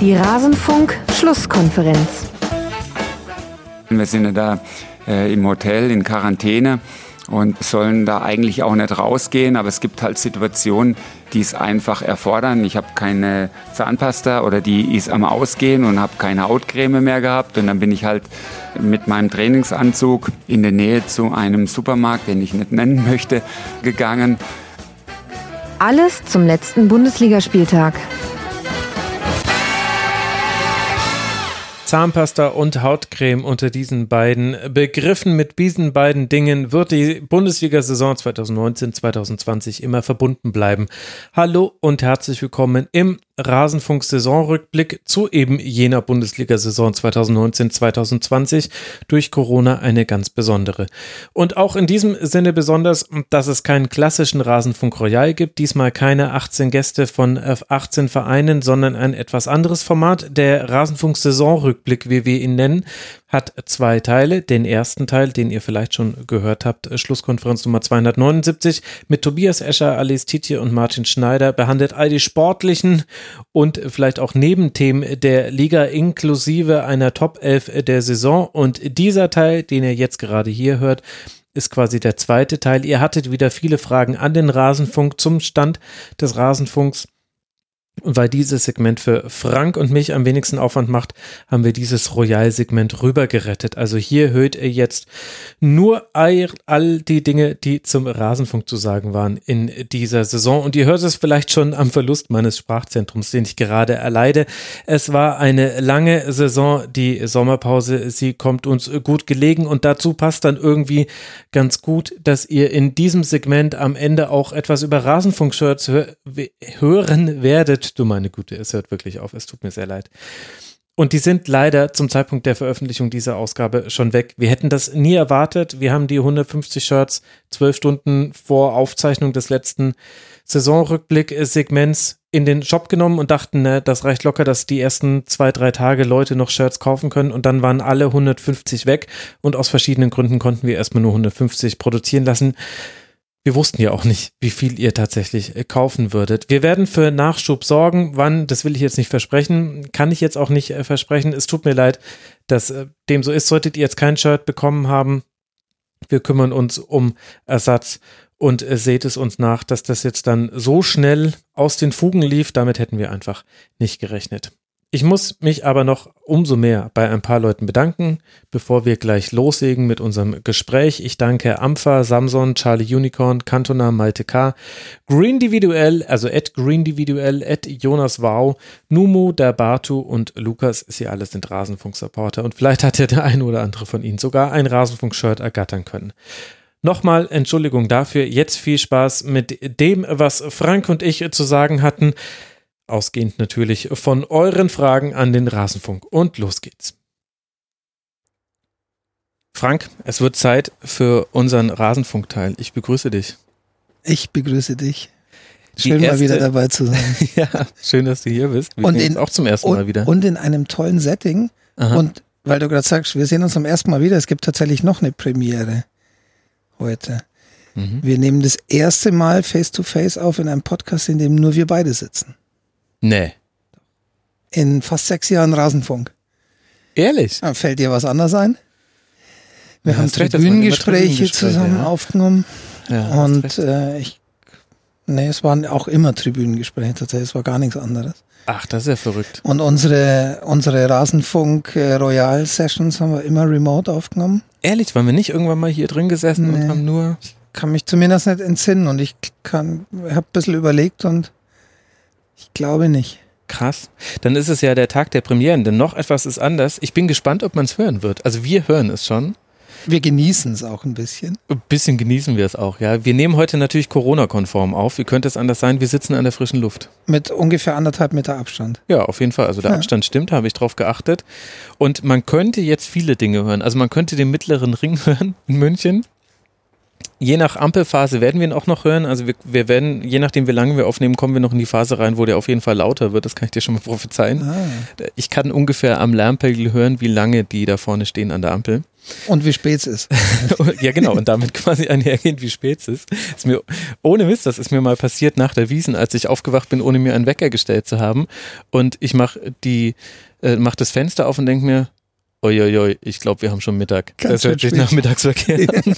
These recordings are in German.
Die Rasenfunk-Schlusskonferenz. Wir sind ja da äh, im Hotel in Quarantäne und sollen da eigentlich auch nicht rausgehen, aber es gibt halt Situationen, die es einfach erfordern. Ich habe keine Zahnpasta oder die ist am Ausgehen und habe keine Hautcreme mehr gehabt und dann bin ich halt mit meinem Trainingsanzug in der Nähe zu einem Supermarkt, den ich nicht nennen möchte, gegangen. Alles zum letzten Bundesligaspieltag. Zahnpasta und Hautcreme unter diesen beiden Begriffen. Mit diesen beiden Dingen wird die Bundesliga-Saison 2019-2020 immer verbunden bleiben. Hallo und herzlich willkommen im Rasenfunk-Saisonrückblick zu eben jener Bundesliga-Saison 2019-2020 durch Corona eine ganz besondere. Und auch in diesem Sinne besonders, dass es keinen klassischen Rasenfunk Royal gibt, diesmal keine 18 Gäste von 18 Vereinen, sondern ein etwas anderes Format, der Rasenfunk-Saisonrückblick, wie wir ihn nennen, hat zwei Teile. Den ersten Teil, den ihr vielleicht schon gehört habt, äh, Schlusskonferenz Nummer 279 mit Tobias Escher, Alice Tietje und Martin Schneider, behandelt all die sportlichen und vielleicht auch Nebenthemen der Liga inklusive einer Top 11 der Saison. Und dieser Teil, den ihr jetzt gerade hier hört, ist quasi der zweite Teil. Ihr hattet wieder viele Fragen an den Rasenfunk zum Stand des Rasenfunks. Weil dieses Segment für Frank und mich am wenigsten Aufwand macht, haben wir dieses Royal-Segment rübergerettet. Also hier hört ihr jetzt nur all die Dinge, die zum Rasenfunk zu sagen waren in dieser Saison. Und ihr hört es vielleicht schon am Verlust meines Sprachzentrums, den ich gerade erleide. Es war eine lange Saison, die Sommerpause. Sie kommt uns gut gelegen und dazu passt dann irgendwie ganz gut, dass ihr in diesem Segment am Ende auch etwas über Rasenfunk-Shirts hören werdet du meine Güte, es hört wirklich auf, es tut mir sehr leid. Und die sind leider zum Zeitpunkt der Veröffentlichung dieser Ausgabe schon weg. Wir hätten das nie erwartet. Wir haben die 150 Shirts zwölf Stunden vor Aufzeichnung des letzten Saisonrückblick-Segments in den Shop genommen und dachten, ne, das reicht locker, dass die ersten zwei, drei Tage Leute noch Shirts kaufen können. Und dann waren alle 150 weg. Und aus verschiedenen Gründen konnten wir erstmal nur 150 produzieren lassen. Wir wussten ja auch nicht, wie viel ihr tatsächlich äh, kaufen würdet. Wir werden für Nachschub sorgen. Wann, das will ich jetzt nicht versprechen. Kann ich jetzt auch nicht äh, versprechen. Es tut mir leid, dass äh, dem so ist. Solltet ihr jetzt kein Shirt bekommen haben, wir kümmern uns um Ersatz und seht es uns nach, dass das jetzt dann so schnell aus den Fugen lief. Damit hätten wir einfach nicht gerechnet. Ich muss mich aber noch umso mehr bei ein paar Leuten bedanken, bevor wir gleich loslegen mit unserem Gespräch. Ich danke Ampha, Samson, Charlie Unicorn, Cantona, Malte K., Greendividuell, also at Greendividuell, at Jonas Wow, Numu, der Batu und Lukas. Sie alle sind Rasenfunk-Supporter und vielleicht hat ja der eine oder andere von ihnen sogar ein Rasenfunk-Shirt ergattern können. Nochmal Entschuldigung dafür. Jetzt viel Spaß mit dem, was Frank und ich zu sagen hatten ausgehend natürlich von euren Fragen an den Rasenfunk. Und los geht's. Frank, es wird Zeit für unseren Rasenfunkteil. Ich begrüße dich. Ich begrüße dich. Schön erste, mal wieder dabei zu sein. ja, schön, dass du hier bist. Wir und in, auch zum ersten und, Mal wieder. Und in einem tollen Setting. Aha. Und weil du gerade sagst, wir sehen uns zum ersten Mal wieder, es gibt tatsächlich noch eine Premiere heute. Mhm. Wir nehmen das erste Mal face-to-face -face auf in einem Podcast, in dem nur wir beide sitzen. Nee. In fast sechs Jahren Rasenfunk. Ehrlich? Ja, fällt dir was anderes ein? Wir ja, haben Tribünengespräche zusammen ja. aufgenommen. Ja, und äh, ich, nee, es waren auch immer Tribünengespräche tatsächlich, es war gar nichts anderes. Ach, das ist ja verrückt. Und unsere, unsere Rasenfunk äh, Royal Sessions haben wir immer remote aufgenommen. Ehrlich, waren wir nicht irgendwann mal hier drin gesessen nee. und haben nur. Ich kann mich zumindest nicht entsinnen und ich kann, habe ein bisschen überlegt und ich glaube nicht. Krass. Dann ist es ja der Tag der Premieren, denn noch etwas ist anders. Ich bin gespannt, ob man es hören wird. Also wir hören es schon. Wir genießen es auch ein bisschen. Ein bisschen genießen wir es auch, ja. Wir nehmen heute natürlich Corona-konform auf. Wie könnte es anders sein? Wir sitzen an der frischen Luft. Mit ungefähr anderthalb Meter Abstand. Ja, auf jeden Fall. Also der ja. Abstand stimmt, habe ich drauf geachtet. Und man könnte jetzt viele Dinge hören. Also man könnte den mittleren Ring hören in München. Je nach Ampelphase werden wir ihn auch noch hören. Also wir, wir, werden, je nachdem wie lange wir aufnehmen, kommen wir noch in die Phase rein, wo der auf jeden Fall lauter wird. Das kann ich dir schon mal prophezeien. Ah. Ich kann ungefähr am Lärmpegel hören, wie lange die da vorne stehen an der Ampel. Und wie spät es ist. ja, genau. Und damit quasi einhergehend, wie spät es ist. ist mir, ohne Mist, das ist mir mal passiert nach der Wiesen, als ich aufgewacht bin, ohne mir einen Wecker gestellt zu haben. Und ich mache die, äh, mach das Fenster auf und denke mir, uiuiui, ich glaube, wir haben schon Mittag. Ganz das hört sich nach Mittagsverkehr an.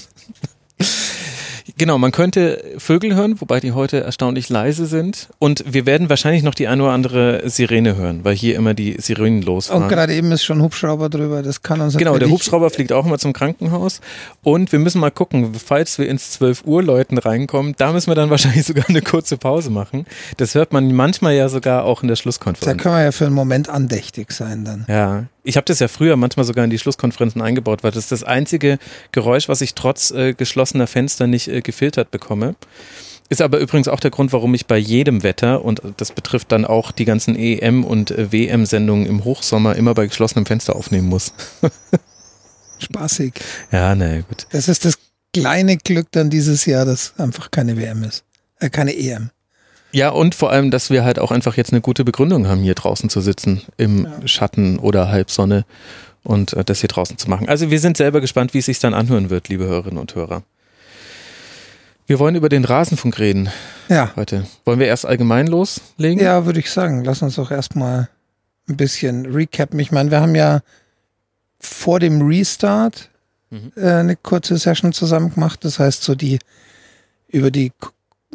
Genau, man könnte Vögel hören, wobei die heute erstaunlich leise sind. Und wir werden wahrscheinlich noch die eine oder andere Sirene hören, weil hier immer die Sirenen losfahren. Und gerade eben ist schon ein Hubschrauber drüber, das kann uns Genau, der Hubschrauber fliegt auch immer zum Krankenhaus. Und wir müssen mal gucken, falls wir ins 12 Uhr Leuten reinkommen, da müssen wir dann wahrscheinlich sogar eine kurze Pause machen. Das hört man manchmal ja sogar auch in der Schlusskonferenz. Da können wir ja für einen Moment andächtig sein dann. Ja, ich habe das ja früher manchmal sogar in die Schlusskonferenzen eingebaut, weil das ist das einzige Geräusch, was ich trotz äh, geschlossener Fenster nicht äh, gefiltert bekomme. Ist aber übrigens auch der Grund, warum ich bei jedem Wetter, und das betrifft dann auch die ganzen EM- und äh, WM-Sendungen im Hochsommer, immer bei geschlossenem Fenster aufnehmen muss. Spaßig. Ja, naja, gut. Das ist das kleine Glück dann dieses Jahr, dass einfach keine WM ist. Äh, keine EM. Ja, und vor allem, dass wir halt auch einfach jetzt eine gute Begründung haben, hier draußen zu sitzen, im ja. Schatten oder Halbsonne und äh, das hier draußen zu machen. Also wir sind selber gespannt, wie es sich dann anhören wird, liebe Hörerinnen und Hörer. Wir wollen über den Rasenfunk reden. Ja. Heute. Wollen wir erst allgemein loslegen? Ja, würde ich sagen. Lass uns doch erstmal ein bisschen recappen. Ich meine, wir haben ja vor dem Restart mhm. äh, eine kurze Session zusammen gemacht. Das heißt, so die über die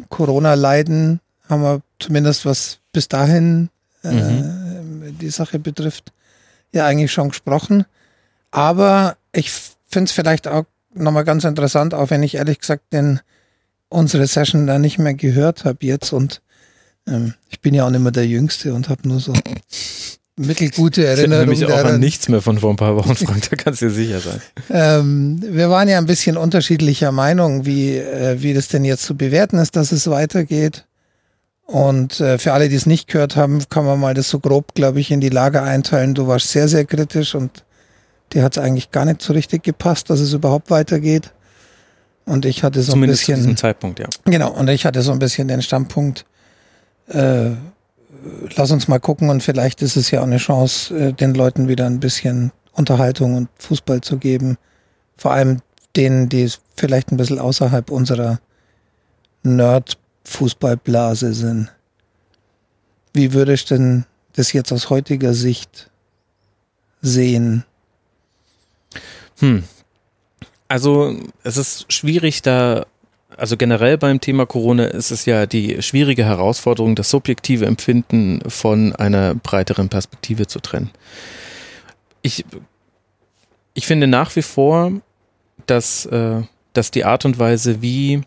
Corona-Leiden haben wir zumindest was bis dahin äh, mhm. die Sache betrifft, ja eigentlich schon gesprochen. Aber ich finde es vielleicht auch nochmal ganz interessant, auch wenn ich ehrlich gesagt den, unsere Session da nicht mehr gehört habe jetzt und ähm, ich bin ja auch nicht mehr der Jüngste und habe nur so mittelgute Erinnerungen. Ich erinnere mich auch an nichts mehr von vor ein paar Wochen, Frank, da kannst du dir sicher sein. Ähm, wir waren ja ein bisschen unterschiedlicher Meinung, wie, äh, wie das denn jetzt zu bewerten ist, dass es weitergeht. Und äh, für alle, die es nicht gehört haben, kann man mal das so grob, glaube ich, in die Lager einteilen. Du warst sehr, sehr kritisch und dir hat es eigentlich gar nicht so richtig gepasst, dass es überhaupt weitergeht. Und ich hatte so Zumindest ein bisschen. Zu diesem Zeitpunkt, ja. Genau, und ich hatte so ein bisschen den Standpunkt, äh, lass uns mal gucken und vielleicht ist es ja auch eine Chance, äh, den Leuten wieder ein bisschen Unterhaltung und Fußball zu geben. Vor allem denen, die vielleicht ein bisschen außerhalb unserer Nerd- Fußballblase sind. Wie würdest du denn das jetzt aus heutiger Sicht sehen? Hm. Also es ist schwierig da, also generell beim Thema Corona ist es ja die schwierige Herausforderung, das subjektive Empfinden von einer breiteren Perspektive zu trennen. Ich, ich finde nach wie vor, dass, äh, dass die Art und Weise, wie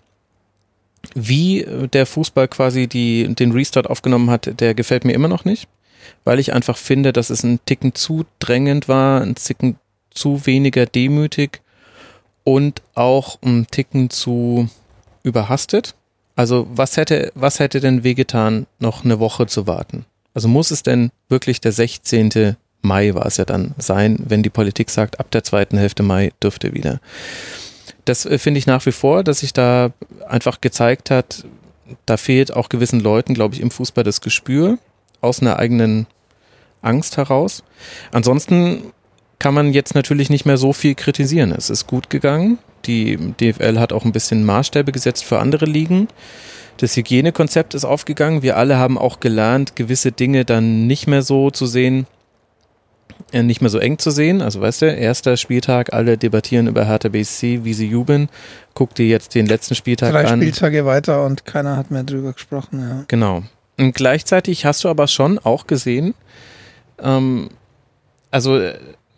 wie der Fußball quasi die, den Restart aufgenommen hat, der gefällt mir immer noch nicht, weil ich einfach finde, dass es ein Ticken zu drängend war, ein Ticken zu weniger demütig und auch ein Ticken zu überhastet. Also was hätte, was hätte denn wehgetan, noch eine Woche zu warten? Also muss es denn wirklich der 16. Mai war es ja dann sein, wenn die Politik sagt, ab der zweiten Hälfte Mai dürfte wieder das äh, finde ich nach wie vor, dass sich da einfach gezeigt hat, da fehlt auch gewissen Leuten, glaube ich, im Fußball das Gespür aus einer eigenen Angst heraus. Ansonsten kann man jetzt natürlich nicht mehr so viel kritisieren. Es ist gut gegangen. Die DFL hat auch ein bisschen Maßstäbe gesetzt für andere Ligen. Das Hygienekonzept ist aufgegangen. Wir alle haben auch gelernt, gewisse Dinge dann nicht mehr so zu sehen, nicht mehr so eng zu sehen. Also weißt du, erster Spieltag, alle debattieren über Hertha BSC, wie sie jubeln. Guck dir jetzt den letzten Spieltag Drei an. Drei Spieltage weiter und keiner hat mehr drüber gesprochen. Ja. Genau. Und gleichzeitig hast du aber schon auch gesehen, ähm, also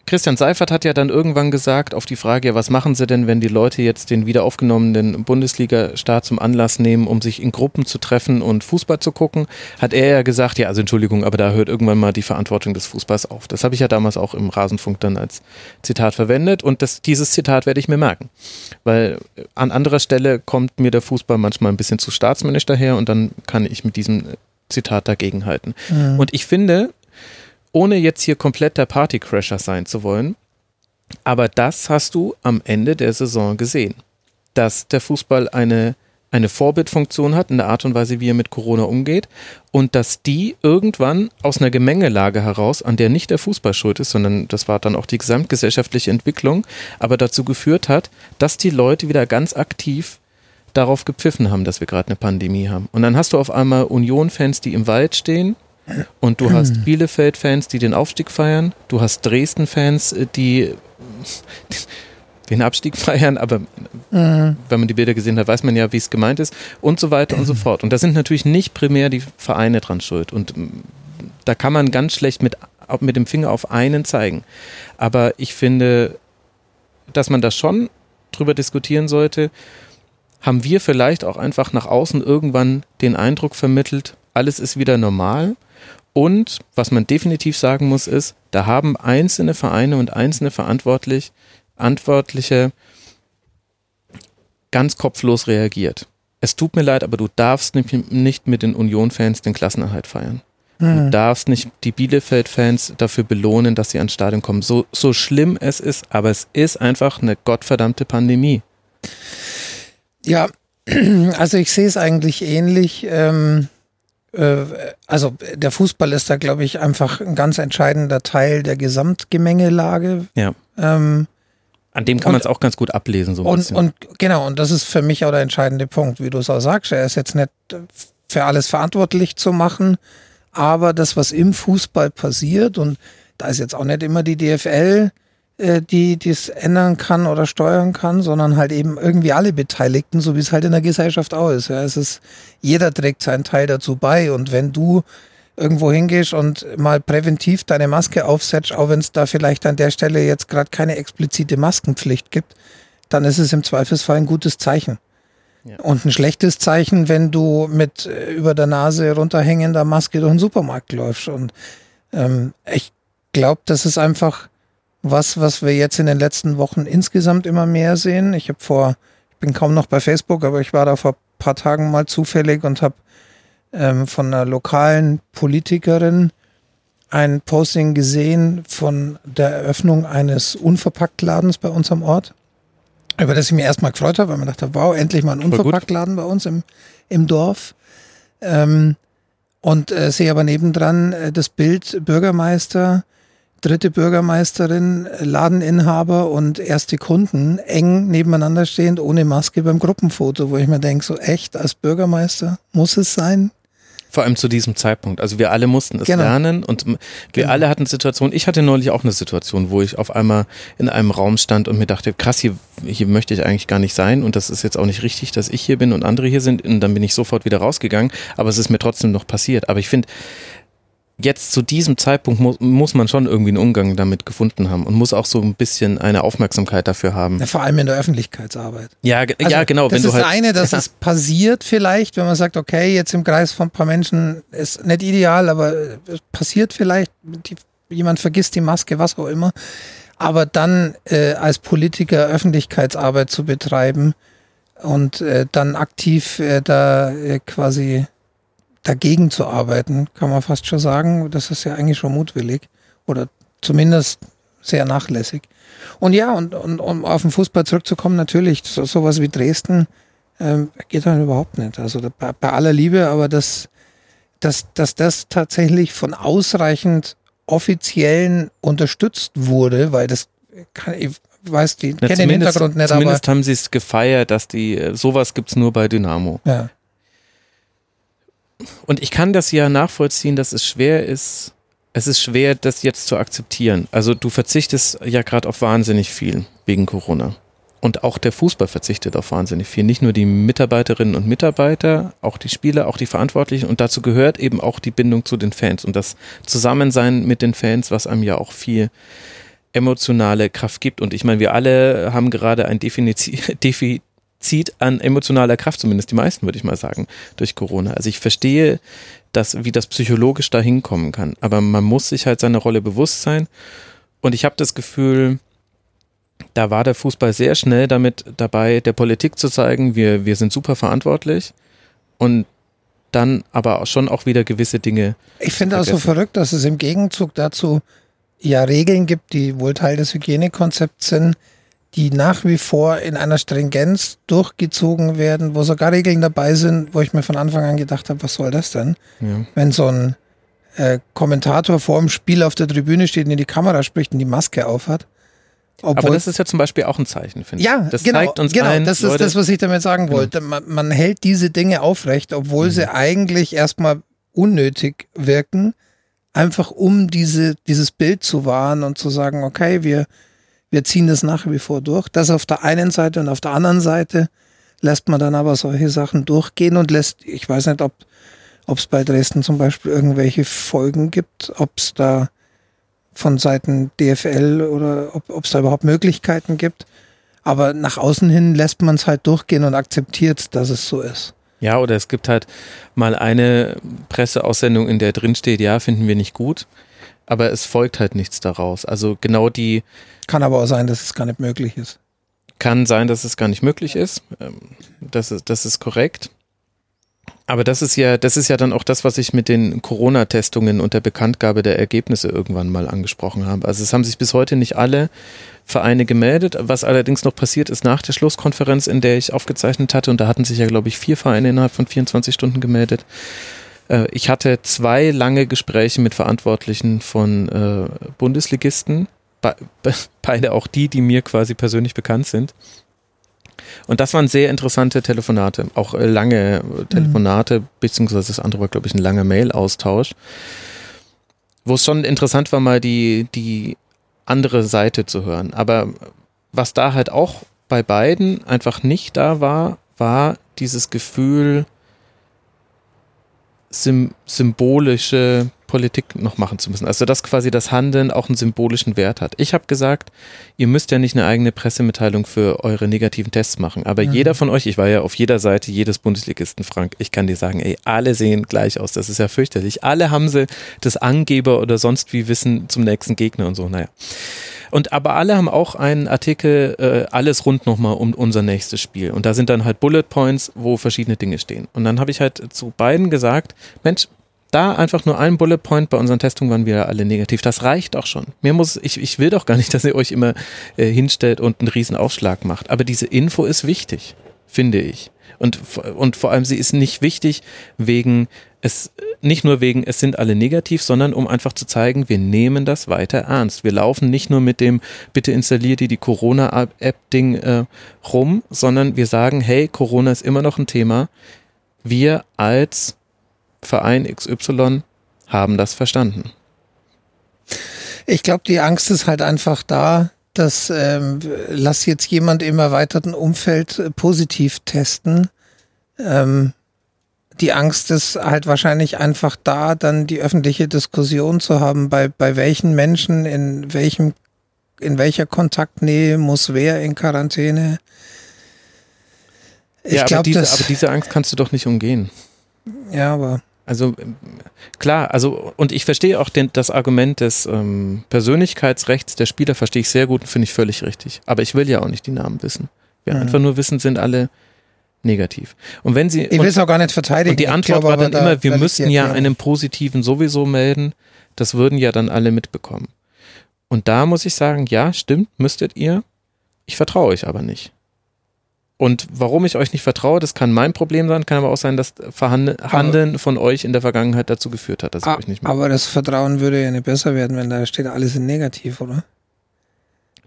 Christian Seifert hat ja dann irgendwann gesagt, auf die Frage, ja, was machen sie denn, wenn die Leute jetzt den wieder aufgenommenen Bundesliga-Start zum Anlass nehmen, um sich in Gruppen zu treffen und Fußball zu gucken, hat er ja gesagt, ja, also Entschuldigung, aber da hört irgendwann mal die Verantwortung des Fußballs auf. Das habe ich ja damals auch im Rasenfunk dann als Zitat verwendet und das, dieses Zitat werde ich mir merken. Weil an anderer Stelle kommt mir der Fußball manchmal ein bisschen zu staatsmännisch daher und dann kann ich mit diesem Zitat dagegenhalten. Mhm. Und ich finde, ohne jetzt hier komplett der Partycrasher sein zu wollen, aber das hast du am Ende der Saison gesehen, dass der Fußball eine eine Vorbildfunktion hat in der Art und Weise, wie er mit Corona umgeht und dass die irgendwann aus einer Gemengelage heraus, an der nicht der Fußball schuld ist, sondern das war dann auch die gesamtgesellschaftliche Entwicklung, aber dazu geführt hat, dass die Leute wieder ganz aktiv darauf gepfiffen haben, dass wir gerade eine Pandemie haben. Und dann hast du auf einmal Union-Fans, die im Wald stehen und du hast Bielefeld-Fans, die den Aufstieg feiern, du hast Dresden-Fans, die den Abstieg feiern, aber mhm. wenn man die Bilder gesehen hat, weiß man ja, wie es gemeint ist und so weiter und so fort. Und da sind natürlich nicht primär die Vereine dran schuld. Und mm, da kann man ganz schlecht mit, mit dem Finger auf einen zeigen. Aber ich finde, dass man da schon drüber diskutieren sollte, haben wir vielleicht auch einfach nach außen irgendwann den Eindruck vermittelt, alles ist wieder normal. Und was man definitiv sagen muss, ist, da haben einzelne Vereine und einzelne verantwortlich Verantwortliche ganz kopflos reagiert. Es tut mir leid, aber du darfst nicht mit den Union-Fans den Klassenerhalt feiern. Du hm. darfst nicht die Bielefeld-Fans dafür belohnen, dass sie ans Stadion kommen. So, so schlimm es ist, aber es ist einfach eine gottverdammte Pandemie. Ja, also ich sehe es eigentlich ähnlich. Ähm, äh, also der Fußball ist da, glaube ich, einfach ein ganz entscheidender Teil der Gesamtgemengelage. Ja. Ähm, an dem kann man es auch ganz gut ablesen. So und, und genau, und das ist für mich auch der entscheidende Punkt, wie du es auch sagst. Er ist jetzt nicht für alles verantwortlich zu machen, aber das, was im Fußball passiert, und da ist jetzt auch nicht immer die DFL, äh, die es ändern kann oder steuern kann, sondern halt eben irgendwie alle Beteiligten, so wie es halt in der Gesellschaft auch ist. Ja, es ist jeder trägt seinen Teil dazu bei und wenn du irgendwo hingehst und mal präventiv deine Maske aufsetzt, auch wenn es da vielleicht an der Stelle jetzt gerade keine explizite Maskenpflicht gibt, dann ist es im Zweifelsfall ein gutes Zeichen. Ja. Und ein schlechtes Zeichen, wenn du mit äh, über der Nase runterhängender Maske durch den Supermarkt läufst. Und ähm, ich glaube, das ist einfach was, was wir jetzt in den letzten Wochen insgesamt immer mehr sehen. Ich habe vor, ich bin kaum noch bei Facebook, aber ich war da vor ein paar Tagen mal zufällig und habe ähm, von einer lokalen Politikerin ein Posting gesehen von der Eröffnung eines Unverpacktladens bei uns am Ort, über das ich mich erstmal gefreut habe, weil man dachte, wow, endlich mal ein Unverpacktladen bei uns im, im Dorf. Ähm, und äh, sehe aber nebendran äh, das Bild Bürgermeister, dritte Bürgermeisterin, Ladeninhaber und erste Kunden eng nebeneinander stehend ohne Maske beim Gruppenfoto, wo ich mir denke, so echt als Bürgermeister muss es sein? Vor allem zu diesem Zeitpunkt. Also wir alle mussten es genau. lernen und wir genau. alle hatten Situationen. Ich hatte neulich auch eine Situation, wo ich auf einmal in einem Raum stand und mir dachte, krass, hier, hier möchte ich eigentlich gar nicht sein und das ist jetzt auch nicht richtig, dass ich hier bin und andere hier sind. Und dann bin ich sofort wieder rausgegangen, aber es ist mir trotzdem noch passiert. Aber ich finde, jetzt zu diesem Zeitpunkt mu muss man schon irgendwie einen Umgang damit gefunden haben und muss auch so ein bisschen eine Aufmerksamkeit dafür haben. Ja, vor allem in der Öffentlichkeitsarbeit. Ja, also, ja genau. Das ist halt, das eine, dass ja. es passiert vielleicht, wenn man sagt, okay, jetzt im Kreis von ein paar Menschen ist nicht ideal, aber es passiert vielleicht, die, jemand vergisst die Maske, was auch immer. Aber dann äh, als Politiker Öffentlichkeitsarbeit zu betreiben und äh, dann aktiv äh, da äh, quasi dagegen zu arbeiten, kann man fast schon sagen. Das ist ja eigentlich schon mutwillig oder zumindest sehr nachlässig. Und ja, und, und um auf den Fußball zurückzukommen, natürlich, so, sowas wie Dresden ähm, geht dann überhaupt nicht. Also bei, bei, aller Liebe, aber das, dass, dass das tatsächlich von ausreichend Offiziellen unterstützt wurde, weil das kann, ich weiß die, kenne den Hintergrund nicht, zumindest aber. haben sie es gefeiert, dass die, äh, sowas gibt's nur bei Dynamo. Ja und ich kann das ja nachvollziehen, dass es schwer ist, es ist schwer, das jetzt zu akzeptieren. Also du verzichtest ja gerade auf wahnsinnig viel wegen Corona. Und auch der Fußball verzichtet auf wahnsinnig viel. Nicht nur die Mitarbeiterinnen und Mitarbeiter, auch die Spieler, auch die Verantwortlichen. Und dazu gehört eben auch die Bindung zu den Fans und das Zusammensein mit den Fans, was einem ja auch viel emotionale Kraft gibt. Und ich meine, wir alle haben gerade ein Defizit, zieht an emotionaler Kraft, zumindest die meisten, würde ich mal sagen, durch Corona. Also ich verstehe, dass, wie das psychologisch da hinkommen kann. Aber man muss sich halt seiner Rolle bewusst sein. Und ich habe das Gefühl, da war der Fußball sehr schnell damit dabei, der Politik zu zeigen, wir, wir sind super verantwortlich. Und dann aber schon auch wieder gewisse Dinge. Ich finde auch so verrückt, dass es im Gegenzug dazu ja Regeln gibt, die wohl Teil des Hygienekonzepts sind, die nach wie vor in einer Stringenz durchgezogen werden, wo sogar Regeln dabei sind, wo ich mir von Anfang an gedacht habe, was soll das denn? Ja. Wenn so ein äh, Kommentator vor dem Spiel auf der Tribüne steht und in die Kamera spricht und die Maske aufhat. Obwohl, Aber das ist ja zum Beispiel auch ein Zeichen, finde ich. Ja, das genau, zeigt uns genau. Ein, das ist Leute, das, was ich damit sagen genau. wollte. Man, man, hält diese Dinge aufrecht, obwohl mhm. sie eigentlich erstmal unnötig wirken, einfach um diese, dieses Bild zu wahren und zu sagen, okay, wir, wir ziehen das nach wie vor durch. Das auf der einen Seite und auf der anderen Seite lässt man dann aber solche Sachen durchgehen und lässt, ich weiß nicht, ob es bei Dresden zum Beispiel irgendwelche Folgen gibt, ob es da von Seiten DFL oder ob es da überhaupt Möglichkeiten gibt. Aber nach außen hin lässt man es halt durchgehen und akzeptiert, dass es so ist. Ja, oder es gibt halt mal eine Presseaussendung, in der drin steht, ja, finden wir nicht gut, aber es folgt halt nichts daraus. Also genau die. Kann aber auch sein, dass es gar nicht möglich ist. Kann sein, dass es gar nicht möglich ist. Ähm, das ist, das ist korrekt. Aber das ist ja, das ist ja dann auch das, was ich mit den Corona-Testungen und der Bekanntgabe der Ergebnisse irgendwann mal angesprochen habe. Also es haben sich bis heute nicht alle Vereine gemeldet. Was allerdings noch passiert ist nach der Schlusskonferenz, in der ich aufgezeichnet hatte, und da hatten sich ja, glaube ich, vier Vereine innerhalb von 24 Stunden gemeldet. Äh, ich hatte zwei lange Gespräche mit Verantwortlichen von äh, Bundesligisten, beide auch die, die mir quasi persönlich bekannt sind. Und das waren sehr interessante Telefonate, auch äh, lange Telefonate, mhm. beziehungsweise das andere war, glaube ich, ein langer Mail-Austausch, wo es schon interessant war, mal die, die andere Seite zu hören. Aber was da halt auch bei beiden einfach nicht da war, war dieses Gefühl, symbolische Politik noch machen zu müssen. Also dass quasi das Handeln auch einen symbolischen Wert hat. Ich habe gesagt, ihr müsst ja nicht eine eigene Pressemitteilung für eure negativen Tests machen. Aber mhm. jeder von euch, ich war ja auf jeder Seite jedes Bundesligisten, Frank, ich kann dir sagen, ey, alle sehen gleich aus. Das ist ja fürchterlich. Alle haben sie das Angeber oder sonst wie Wissen zum nächsten Gegner und so. Naja. Und aber alle haben auch einen Artikel, äh, alles rund nochmal um unser nächstes Spiel. Und da sind dann halt Bullet Points, wo verschiedene Dinge stehen. Und dann habe ich halt zu beiden gesagt, Mensch, da einfach nur ein Bullet Point, bei unseren Testungen waren wir alle negativ. Das reicht auch schon. Mir muss, ich, ich will doch gar nicht, dass ihr euch immer äh, hinstellt und einen riesen Aufschlag macht. Aber diese Info ist wichtig, finde ich. Und, und vor allem sie ist nicht wichtig wegen es, nicht nur wegen, es sind alle negativ, sondern um einfach zu zeigen, wir nehmen das weiter ernst. Wir laufen nicht nur mit dem, bitte installiert ihr die Corona-App-Ding äh, rum, sondern wir sagen, hey, Corona ist immer noch ein Thema. Wir als Verein XY haben das verstanden. Ich glaube, die Angst ist halt einfach da, dass ähm, lass jetzt jemand im erweiterten Umfeld äh, positiv testen. Ähm, die Angst ist halt wahrscheinlich einfach da, dann die öffentliche Diskussion zu haben, bei, bei welchen Menschen, in welchem, in welcher Kontaktnähe muss wer in Quarantäne. Ich ja, glaube, diese, aber diese Angst kannst du doch nicht umgehen. Ja, aber also klar, also und ich verstehe auch den, das Argument des ähm, Persönlichkeitsrechts der Spieler verstehe ich sehr gut und finde ich völlig richtig. Aber ich will ja auch nicht die Namen wissen. Wir mhm. einfach nur wissen, sind alle negativ. Und wenn sie ich will es auch gar nicht verteidigen. Und die Antwort glaube, war dann da, immer, wir müssen ja einen positiven sowieso melden. Das würden ja dann alle mitbekommen. Und da muss ich sagen, ja, stimmt, müsstet ihr. Ich vertraue euch aber nicht. Und warum ich euch nicht vertraue, das kann mein Problem sein, kann aber auch sein, dass Handeln von euch in der Vergangenheit dazu geführt hat, dass ich ah, euch nicht mehr. Aber das Vertrauen würde ja nicht besser werden, wenn da steht alles in negativ, oder?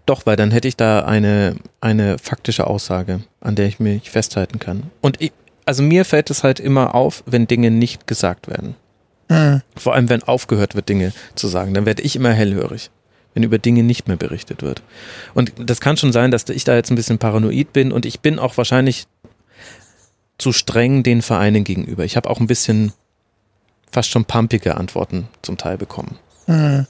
Doch, weil dann hätte ich da eine, eine faktische Aussage, an der ich mich festhalten kann. Und ich, also mir fällt es halt immer auf, wenn Dinge nicht gesagt werden. Mhm. Vor allem, wenn aufgehört wird, Dinge zu sagen, dann werde ich immer hellhörig wenn über Dinge nicht mehr berichtet wird. Und das kann schon sein, dass ich da jetzt ein bisschen paranoid bin und ich bin auch wahrscheinlich zu streng den Vereinen gegenüber. Ich habe auch ein bisschen fast schon pumpige Antworten zum Teil bekommen. Mhm.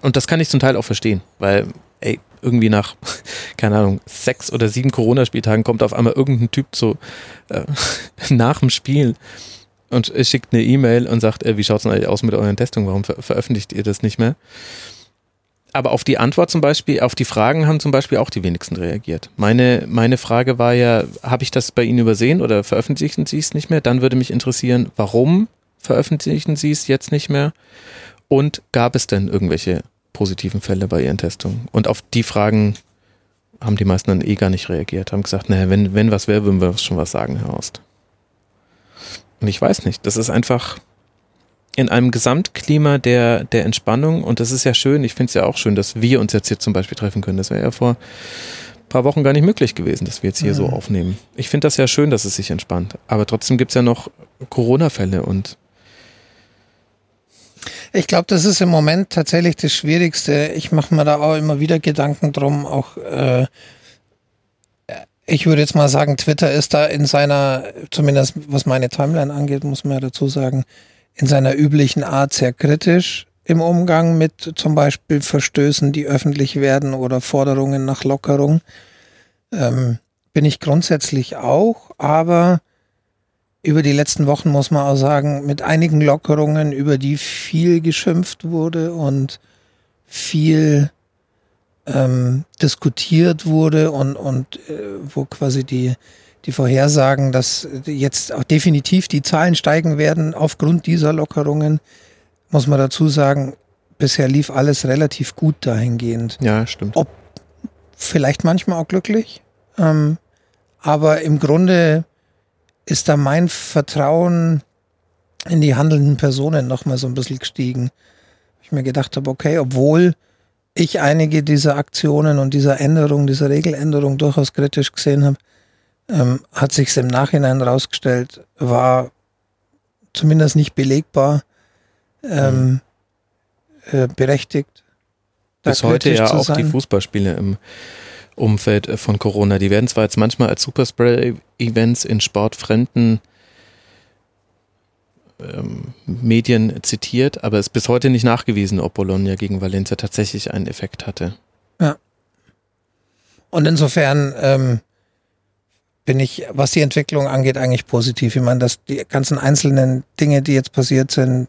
Und das kann ich zum Teil auch verstehen, weil, ey, irgendwie nach, keine Ahnung, sechs oder sieben Corona-Spieltagen kommt auf einmal irgendein Typ so äh, nach dem Spiel und schickt eine E-Mail und sagt, äh, wie schaut es denn eigentlich aus mit euren Testungen? Warum ver veröffentlicht ihr das nicht mehr? Aber auf die Antwort zum Beispiel, auf die Fragen haben zum Beispiel auch die wenigsten reagiert. Meine, meine Frage war ja, habe ich das bei Ihnen übersehen oder veröffentlichen Sie es nicht mehr? Dann würde mich interessieren, warum veröffentlichen Sie es jetzt nicht mehr? Und gab es denn irgendwelche positiven Fälle bei ihren Testungen. Und auf die Fragen haben die meisten dann eh gar nicht reagiert, haben gesagt, naja, wenn, wenn was wäre, würden wir schon was sagen, Herr Horst. Und ich weiß nicht, das ist einfach in einem Gesamtklima der, der Entspannung und das ist ja schön, ich finde es ja auch schön, dass wir uns jetzt hier zum Beispiel treffen können. Das wäre ja vor ein paar Wochen gar nicht möglich gewesen, dass wir jetzt hier mhm. so aufnehmen. Ich finde das ja schön, dass es sich entspannt. Aber trotzdem gibt es ja noch Corona-Fälle und ich glaube, das ist im Moment tatsächlich das Schwierigste. Ich mache mir da auch immer wieder Gedanken drum. Auch äh, ich würde jetzt mal sagen, Twitter ist da in seiner, zumindest was meine Timeline angeht, muss man ja dazu sagen, in seiner üblichen Art sehr kritisch im Umgang mit zum Beispiel Verstößen, die öffentlich werden oder Forderungen nach Lockerung. Ähm, bin ich grundsätzlich auch, aber über die letzten Wochen muss man auch sagen, mit einigen Lockerungen, über die viel geschimpft wurde und viel ähm, diskutiert wurde und, und äh, wo quasi die, die Vorhersagen, dass jetzt auch definitiv die Zahlen steigen werden aufgrund dieser Lockerungen, muss man dazu sagen, bisher lief alles relativ gut dahingehend. Ja, stimmt. Ob vielleicht manchmal auch glücklich, ähm, aber im Grunde ist da mein Vertrauen in die handelnden Personen nochmal so ein bisschen gestiegen. Ich mir gedacht habe, okay, obwohl ich einige dieser Aktionen und dieser Änderung, dieser Regeländerung durchaus kritisch gesehen habe, ähm, hat sich im Nachhinein rausgestellt, war zumindest nicht belegbar ähm, äh, berechtigt. Bis heute ja auch sein. die Fußballspiele im Umfeld äh, von Corona. Die werden zwar jetzt manchmal als Superspray-Events in sportfremden ähm, Medien zitiert, aber es ist bis heute nicht nachgewiesen, ob Bologna gegen Valencia tatsächlich einen Effekt hatte. Ja. Und insofern ähm, bin ich, was die Entwicklung angeht, eigentlich positiv. Ich meine, dass die ganzen einzelnen Dinge, die jetzt passiert sind,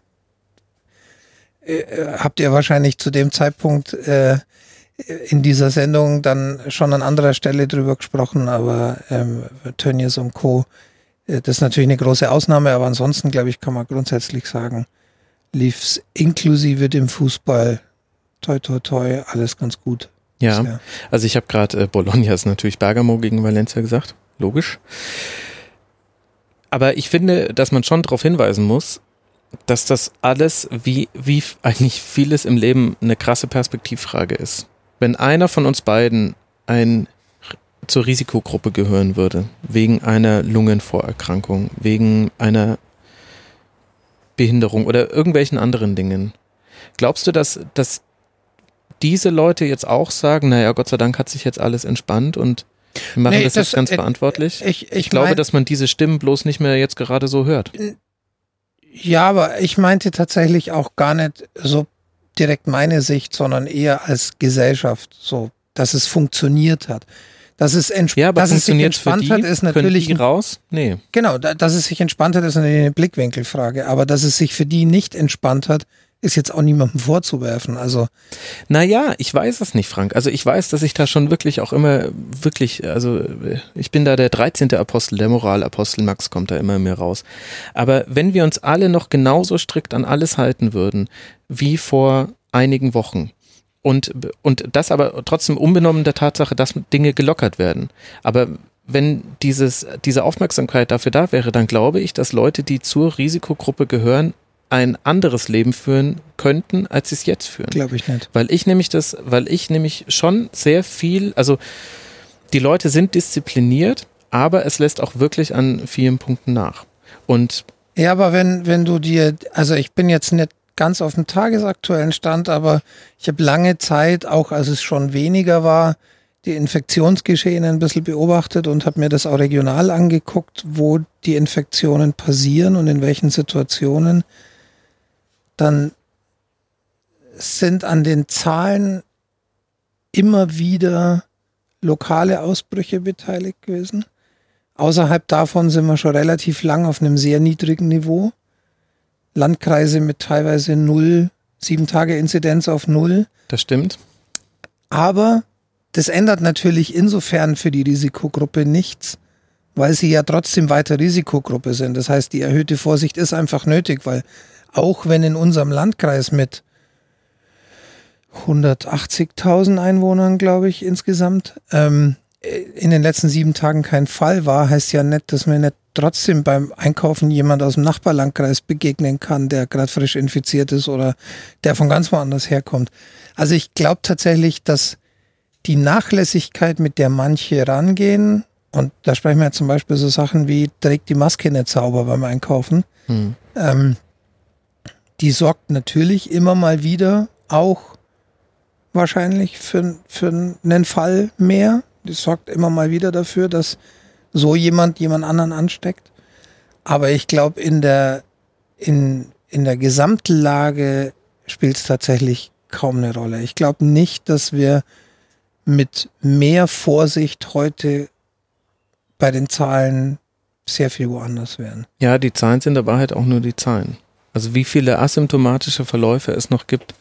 äh, habt ihr wahrscheinlich zu dem Zeitpunkt äh, in dieser Sendung dann schon an anderer Stelle drüber gesprochen, aber ähm, Tönnies und Co. Äh, das ist natürlich eine große Ausnahme, aber ansonsten, glaube ich, kann man grundsätzlich sagen, lief es inklusive dem Fußball toi toi toi alles ganz gut. Ja, bisher. also ich habe gerade äh, Bologna ist natürlich Bergamo gegen Valencia gesagt, logisch. Aber ich finde, dass man schon darauf hinweisen muss, dass das alles wie, wie eigentlich vieles im Leben eine krasse Perspektivfrage ist wenn einer von uns beiden ein zur Risikogruppe gehören würde, wegen einer Lungenvorerkrankung, wegen einer Behinderung oder irgendwelchen anderen Dingen, glaubst du, dass, dass diese Leute jetzt auch sagen, naja, Gott sei Dank hat sich jetzt alles entspannt und wir machen nee, das, das, jetzt ganz äh, verantwortlich? Ich, ich, ich glaube, mein, dass man diese Stimmen bloß nicht mehr jetzt gerade so hört. Ja, aber ich meinte tatsächlich auch gar nicht so direkt meine Sicht, sondern eher als Gesellschaft, so, dass es funktioniert hat. Dass es, entsp ja, dass es sich entspannt die, hat, ist natürlich. Raus? Nee. Genau, dass es sich entspannt hat, ist eine Blickwinkelfrage. Aber dass es sich für die nicht entspannt hat, ist jetzt auch niemandem vorzuwerfen. Also. Naja, ich weiß es nicht, Frank. Also ich weiß, dass ich da schon wirklich auch immer, wirklich, also ich bin da der 13. Apostel, der Moralapostel, Max kommt da immer mehr raus. Aber wenn wir uns alle noch genauso strikt an alles halten würden, wie vor einigen Wochen, und, und das aber trotzdem unbenommen der Tatsache, dass Dinge gelockert werden. Aber wenn dieses, diese Aufmerksamkeit dafür da wäre, dann glaube ich, dass Leute, die zur Risikogruppe gehören, ein anderes Leben führen könnten, als sie es jetzt führen. Glaube ich nicht. Weil ich nämlich das, weil ich nämlich schon sehr viel, also die Leute sind diszipliniert, aber es lässt auch wirklich an vielen Punkten nach. Und ja, aber wenn, wenn du dir, also ich bin jetzt nicht ganz auf dem tagesaktuellen Stand, aber ich habe lange Zeit, auch als es schon weniger war, die Infektionsgeschehen ein bisschen beobachtet und habe mir das auch regional angeguckt, wo die Infektionen passieren und in welchen Situationen dann sind an den Zahlen immer wieder lokale Ausbrüche beteiligt gewesen. Außerhalb davon sind wir schon relativ lang auf einem sehr niedrigen Niveau. Landkreise mit teilweise null, sieben Tage Inzidenz auf null. Das stimmt. Aber das ändert natürlich insofern für die Risikogruppe nichts, weil sie ja trotzdem weiter Risikogruppe sind. Das heißt, die erhöhte Vorsicht ist einfach nötig, weil auch wenn in unserem Landkreis mit 180.000 Einwohnern, glaube ich, insgesamt. Ähm, in den letzten sieben Tagen kein Fall war, heißt ja nicht, dass mir nicht trotzdem beim Einkaufen jemand aus dem Nachbarlandkreis begegnen kann, der gerade frisch infiziert ist oder der von ganz woanders herkommt. Also ich glaube tatsächlich, dass die Nachlässigkeit, mit der manche rangehen, und da sprechen wir zum Beispiel so Sachen wie, trägt die Maske nicht sauber beim Einkaufen, hm. ähm, die sorgt natürlich immer mal wieder auch wahrscheinlich für, für einen Fall mehr. Die sorgt immer mal wieder dafür, dass so jemand jemand anderen ansteckt. Aber ich glaube, in der, in, in der Gesamtlage spielt es tatsächlich kaum eine Rolle. Ich glaube nicht, dass wir mit mehr Vorsicht heute bei den Zahlen sehr viel woanders wären. Ja, die Zahlen sind aber halt auch nur die Zahlen. Also wie viele asymptomatische Verläufe es noch gibt,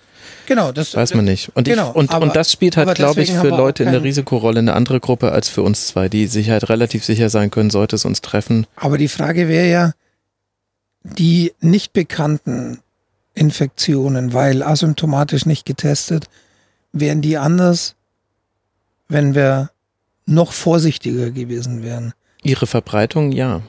genau, das weiß man nicht. Und, genau, ich, und, aber, und das spielt halt, glaube ich, für Leute in der Risikorolle eine andere Gruppe als für uns zwei, die sich halt relativ sicher sein können, sollte es uns treffen. Aber die Frage wäre ja, die nicht bekannten Infektionen, weil asymptomatisch nicht getestet, wären die anders, wenn wir noch vorsichtiger gewesen wären. Ihre Verbreitung, ja.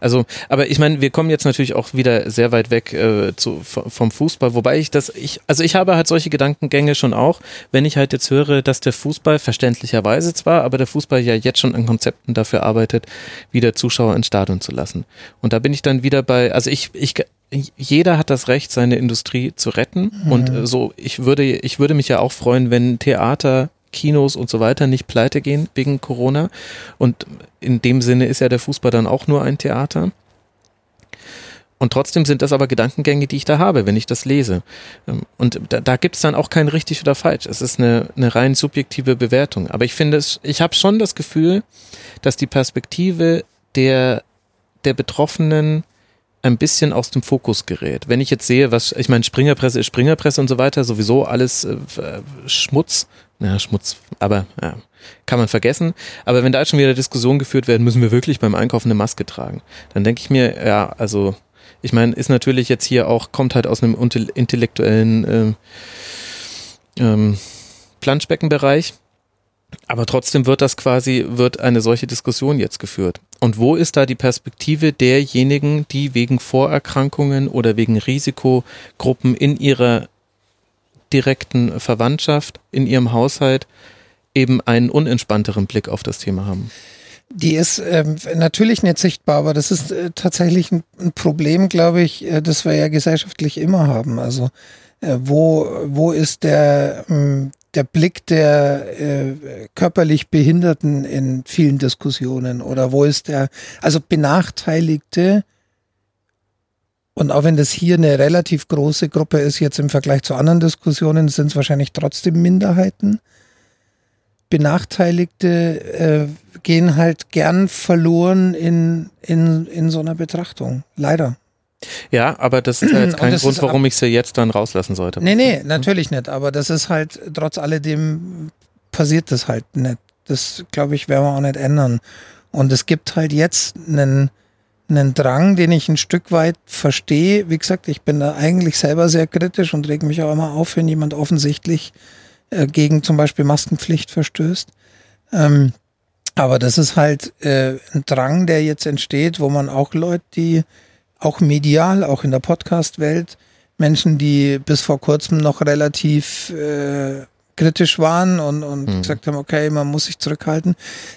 Also, aber ich meine, wir kommen jetzt natürlich auch wieder sehr weit weg äh, zu, vom Fußball, wobei ich das, ich, also ich habe halt solche Gedankengänge schon auch, wenn ich halt jetzt höre, dass der Fußball verständlicherweise zwar, aber der Fußball ja jetzt schon an Konzepten dafür arbeitet, wieder Zuschauer ins Stadion zu lassen. Und da bin ich dann wieder bei, also ich, ich, jeder hat das Recht, seine Industrie zu retten. Mhm. Und äh, so, ich würde, ich würde mich ja auch freuen, wenn Theater, Kinos und so weiter nicht pleite gehen wegen Corona. Und in dem Sinne ist ja der Fußball dann auch nur ein Theater. Und trotzdem sind das aber Gedankengänge, die ich da habe, wenn ich das lese. Ähm, und da, da gibt es dann auch kein richtig oder falsch. Es ist eine, eine rein subjektive Bewertung. Aber ich finde es, ich habe schon das Gefühl, dass die Perspektive der, der Betroffenen ein bisschen aus dem Fokus gerät. Wenn ich jetzt sehe, was, ich meine, Springerpresse ist Springerpresse und so weiter, sowieso alles äh, Schmutz, ja, Schmutz, aber ja, kann man vergessen. Aber wenn da jetzt schon wieder Diskussionen geführt werden, müssen wir wirklich beim Einkaufen eine Maske tragen, dann denke ich mir, ja, also ich meine, ist natürlich jetzt hier auch, kommt halt aus einem intellektuellen äh, ähm, Planschbeckenbereich. Aber trotzdem wird das quasi, wird eine solche Diskussion jetzt geführt. Und wo ist da die Perspektive derjenigen, die wegen Vorerkrankungen oder wegen Risikogruppen in ihrer direkten Verwandtschaft, in ihrem Haushalt eben einen unentspannteren Blick auf das Thema haben? Die ist ähm, natürlich nicht sichtbar, aber das ist äh, tatsächlich ein, ein, Problem, glaube ich, äh, das wir ja gesellschaftlich immer haben. Also äh, wo, wo ist der, ähm, der Blick der äh, körperlich Behinderten in vielen Diskussionen oder wo ist der, also Benachteiligte, und auch wenn das hier eine relativ große Gruppe ist, jetzt im Vergleich zu anderen Diskussionen, sind es wahrscheinlich trotzdem Minderheiten. Benachteiligte äh, gehen halt gern verloren in, in, in so einer Betrachtung. Leider. Ja, aber das ist ja jetzt kein Grund, warum ich sie jetzt dann rauslassen sollte. Nee, nee, natürlich nicht. Aber das ist halt, trotz alledem passiert das halt nicht. Das, glaube ich, werden wir auch nicht ändern. Und es gibt halt jetzt einen, einen Drang, den ich ein Stück weit verstehe. Wie gesagt, ich bin da eigentlich selber sehr kritisch und reg mich auch immer auf, wenn jemand offensichtlich äh, gegen zum Beispiel Maskenpflicht verstößt. Ähm, aber das ist halt äh, ein Drang, der jetzt entsteht, wo man auch Leute, die auch medial, auch in der Podcast-Welt, Menschen, die bis vor kurzem noch relativ äh, kritisch waren und, und mhm. gesagt haben, okay, man muss sich zurückhalten,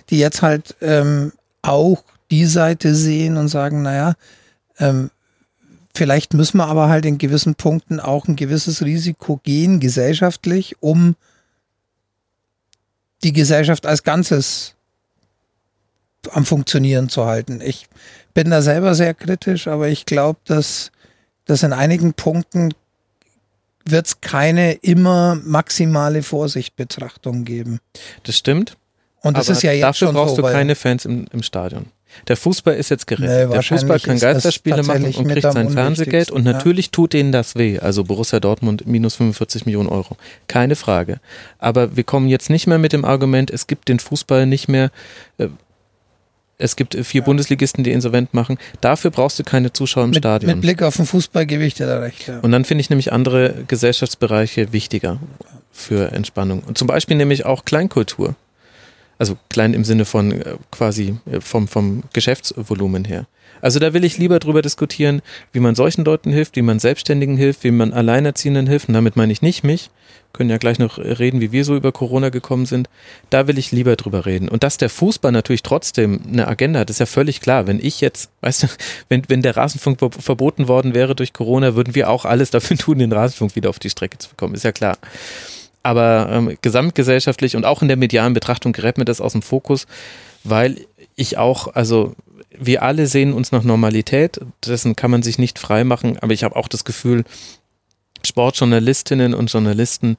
die jetzt halt ähm, auch die Seite sehen und sagen, naja, ähm, vielleicht müssen wir aber halt in gewissen Punkten auch ein gewisses Risiko gehen, gesellschaftlich, um die Gesellschaft als Ganzes am Funktionieren zu halten. Ich bin da selber sehr kritisch, aber ich glaube, dass, dass in einigen Punkten wird es keine immer maximale Vorsichtbetrachtung geben. Das stimmt. Und das ist ja jetzt dafür schon brauchst so, du keine Fans im, im Stadion. Der Fußball ist jetzt gerettet. Nee, der Fußball kann Geisterspiele machen und kriegt sein Fernsehgeld und natürlich ja. tut denen das weh. Also Borussia Dortmund minus 45 Millionen Euro. Keine Frage. Aber wir kommen jetzt nicht mehr mit dem Argument, es gibt den Fußball nicht mehr. Äh, Es gibt vier ja. Bundesligisten, die insolvent machen. Dafür brauchst du keine Zuschauer im mit, Stadion. Mit Blick auf den Fußball gebe ich dir da recht. Ja. Und dann finde ich nämlich andere Gesellschaftsbereiche wichtiger für Entspannung. Und zum Beispiel nämlich auch Kleinkultur. Also klein im Sinne von äh, quasi äh, vom, vom Geschäftsvolumen her. Also da will ich lieber drüber diskutieren, wie man solchen Leuten hilft, wie man Selbstständigen hilft, wie man Alleinerziehenden hilft. Und damit meine ich nicht mich. Können ja gleich noch reden, wie wir so über Corona gekommen sind. Da will ich lieber drüber reden. Und dass der Fußball natürlich trotzdem eine Agenda hat, ist ja völlig klar. Wenn ich jetzt, weißt du, wenn, wenn der Rasenfunk verboten worden wäre durch Corona, würden wir auch alles dafür tun, den Rasenfunk wieder auf die Strecke zu bekommen. Ist ja klar. Aber ähm, gesamtgesellschaftlich und auch in der medialen Betrachtung gerät mir das aus dem Fokus, weil ich auch, also wir alle sehen uns nach Normalität, dessen kann man sich nicht frei machen, aber ich habe auch das Gefühl, Sportjournalistinnen und Journalisten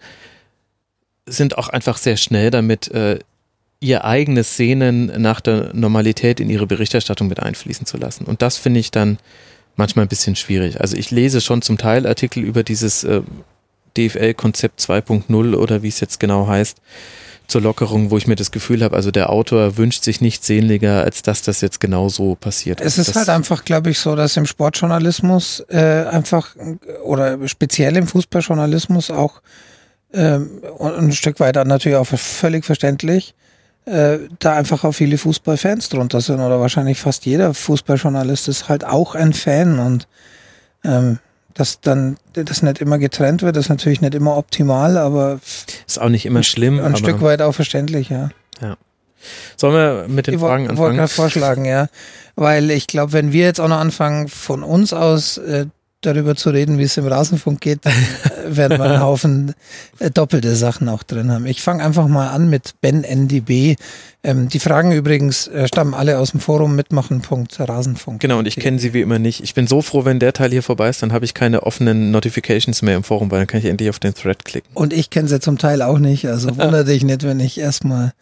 sind auch einfach sehr schnell damit, äh, ihr eigenes Sehnen nach der Normalität in ihre Berichterstattung mit einfließen zu lassen. Und das finde ich dann manchmal ein bisschen schwierig. Also ich lese schon zum Teil Artikel über dieses äh, DFL-Konzept 2.0 oder wie es jetzt genau heißt, zur Lockerung, wo ich mir das Gefühl habe, also der Autor wünscht sich nichts sehnlicher, als dass das jetzt genau so passiert. Es ist das halt einfach, glaube ich, so, dass im Sportjournalismus äh, einfach oder speziell im Fußballjournalismus auch ähm, und ein Stück weiter natürlich auch völlig verständlich, äh, da einfach auch viele Fußballfans drunter sind oder wahrscheinlich fast jeder Fußballjournalist ist halt auch ein Fan und ähm, dass dann das nicht immer getrennt wird, ist natürlich nicht immer optimal, aber ist auch nicht immer schlimm. Ein Stück weit auch verständlich, ja. Ja. Sollen wir mit den ich Fragen anfangen? Ich wollte gerade vorschlagen, ja. Weil ich glaube, wenn wir jetzt auch noch anfangen, von uns aus äh, darüber zu reden, wie es im Rasenfunk geht, dann werden wir einen Haufen äh, doppelte Sachen auch drin haben. Ich fange einfach mal an mit Ben NDB. Ähm, die Fragen übrigens äh, stammen alle aus dem Forum mitmachen.rasenfunk. Genau, und ich kenne sie wie immer nicht. Ich bin so froh, wenn der Teil hier vorbei ist, dann habe ich keine offenen Notifications mehr im Forum, weil dann kann ich endlich auf den Thread klicken. Und ich kenne sie zum Teil auch nicht, also wundere dich nicht, wenn ich erstmal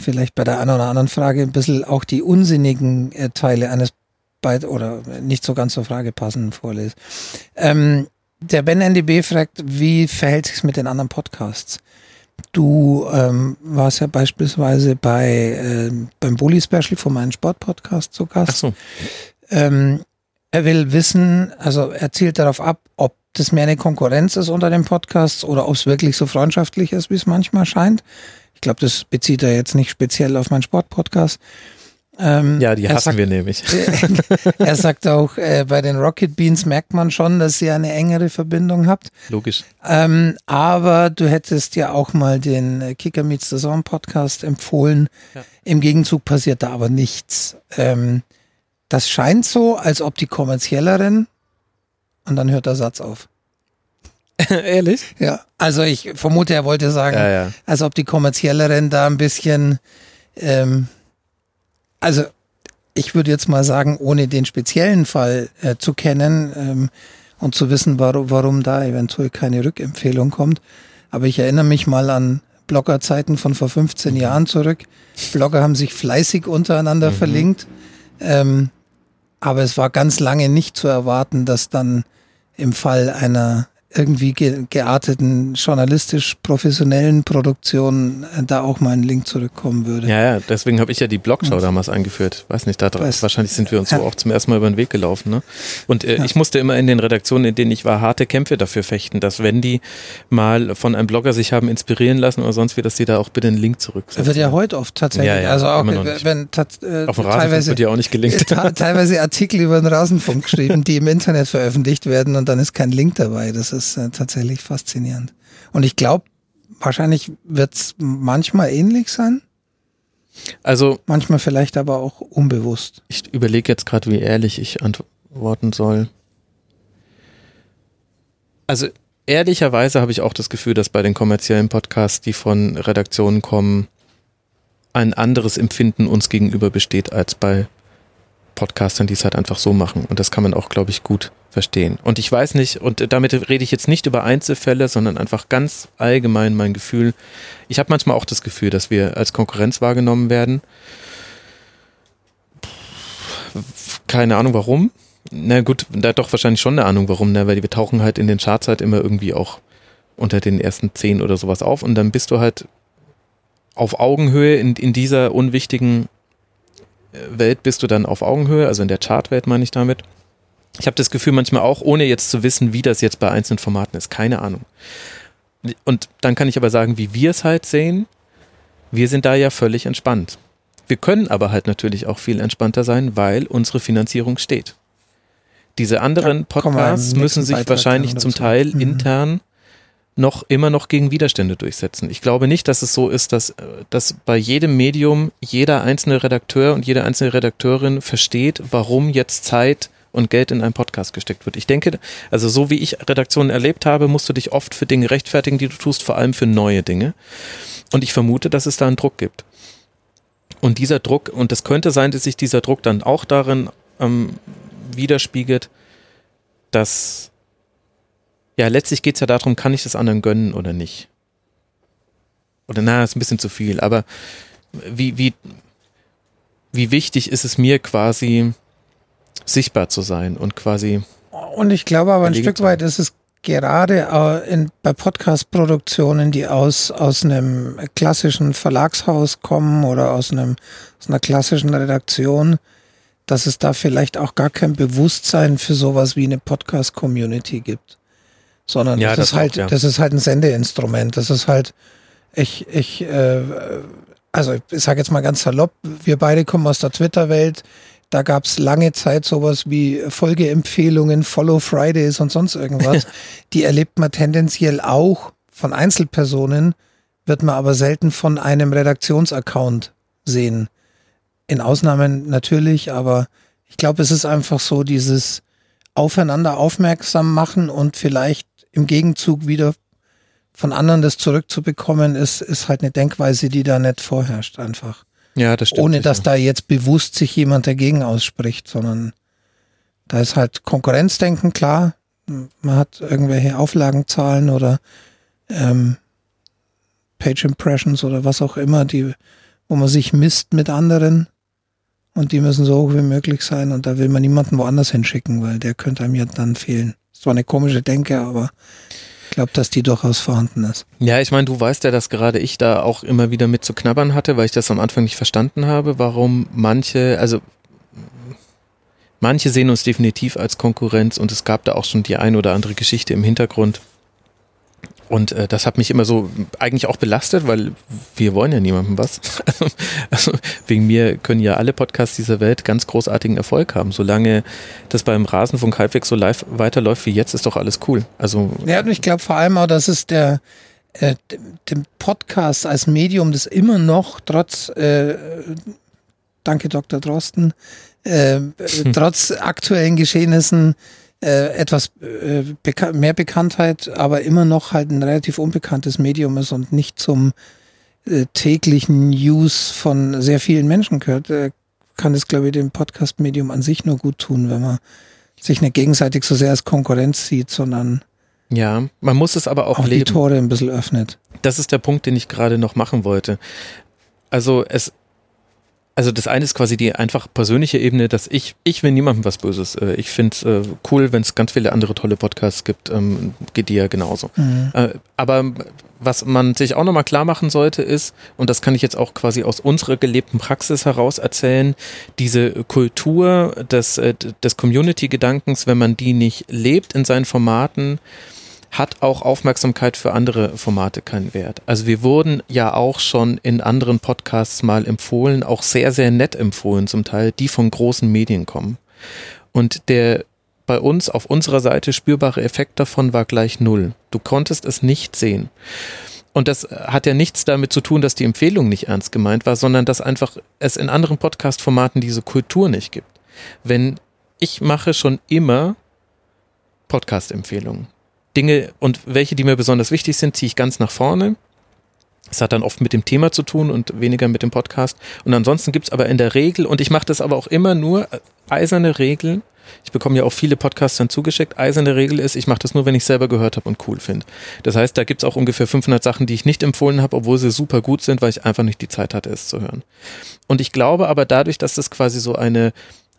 vielleicht bei der einen oder anderen Frage ein bisschen auch die unsinnigen äh, Teile eines bei, oder nicht so ganz zur Frage passend vorlese. Ähm, der Ben NDB fragt, wie verhält sich mit den anderen Podcasts? Du ähm, warst ja beispielsweise bei ähm, beim Bully Special von meinem Sportpodcast zu Gast. Ach so. Ähm, er will wissen, also er zielt darauf ab, ob das mehr eine Konkurrenz ist unter den Podcasts oder ob es wirklich so freundschaftlich ist, wie es manchmal scheint. Ich glaube, das bezieht er jetzt nicht speziell auf meinen Sportpodcast. Ähm, ja, die hassen sagt, wir nämlich. er sagt auch, äh, bei den Rocket Beans merkt man schon, dass ihr eine engere Verbindung habt. Logisch. Ähm, aber du hättest ja auch mal den Kicker Meets the Zone Podcast empfohlen. Ja. Im Gegenzug passiert da aber nichts. Ähm, das scheint so, als ob die kommerzielleren und dann hört der Satz auf. Ehrlich? Ja, also ich vermute, er wollte sagen, ja, ja. als ob die kommerzielleren da ein bisschen ähm, also ich würde jetzt mal sagen, ohne den speziellen Fall äh, zu kennen ähm, und zu wissen, warum, warum da eventuell keine Rückempfehlung kommt. Aber ich erinnere mich mal an Bloggerzeiten von vor 15 mhm. Jahren zurück. Blogger haben sich fleißig untereinander mhm. verlinkt. Ähm, aber es war ganz lange nicht zu erwarten, dass dann im Fall einer irgendwie ge gearteten, journalistisch professionellen Produktionen äh, da auch mal ein Link zurückkommen würde. Ja, ja, deswegen habe ich ja die Blogschau damals eingeführt. Weiß nicht, da weiß, wahrscheinlich sind wir uns ja. so auch zum ersten Mal über den Weg gelaufen. Ne? Und äh, ja. ich musste immer in den Redaktionen, in denen ich war, harte Kämpfe dafür fechten, dass wenn die mal von einem Blogger sich haben inspirieren lassen oder sonst wie, dass die da auch bitte einen Link zurücksetzen. Wird ja heute oft tatsächlich. Ja, ja, also auch wenn äh, Auf dem teilweise wird ja auch nicht gelingt. teilweise Artikel über den Rasenfunk geschrieben, die im Internet veröffentlicht werden und dann ist kein Link dabei. Das ist äh, tatsächlich faszinierend. Und ich glaube, wahrscheinlich wird es manchmal ähnlich sein. Also. Manchmal vielleicht aber auch unbewusst. Ich überlege jetzt gerade, wie ehrlich ich antworten soll. Also ehrlicherweise habe ich auch das Gefühl, dass bei den kommerziellen Podcasts, die von Redaktionen kommen, ein anderes Empfinden uns gegenüber besteht als bei Podcastern, die es halt einfach so machen. Und das kann man auch, glaube ich, gut verstehen. Und ich weiß nicht, und damit rede ich jetzt nicht über Einzelfälle, sondern einfach ganz allgemein mein Gefühl. Ich habe manchmal auch das Gefühl, dass wir als Konkurrenz wahrgenommen werden. Keine Ahnung warum. Na gut, da doch wahrscheinlich schon eine Ahnung warum, ne? weil wir tauchen halt in den Charts halt immer irgendwie auch unter den ersten zehn oder sowas auf und dann bist du halt auf Augenhöhe in, in dieser unwichtigen Welt bist du dann auf Augenhöhe, also in der Chartwelt meine ich damit. Ich habe das Gefühl manchmal auch, ohne jetzt zu wissen, wie das jetzt bei einzelnen Formaten ist, keine Ahnung. Und dann kann ich aber sagen, wie wir es halt sehen. Wir sind da ja völlig entspannt. Wir können aber halt natürlich auch viel entspannter sein, weil unsere Finanzierung steht. Diese anderen Podcasts müssen sich Beitrag wahrscheinlich zum Teil mhm. intern noch immer noch gegen Widerstände durchsetzen. Ich glaube nicht, dass es so ist, dass, dass bei jedem Medium jeder einzelne Redakteur und jede einzelne Redakteurin versteht, warum jetzt Zeit und Geld in einen Podcast gesteckt wird. Ich denke, also so wie ich Redaktionen erlebt habe, musst du dich oft für Dinge rechtfertigen, die du tust, vor allem für neue Dinge. Und ich vermute, dass es da einen Druck gibt. Und dieser Druck, und es könnte sein, dass sich dieser Druck dann auch darin ähm, widerspiegelt, dass ja, letztlich geht es ja darum, kann ich das anderen gönnen oder nicht? Oder na, ist ein bisschen zu viel, aber wie, wie, wie wichtig ist es mir quasi, sichtbar zu sein und quasi. Und ich glaube aber ein Stück weit ist es gerade äh, in, bei Podcast-Produktionen, die aus, aus einem klassischen Verlagshaus kommen oder aus, einem, aus einer klassischen Redaktion, dass es da vielleicht auch gar kein Bewusstsein für sowas wie eine Podcast-Community gibt. Sondern ja, das, das, ist halt, auch, ja. das ist halt ein Sendeinstrument. Das ist halt, ich, ich, äh, also ich sage jetzt mal ganz salopp, wir beide kommen aus der Twitter-Welt. Da gab es lange Zeit sowas wie Folgeempfehlungen, Follow Fridays und sonst irgendwas. Die erlebt man tendenziell auch von Einzelpersonen, wird man aber selten von einem Redaktionsaccount sehen. In Ausnahmen natürlich, aber ich glaube, es ist einfach so dieses aufeinander aufmerksam machen und vielleicht im Gegenzug wieder von anderen das zurückzubekommen, ist, ist halt eine Denkweise, die da nicht vorherrscht einfach. Ja, das stimmt. Ohne sicher. dass da jetzt bewusst sich jemand dagegen ausspricht, sondern da ist halt Konkurrenzdenken klar. Man hat irgendwelche Auflagenzahlen oder ähm, Page Impressions oder was auch immer, die, wo man sich misst mit anderen und die müssen so hoch wie möglich sein und da will man niemanden woanders hinschicken, weil der könnte einem ja dann fehlen. Das war eine komische Denke, aber ich glaube, dass die durchaus vorhanden ist. Ja, ich meine, du weißt ja, dass gerade ich da auch immer wieder mit zu knabbern hatte, weil ich das am Anfang nicht verstanden habe, warum manche, also manche sehen uns definitiv als Konkurrenz und es gab da auch schon die ein oder andere Geschichte im Hintergrund, und äh, das hat mich immer so eigentlich auch belastet, weil wir wollen ja niemandem was. Also, also wegen mir können ja alle Podcasts dieser Welt ganz großartigen Erfolg haben. Solange das beim Rasenfunk halbwegs so live weiterläuft wie jetzt, ist doch alles cool. Also ja, und ich glaube vor allem auch, dass es der äh, dem Podcast als Medium, das immer noch trotz äh, Danke Dr. Drosten, äh, hm. trotz aktuellen Geschehnissen äh, etwas äh, beka mehr Bekanntheit, aber immer noch halt ein relativ unbekanntes Medium ist und nicht zum äh, täglichen News von sehr vielen Menschen gehört, äh, kann es, glaube ich, dem Podcast-Medium an sich nur gut tun, wenn man sich nicht gegenseitig so sehr als Konkurrenz sieht, sondern ja, man muss es aber auch, auch leben. die Tore ein bisschen öffnet. Das ist der Punkt, den ich gerade noch machen wollte. Also es also das eine ist quasi die einfach persönliche Ebene, dass ich, ich will niemandem was Böses. Äh, ich finde es äh, cool, wenn es ganz viele andere tolle Podcasts gibt, ähm, geht dir ja genauso. Mhm. Äh, aber was man sich auch nochmal klar machen sollte ist, und das kann ich jetzt auch quasi aus unserer gelebten Praxis heraus erzählen, diese Kultur des, des Community-Gedankens, wenn man die nicht lebt in seinen Formaten, hat auch Aufmerksamkeit für andere Formate keinen Wert. Also wir wurden ja auch schon in anderen Podcasts mal empfohlen, auch sehr, sehr nett empfohlen zum Teil, die von großen Medien kommen. Und der bei uns auf unserer Seite spürbare Effekt davon war gleich null. Du konntest es nicht sehen. Und das hat ja nichts damit zu tun, dass die Empfehlung nicht ernst gemeint war, sondern dass einfach es in anderen Podcast-Formaten diese Kultur nicht gibt. Wenn ich mache schon immer Podcast-Empfehlungen. Dinge und welche, die mir besonders wichtig sind, ziehe ich ganz nach vorne. Es hat dann oft mit dem Thema zu tun und weniger mit dem Podcast. Und ansonsten gibt es aber in der Regel, und ich mache das aber auch immer nur, äh, eiserne Regel. Ich bekomme ja auch viele Podcasts dann zugeschickt. Eiserne Regel ist, ich mache das nur, wenn ich selber gehört habe und cool finde. Das heißt, da gibt es auch ungefähr 500 Sachen, die ich nicht empfohlen habe, obwohl sie super gut sind, weil ich einfach nicht die Zeit hatte, es zu hören. Und ich glaube aber dadurch, dass das quasi so eine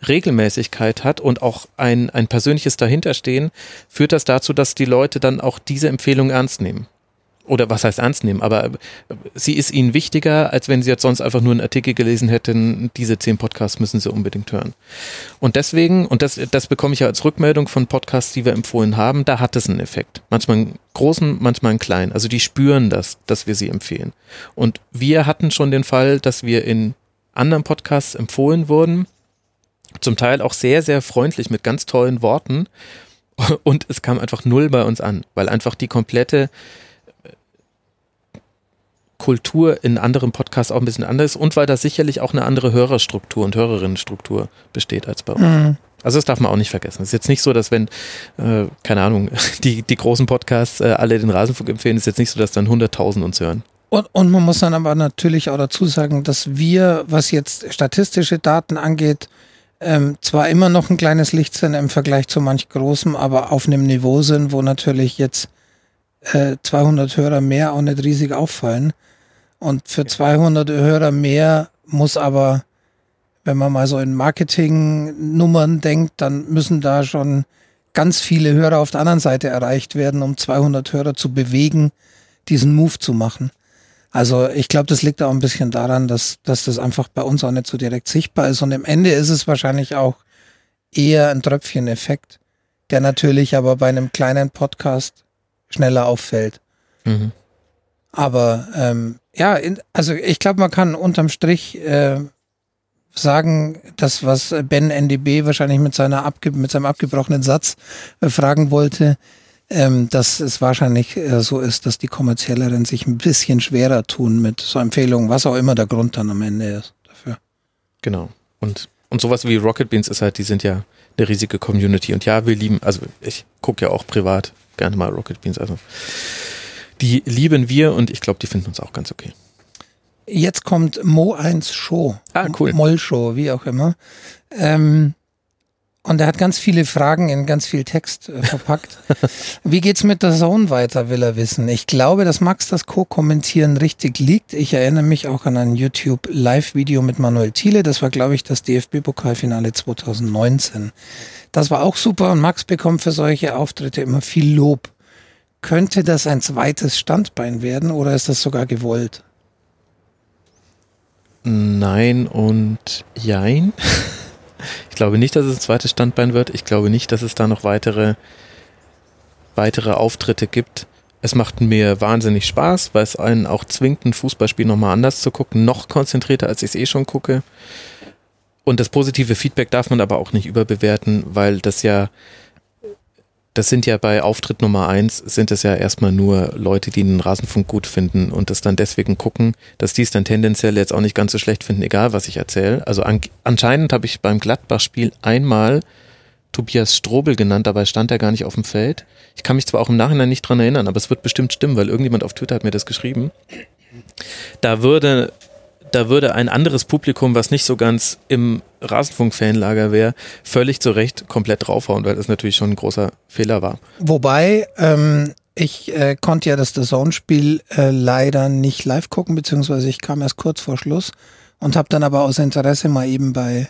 Regelmäßigkeit hat und auch ein, ein persönliches Dahinterstehen, führt das dazu, dass die Leute dann auch diese Empfehlung ernst nehmen. oder was heißt ernst nehmen, aber sie ist ihnen wichtiger, als wenn sie jetzt sonst einfach nur einen Artikel gelesen hätten, diese zehn Podcasts müssen sie unbedingt hören. Und deswegen, und das, das bekomme ich ja als Rückmeldung von Podcasts, die wir empfohlen haben, da hat es einen Effekt. Manchmal einen großen, manchmal einen kleinen. Also die spüren das, dass wir sie empfehlen. Und wir hatten schon den Fall, dass wir in anderen Podcasts empfohlen wurden, zum Teil auch sehr, sehr freundlich mit ganz tollen Worten. Und es kam einfach null bei uns an, weil einfach die komplette Kultur in anderen Podcasts auch ein bisschen anders ist und weil da sicherlich auch eine andere Hörerstruktur und Hörerinnenstruktur besteht als bei uns. Mhm. Also das darf man auch nicht vergessen. Es ist jetzt nicht so, dass wenn, äh, keine Ahnung, die, die großen Podcasts äh, alle den Rasenfunk empfehlen, ist jetzt nicht so, dass dann 100.000 uns hören. Und, und man muss dann aber natürlich auch dazu sagen, dass wir, was jetzt statistische Daten angeht, ähm, zwar immer noch ein kleines Licht sind im Vergleich zu manch großem, aber auf einem Niveau sind, wo natürlich jetzt äh, 200 Hörer mehr auch nicht riesig auffallen. Und für 200 Hörer mehr muss aber, wenn man mal so in Marketingnummern denkt, dann müssen da schon ganz viele Hörer auf der anderen Seite erreicht werden, um 200 Hörer zu bewegen, diesen Move zu machen. Also ich glaube, das liegt auch ein bisschen daran, dass, dass das einfach bei uns auch nicht so direkt sichtbar ist. Und im Ende ist es wahrscheinlich auch eher ein Tröpfcheneffekt, der natürlich aber bei einem kleinen Podcast schneller auffällt. Mhm. Aber ähm, ja, in, also ich glaube, man kann unterm Strich äh, sagen, das, was Ben NDB wahrscheinlich mit, seiner abge mit seinem abgebrochenen Satz äh, fragen wollte, ähm, dass es wahrscheinlich äh, so ist, dass die kommerzielleren sich ein bisschen schwerer tun mit so Empfehlungen, was auch immer der Grund dann am Ende ist dafür. Genau. Und, und sowas wie Rocket Beans ist halt, die sind ja eine riesige Community. Und ja, wir lieben, also ich gucke ja auch privat gerne mal Rocket Beans. Also die lieben wir und ich glaube, die finden uns auch ganz okay. Jetzt kommt Mo 1 Show. Ah, cool. Moll Show, wie auch immer. Ähm, und er hat ganz viele Fragen in ganz viel Text äh, verpackt. Wie geht's mit der Zone weiter, will er wissen. Ich glaube, dass Max das Co-Kommentieren richtig liegt. Ich erinnere mich auch an ein YouTube-Live-Video mit Manuel Thiele. Das war, glaube ich, das DFB-Pokalfinale 2019. Das war auch super und Max bekommt für solche Auftritte immer viel Lob. Könnte das ein zweites Standbein werden oder ist das sogar gewollt? Nein und jein. Ich glaube nicht, dass es ein zweites Standbein wird. Ich glaube nicht, dass es da noch weitere, weitere Auftritte gibt. Es macht mir wahnsinnig Spaß, weil es einen auch zwingt, ein Fußballspiel nochmal anders zu gucken, noch konzentrierter, als ich es eh schon gucke. Und das positive Feedback darf man aber auch nicht überbewerten, weil das ja das sind ja bei Auftritt Nummer eins, sind es ja erstmal nur Leute, die den Rasenfunk gut finden und das dann deswegen gucken, dass die es dann tendenziell jetzt auch nicht ganz so schlecht finden, egal was ich erzähle. Also an, anscheinend habe ich beim Gladbach-Spiel einmal Tobias Strobel genannt, dabei stand er gar nicht auf dem Feld. Ich kann mich zwar auch im Nachhinein nicht dran erinnern, aber es wird bestimmt stimmen, weil irgendjemand auf Twitter hat mir das geschrieben. Da würde da würde ein anderes Publikum, was nicht so ganz im Rasenfunk-Fanlager wäre, völlig zu Recht komplett draufhauen, weil das natürlich schon ein großer Fehler war. Wobei, ähm, ich äh, konnte ja das The Zone-Spiel äh, leider nicht live gucken, beziehungsweise ich kam erst kurz vor Schluss und habe dann aber aus Interesse mal eben bei,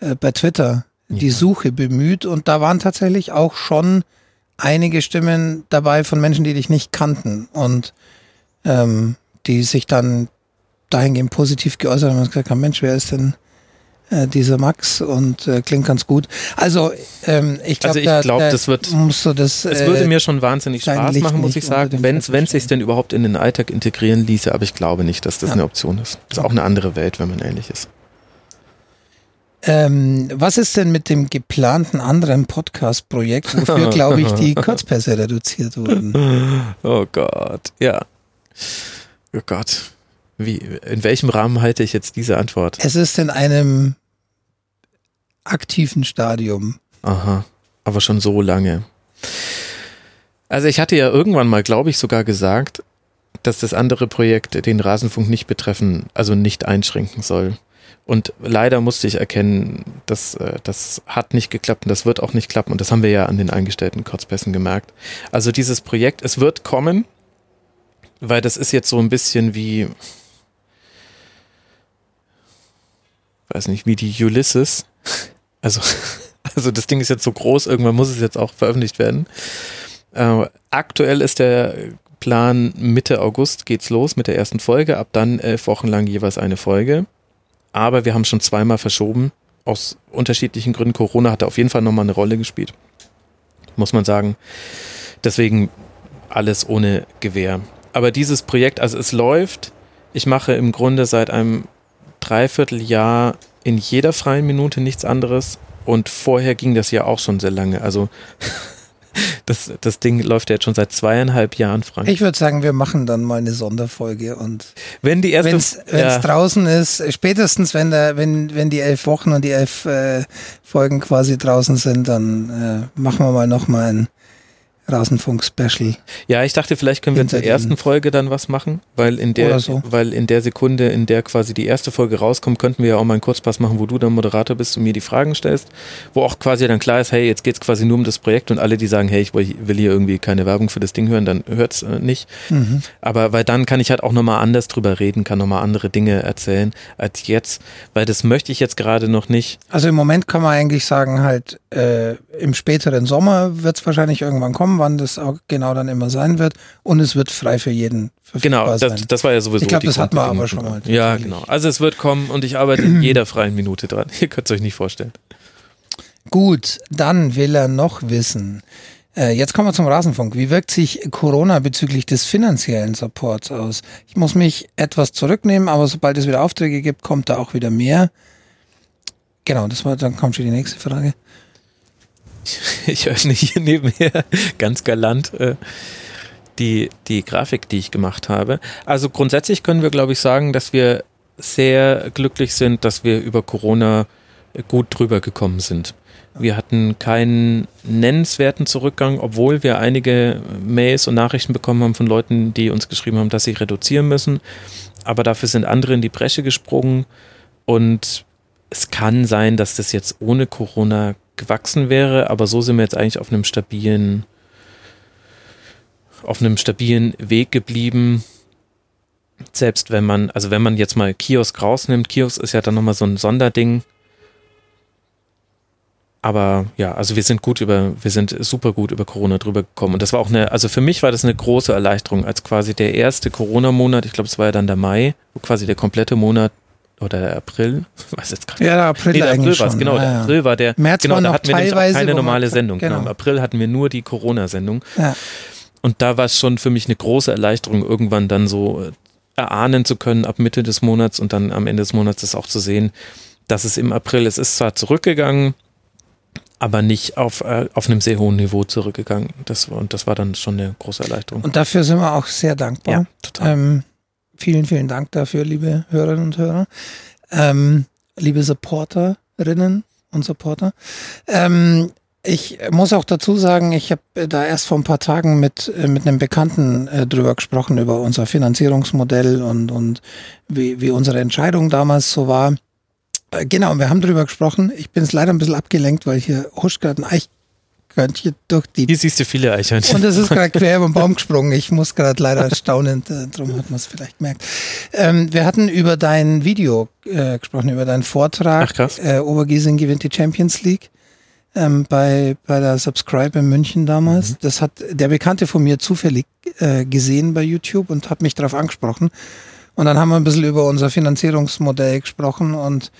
äh, bei Twitter die ja. Suche bemüht und da waren tatsächlich auch schon einige Stimmen dabei von Menschen, die dich nicht kannten und ähm, die sich dann dahingehend positiv geäußert haben und gesagt haben, Mensch, wer ist denn äh, dieser Max und äh, klingt ganz gut. Also ähm, ich glaube, also ich glaub, da, das wird, musst du das. Es äh, würde mir schon wahnsinnig Spaß machen, muss ich sagen, wenn es sich denn überhaupt in den Alltag integrieren ließe. Aber ich glaube nicht, dass das ja. eine Option ist. Das ist auch eine andere Welt, wenn man ehrlich ist. Ähm, was ist denn mit dem geplanten anderen Podcast-Projekt, wofür, glaube ich, die Kurzpässe reduziert wurden? Oh Gott, ja. Oh Gott. Wie, in welchem Rahmen halte ich jetzt diese Antwort? Es ist in einem aktiven Stadium. Aha, aber schon so lange. Also ich hatte ja irgendwann mal, glaube ich, sogar gesagt, dass das andere Projekt den Rasenfunk nicht betreffen, also nicht einschränken soll. Und leider musste ich erkennen, dass äh, das hat nicht geklappt und das wird auch nicht klappen. Und das haben wir ja an den eingestellten Kurzpässen gemerkt. Also dieses Projekt, es wird kommen, weil das ist jetzt so ein bisschen wie, weiß nicht, wie die Ulysses. Also, also das Ding ist jetzt so groß, irgendwann muss es jetzt auch veröffentlicht werden. Äh, aktuell ist der Plan, Mitte August geht's los mit der ersten Folge. Ab dann elf Wochen lang jeweils eine Folge. Aber wir haben schon zweimal verschoben. Aus unterschiedlichen Gründen. Corona hatte auf jeden Fall nochmal eine Rolle gespielt. Muss man sagen. Deswegen alles ohne Gewehr. Aber dieses Projekt, also es läuft. Ich mache im Grunde seit einem Dreivierteljahr in jeder freien Minute nichts anderes. Und vorher ging das ja auch schon sehr lange. Also das, das Ding läuft ja jetzt schon seit zweieinhalb Jahren, Frank. Ich würde sagen, wir machen dann mal eine Sonderfolge und wenn die erste, wenn es ja. draußen ist, spätestens wenn der, wenn, wenn die elf Wochen und die elf äh, Folgen quasi draußen sind, dann äh, machen wir mal noch mal ein Rasenfunk-Special. Ja, ich dachte, vielleicht können wir zur ersten Folge dann was machen, weil in der, so. weil in der Sekunde, in der quasi die erste Folge rauskommt, könnten wir ja auch mal einen Kurzpass machen, wo du dann Moderator bist und mir die Fragen stellst, wo auch quasi dann klar ist, hey, jetzt geht es quasi nur um das Projekt und alle, die sagen, hey, ich will hier irgendwie keine Werbung für das Ding hören, dann hört's äh, nicht. Mhm. Aber weil dann kann ich halt auch nochmal anders drüber reden, kann nochmal andere Dinge erzählen als jetzt, weil das möchte ich jetzt gerade noch nicht. Also im Moment kann man eigentlich sagen, halt äh, im späteren Sommer wird es wahrscheinlich irgendwann kommen wann das auch genau dann immer sein wird. Und es wird frei für jeden Genau, das, das, war ja sowieso. Ich glaube, das hatten wir aber schon mal. Ja, genau. Also es wird kommen und ich arbeite in jeder freien Minute dran. Ihr könnt es euch nicht vorstellen. Gut, dann will er noch wissen. Äh, jetzt kommen wir zum Rasenfunk. Wie wirkt sich Corona bezüglich des finanziellen Supports aus? Ich muss mich etwas zurücknehmen, aber sobald es wieder Aufträge gibt, kommt da auch wieder mehr. Genau, das war, dann kommt schon die nächste Frage. ich öffne hier nebenher ganz galant äh, die, die Grafik, die ich gemacht habe. Also grundsätzlich können wir, glaube ich, sagen, dass wir sehr glücklich sind, dass wir über Corona gut drüber gekommen sind. Wir hatten keinen nennenswerten Zurückgang, obwohl wir einige Mails und Nachrichten bekommen haben von Leuten, die uns geschrieben haben, dass sie reduzieren müssen. Aber dafür sind andere in die Bresche gesprungen und es kann sein, dass das jetzt ohne Corona gewachsen wäre, aber so sind wir jetzt eigentlich auf einem stabilen, auf einem stabilen Weg geblieben. Selbst wenn man, also wenn man jetzt mal Kiosk rausnimmt, Kiosk ist ja dann nochmal so ein Sonderding. Aber ja, also wir sind gut über, wir sind super gut über Corona drüber gekommen. Und das war auch eine, also für mich war das eine große Erleichterung, als quasi der erste Corona-Monat, ich glaube, es war ja dann der Mai, wo quasi der komplette Monat oder der April, weiß jetzt gerade. Ja, der April, nee, der April war es, genau, der April war der, März genau, war da hatten wir auch keine normale Sendung. Genau. genau. Im April hatten wir nur die Corona-Sendung. Ja. Und da war es schon für mich eine große Erleichterung, irgendwann dann so äh, erahnen zu können ab Mitte des Monats und dann am Ende des Monats das auch zu sehen, dass es im April, es ist zwar zurückgegangen, aber nicht auf, äh, auf einem sehr hohen Niveau zurückgegangen. Das, und das war dann schon eine große Erleichterung. Und dafür sind wir auch sehr dankbar. Ja, total. Ähm, vielen, vielen Dank dafür, liebe Hörerinnen und Hörer ähm, liebe Supporterinnen und Supporter. Ähm, ich muss auch dazu sagen, ich habe da erst vor ein paar Tagen mit, äh, mit einem Bekannten äh, drüber gesprochen, über unser Finanzierungsmodell und, und wie, wie unsere Entscheidung damals so war. Äh, genau, wir haben drüber gesprochen. Ich bin jetzt leider ein bisschen abgelenkt, weil hier huscht gerade ein Eich, Eichhörnchen durch die. Hier siehst du viele Eichhörnchen. Und es ist gerade quer über den Baum gesprungen. Ich muss gerade leider staunend, äh, darum hat man es vielleicht gemerkt. Ähm, wir hatten über dein Video äh, gesprochen, über deinen Vortrag. Ach krass. Äh, Obergiesing gewinnt die Champions League. Ähm, bei, bei der Subscribe in München damals. Mhm. Das hat der Bekannte von mir zufällig äh, gesehen bei YouTube und hat mich darauf angesprochen. Und dann haben wir ein bisschen über unser Finanzierungsmodell gesprochen und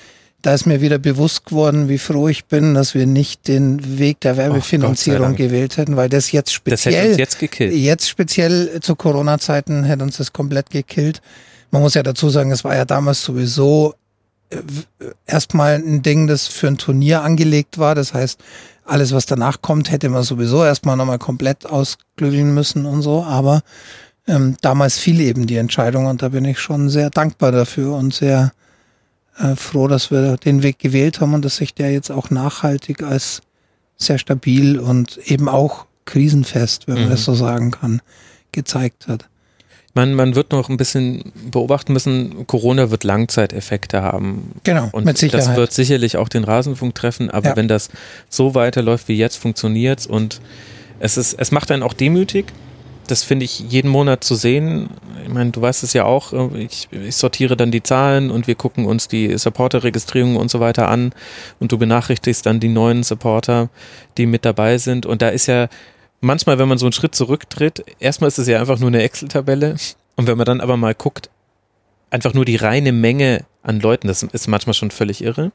da ist mir wieder bewusst geworden, wie froh ich bin, dass wir nicht den Weg der Werbefinanzierung oh, gewählt hätten, weil das jetzt speziell, das jetzt, jetzt speziell zu Corona-Zeiten hätte uns das komplett gekillt. Man muss ja dazu sagen, es war ja damals sowieso äh, erstmal ein Ding, das für ein Turnier angelegt war. Das heißt, alles, was danach kommt, hätte man sowieso erstmal nochmal komplett ausklügeln müssen und so. Aber ähm, damals fiel eben die Entscheidung und da bin ich schon sehr dankbar dafür und sehr äh, froh, dass wir den Weg gewählt haben und dass sich der jetzt auch nachhaltig als sehr stabil und eben auch krisenfest, wenn man mhm. das so sagen kann, gezeigt hat. Man, man wird noch ein bisschen beobachten müssen, Corona wird Langzeiteffekte haben. Genau, und mit Sicherheit. Das wird sicherlich auch den Rasenfunk treffen, aber ja. wenn das so weiterläuft wie jetzt, funktioniert und es ist, es macht einen auch demütig, das finde ich jeden Monat zu sehen. Ich meine, du weißt es ja auch, ich, ich sortiere dann die Zahlen und wir gucken uns die Supporter-Registrierungen und so weiter an und du benachrichtigst dann die neuen Supporter, die mit dabei sind. Und da ist ja manchmal, wenn man so einen Schritt zurücktritt, erstmal ist es ja einfach nur eine Excel-Tabelle und wenn man dann aber mal guckt, einfach nur die reine Menge an Leuten, das ist manchmal schon völlig irre.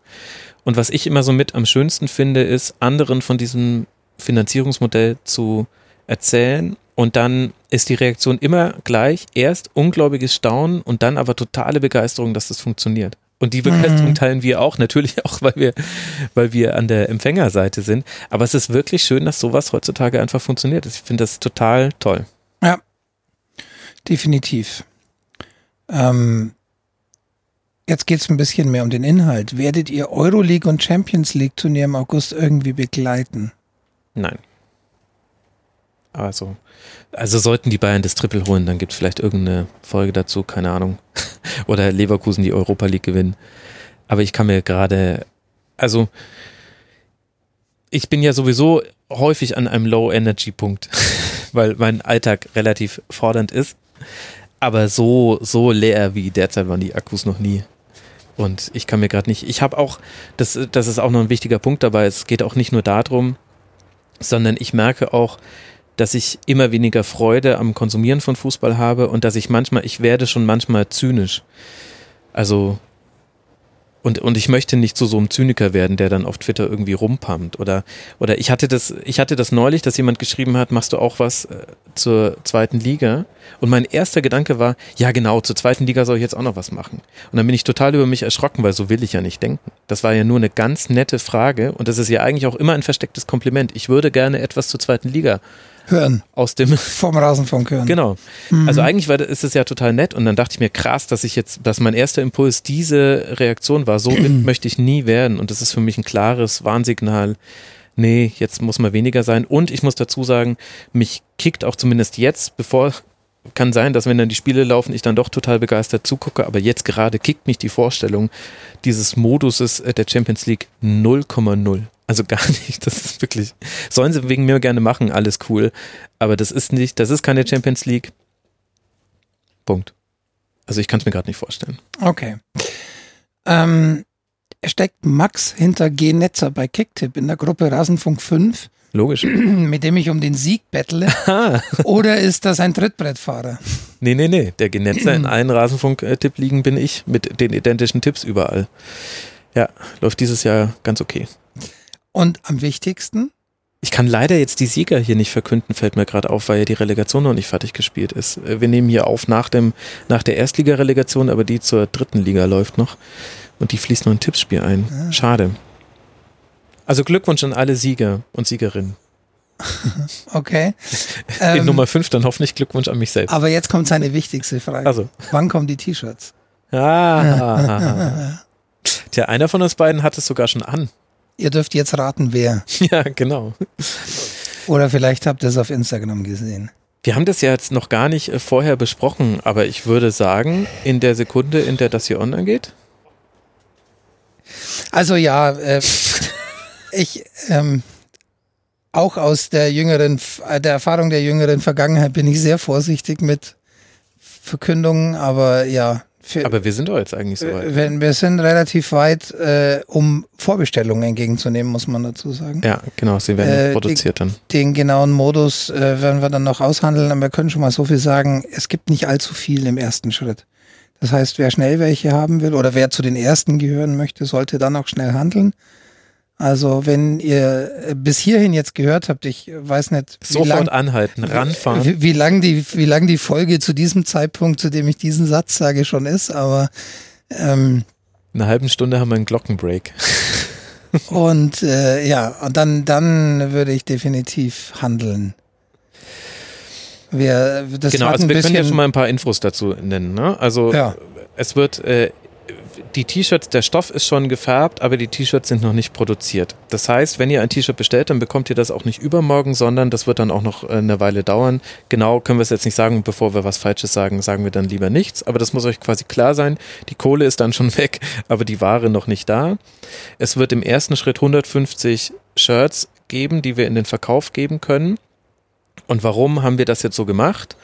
Und was ich immer so mit am schönsten finde, ist, anderen von diesem Finanzierungsmodell zu erzählen und dann ist die Reaktion immer gleich. Erst ungläubiges Staunen und dann aber totale Begeisterung, dass das funktioniert. Und die Begeisterung mhm. teilen wir auch, natürlich auch, weil wir, weil wir an der Empfängerseite sind. Aber es ist wirklich schön, dass sowas heutzutage einfach funktioniert. Ich finde das total toll. Ja, definitiv. Ähm, jetzt geht es ein bisschen mehr um den Inhalt. Werdet ihr Euroleague und Champions League Turnier im August irgendwie begleiten? Nein. Also, also sollten die Bayern das Triple holen, dann gibt es vielleicht irgendeine Folge dazu, keine Ahnung. Oder Leverkusen die Europa League gewinnen. Aber ich kann mir gerade, also ich bin ja sowieso häufig an einem Low-Energy-Punkt, weil mein Alltag relativ fordernd ist. Aber so, so leer wie derzeit waren die Akkus noch nie. Und ich kann mir gerade nicht, ich habe auch, das, das ist auch noch ein wichtiger Punkt dabei, es geht auch nicht nur darum, sondern ich merke auch, dass ich immer weniger Freude am Konsumieren von Fußball habe und dass ich manchmal, ich werde schon manchmal zynisch. Also und, und ich möchte nicht zu so einem Zyniker werden, der dann auf Twitter irgendwie rumpammt. Oder, oder ich hatte das, ich hatte das neulich, dass jemand geschrieben hat, machst du auch was äh, zur zweiten Liga? Und mein erster Gedanke war, ja genau, zur zweiten Liga soll ich jetzt auch noch was machen. Und dann bin ich total über mich erschrocken, weil so will ich ja nicht denken. Das war ja nur eine ganz nette Frage und das ist ja eigentlich auch immer ein verstecktes Kompliment. Ich würde gerne etwas zur zweiten Liga hören. Aus dem vom Rasenfunk hören. Genau. Mhm. Also eigentlich war, ist es ja total nett und dann dachte ich mir krass, dass ich jetzt, dass mein erster Impuls diese Reaktion war. So möchte ich nie werden und das ist für mich ein klares Warnsignal. Nee, jetzt muss mal weniger sein. Und ich muss dazu sagen, mich kickt auch zumindest jetzt, bevor kann sein, dass wenn dann die Spiele laufen, ich dann doch total begeistert zugucke, aber jetzt gerade kickt mich die Vorstellung dieses Moduses der Champions League 0,0. Also gar nicht. Das ist wirklich. Sollen sie wegen mir gerne machen, alles cool. Aber das ist nicht, das ist keine Champions League. Punkt. Also ich kann es mir gerade nicht vorstellen. Okay. Ähm, steckt Max hinter G-Netzer bei Kicktip in der Gruppe Rasenfunk 5. Logisch. Mit dem ich um den Sieg bettle. Oder ist das ein Trittbrettfahrer? Nee, nee, nee. Der Genetzer in allen Rasenfunk-Tipp-Ligen bin ich mit den identischen Tipps überall. Ja, läuft dieses Jahr ganz okay. Und am wichtigsten? Ich kann leider jetzt die Sieger hier nicht verkünden, fällt mir gerade auf, weil ja die Relegation noch nicht fertig gespielt ist. Äh, wir nehmen hier auf nach, dem, nach der Erstligarelegation, aber die zur dritten Liga läuft noch. Und die fließt noch ein Tippspiel ein. Ah. Schade. Also Glückwunsch an alle Sieger und Siegerinnen. Okay. In ähm, Nummer 5 dann hoffentlich Glückwunsch an mich selbst. Aber jetzt kommt seine wichtigste Frage. Also. Wann kommen die T-Shirts? Ah. Tja, einer von uns beiden hat es sogar schon an. Ihr dürft jetzt raten, wer. Ja, genau. Oder vielleicht habt ihr es auf Instagram gesehen. Wir haben das ja jetzt noch gar nicht äh, vorher besprochen, aber ich würde sagen, in der Sekunde, in der das hier online geht. Also ja, äh, ich ähm, auch aus der jüngeren, der Erfahrung der jüngeren Vergangenheit bin ich sehr vorsichtig mit Verkündungen, aber ja, für, Aber wir sind doch jetzt eigentlich so weit. Wir, wir sind relativ weit, äh, um Vorbestellungen entgegenzunehmen, muss man dazu sagen. Ja, genau, sie werden äh, produziert dann. Den genauen Modus äh, werden wir dann noch aushandeln, aber wir können schon mal so viel sagen, es gibt nicht allzu viel im ersten Schritt. Das heißt, wer schnell welche haben will oder wer zu den ersten gehören möchte, sollte dann auch schnell handeln. Also wenn ihr äh, bis hierhin jetzt gehört habt, ich weiß nicht, wie sofort lang, anhalten, ranfahren, wie, wie lang die, wie lang die Folge zu diesem Zeitpunkt, zu dem ich diesen Satz sage, schon ist, aber ähm, in einer halben Stunde haben wir einen Glockenbreak. und äh, ja, und dann, dann würde ich definitiv handeln. Wir, das genau, also wir können ja schon mal ein paar Infos dazu nennen. Ne? Also ja. es wird äh, die T-Shirts, der Stoff ist schon gefärbt, aber die T-Shirts sind noch nicht produziert. Das heißt, wenn ihr ein T-Shirt bestellt, dann bekommt ihr das auch nicht übermorgen, sondern das wird dann auch noch äh, eine Weile dauern. Genau können wir es jetzt nicht sagen. Bevor wir was Falsches sagen, sagen wir dann lieber nichts. Aber das muss euch quasi klar sein. Die Kohle ist dann schon weg, aber die Ware noch nicht da. Es wird im ersten Schritt 150 Shirts geben, die wir in den Verkauf geben können. Und warum haben wir das jetzt so gemacht?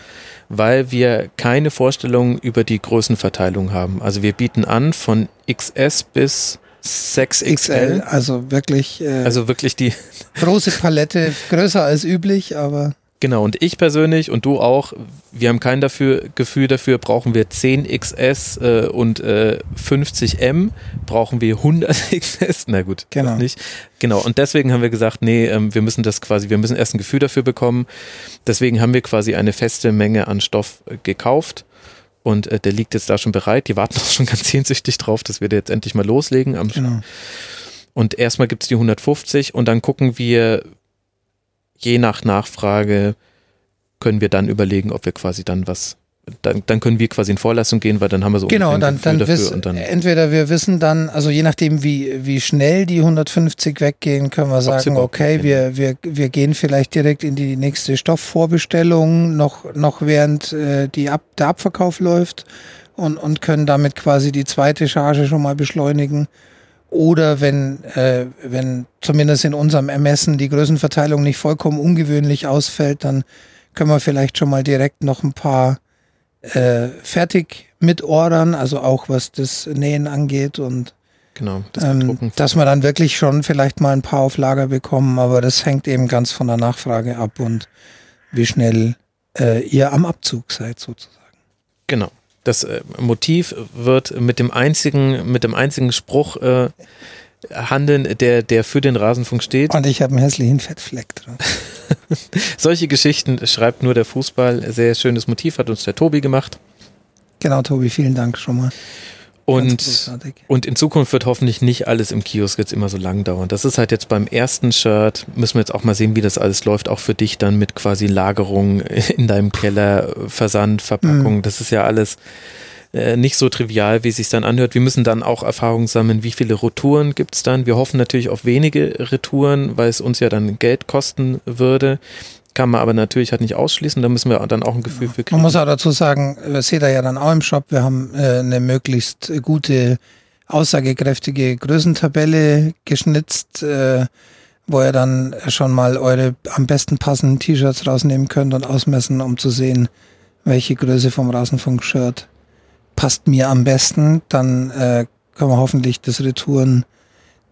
Weil wir keine Vorstellung über die Größenverteilung haben. Also wir bieten an von XS bis 6XL. Also wirklich. Äh, also wirklich die große Palette, größer als üblich, aber. Genau, und ich persönlich und du auch, wir haben kein dafür, Gefühl dafür, brauchen wir 10XS äh, und äh, 50M, brauchen wir 100XS, na gut, genau. nicht. Genau, und deswegen haben wir gesagt, nee, ähm, wir müssen das quasi, wir müssen erst ein Gefühl dafür bekommen. Deswegen haben wir quasi eine feste Menge an Stoff äh, gekauft und äh, der liegt jetzt da schon bereit. Die warten auch schon ganz sehnsüchtig drauf, dass wir da jetzt endlich mal loslegen. genau. Und erstmal gibt es die 150 und dann gucken wir, je nach Nachfrage können wir dann überlegen, ob wir quasi dann was dann, dann können wir quasi in Vorleistung gehen, weil dann haben wir so genau, dann, dann, wiss, und dann entweder wir wissen dann, also je nachdem wie, wie schnell die 150 weggehen, können wir sagen, okay, wir, wir, wir gehen vielleicht direkt in die nächste Stoffvorbestellung, noch, noch während äh, die Ab, der Abverkauf läuft und, und können damit quasi die zweite Charge schon mal beschleunigen. Oder wenn, äh, wenn zumindest in unserem Ermessen die Größenverteilung nicht vollkommen ungewöhnlich ausfällt, dann können wir vielleicht schon mal direkt noch ein paar äh, fertig mitordern, also auch was das Nähen angeht und genau, das ähm, dass wir dann wirklich schon vielleicht mal ein paar auf Lager bekommen, aber das hängt eben ganz von der Nachfrage ab und wie schnell äh, ihr am Abzug seid sozusagen. Genau das äh, Motiv wird mit dem einzigen, mit dem einzigen Spruch äh, handeln, der, der für den Rasenfunk steht. Und ich habe einen hässlichen Fettfleck dran. Solche Geschichten schreibt nur der Fußball. Sehr schönes Motiv hat uns der Tobi gemacht. Genau, Tobi, vielen Dank schon mal. Und, und in Zukunft wird hoffentlich nicht alles im Kiosk jetzt immer so lang dauern. Das ist halt jetzt beim ersten Shirt, müssen wir jetzt auch mal sehen, wie das alles läuft, auch für dich dann mit quasi Lagerung in deinem Keller, Versand, Verpackung. Mhm. Das ist ja alles äh, nicht so trivial, wie es sich dann anhört. Wir müssen dann auch Erfahrungen sammeln, wie viele Retouren gibt es dann. Wir hoffen natürlich auf wenige Retouren, weil es uns ja dann Geld kosten würde. Kann man aber natürlich halt nicht ausschließen, da müssen wir dann auch ein Gefühl für kriegen. Man muss auch dazu sagen, das seht ihr ja dann auch im Shop, wir haben äh, eine möglichst gute, aussagekräftige Größentabelle geschnitzt, äh, wo ihr dann schon mal eure am besten passenden T-Shirts rausnehmen könnt und ausmessen, um zu sehen, welche Größe vom Rasenfunk-Shirt passt mir am besten. Dann äh, können wir hoffentlich das Retouren,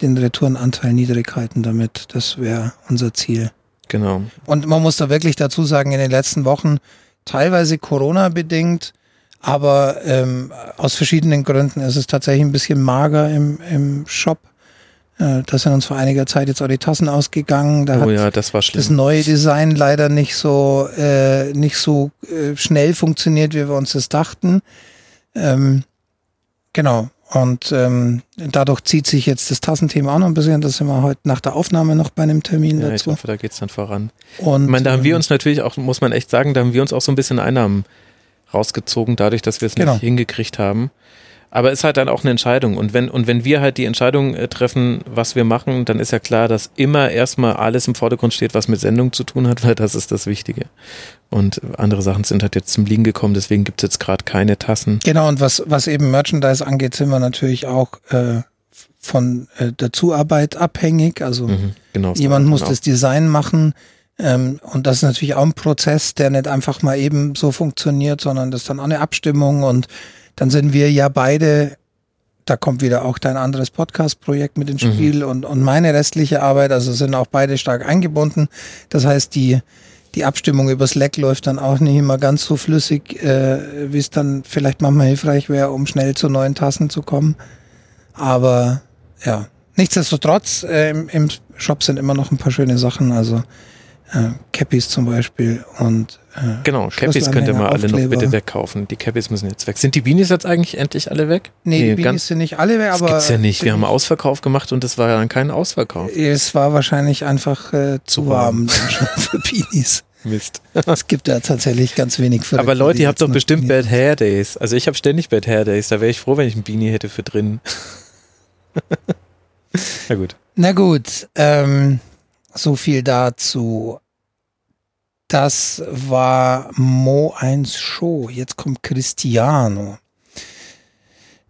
den Retourenanteil niedrig halten damit. Das wäre unser Ziel. Genau. Und man muss da wirklich dazu sagen, in den letzten Wochen teilweise Corona-bedingt, aber ähm, aus verschiedenen Gründen ist es tatsächlich ein bisschen mager im, im Shop. Äh, da sind uns vor einiger Zeit jetzt auch die Tassen ausgegangen. Da oh ja, das war schlimm. Das neue Design leider nicht so, äh, nicht so äh, schnell funktioniert, wie wir uns das dachten. Ähm, genau. Und ähm, dadurch zieht sich jetzt das Tassenthema auch noch ein bisschen. Das sind wir heute nach der Aufnahme noch bei einem Termin ja, dazu. Ich hoffe, da geht es dann voran. Und, ich meine, da haben wir ähm, uns natürlich auch, muss man echt sagen, da haben wir uns auch so ein bisschen Einnahmen rausgezogen, dadurch, dass wir es genau. nicht hingekriegt haben. Aber es ist halt dann auch eine Entscheidung. Und wenn, und wenn wir halt die Entscheidung äh, treffen, was wir machen, dann ist ja klar, dass immer erstmal alles im Vordergrund steht, was mit Sendung zu tun hat, weil das ist das Wichtige. Und andere Sachen sind halt jetzt zum Liegen gekommen, deswegen gibt es jetzt gerade keine Tassen. Genau, und was, was eben Merchandise angeht, sind wir natürlich auch äh, von äh, der Zuarbeit abhängig. Also mhm, genau, jemand muss genau. das Design machen. Ähm, und das ist natürlich auch ein Prozess, der nicht einfach mal eben so funktioniert, sondern das ist dann auch eine Abstimmung und dann sind wir ja beide, da kommt wieder auch dein anderes Podcast-Projekt mit ins mhm. Spiel mhm. und, und meine restliche Arbeit, also sind auch beide stark eingebunden. Das heißt, die, die Abstimmung über Slack läuft dann auch nicht immer ganz so flüssig, äh, wie es dann vielleicht manchmal hilfreich wäre, um schnell zu neuen Tassen zu kommen. Aber ja, nichtsdestotrotz, äh, im, im Shop sind immer noch ein paar schöne Sachen. Also äh, Cappies zum Beispiel und äh, Genau, Cappies könnt ihr mal alle noch bitte wegkaufen. Die Cappies müssen jetzt weg. Sind die Beanies jetzt eigentlich endlich alle weg? Nee, nee die Beanies sind nicht alle weg, aber. Das gibt's ja nicht. Wir haben Ausverkauf gemacht und es war dann kein Ausverkauf. Es war wahrscheinlich einfach äh, zu, warm, warm für Beanies. Mist. es gibt ja tatsächlich ganz wenig für Aber Leute, ihr habt doch bestimmt Bad Hair Days. Also ich habe ständig Bad Hair Days. Da wäre ich froh, wenn ich ein Beanie hätte für drin. Na gut. Na gut. Ähm, so viel dazu. Das war Mo 1 Show. Jetzt kommt Cristiano.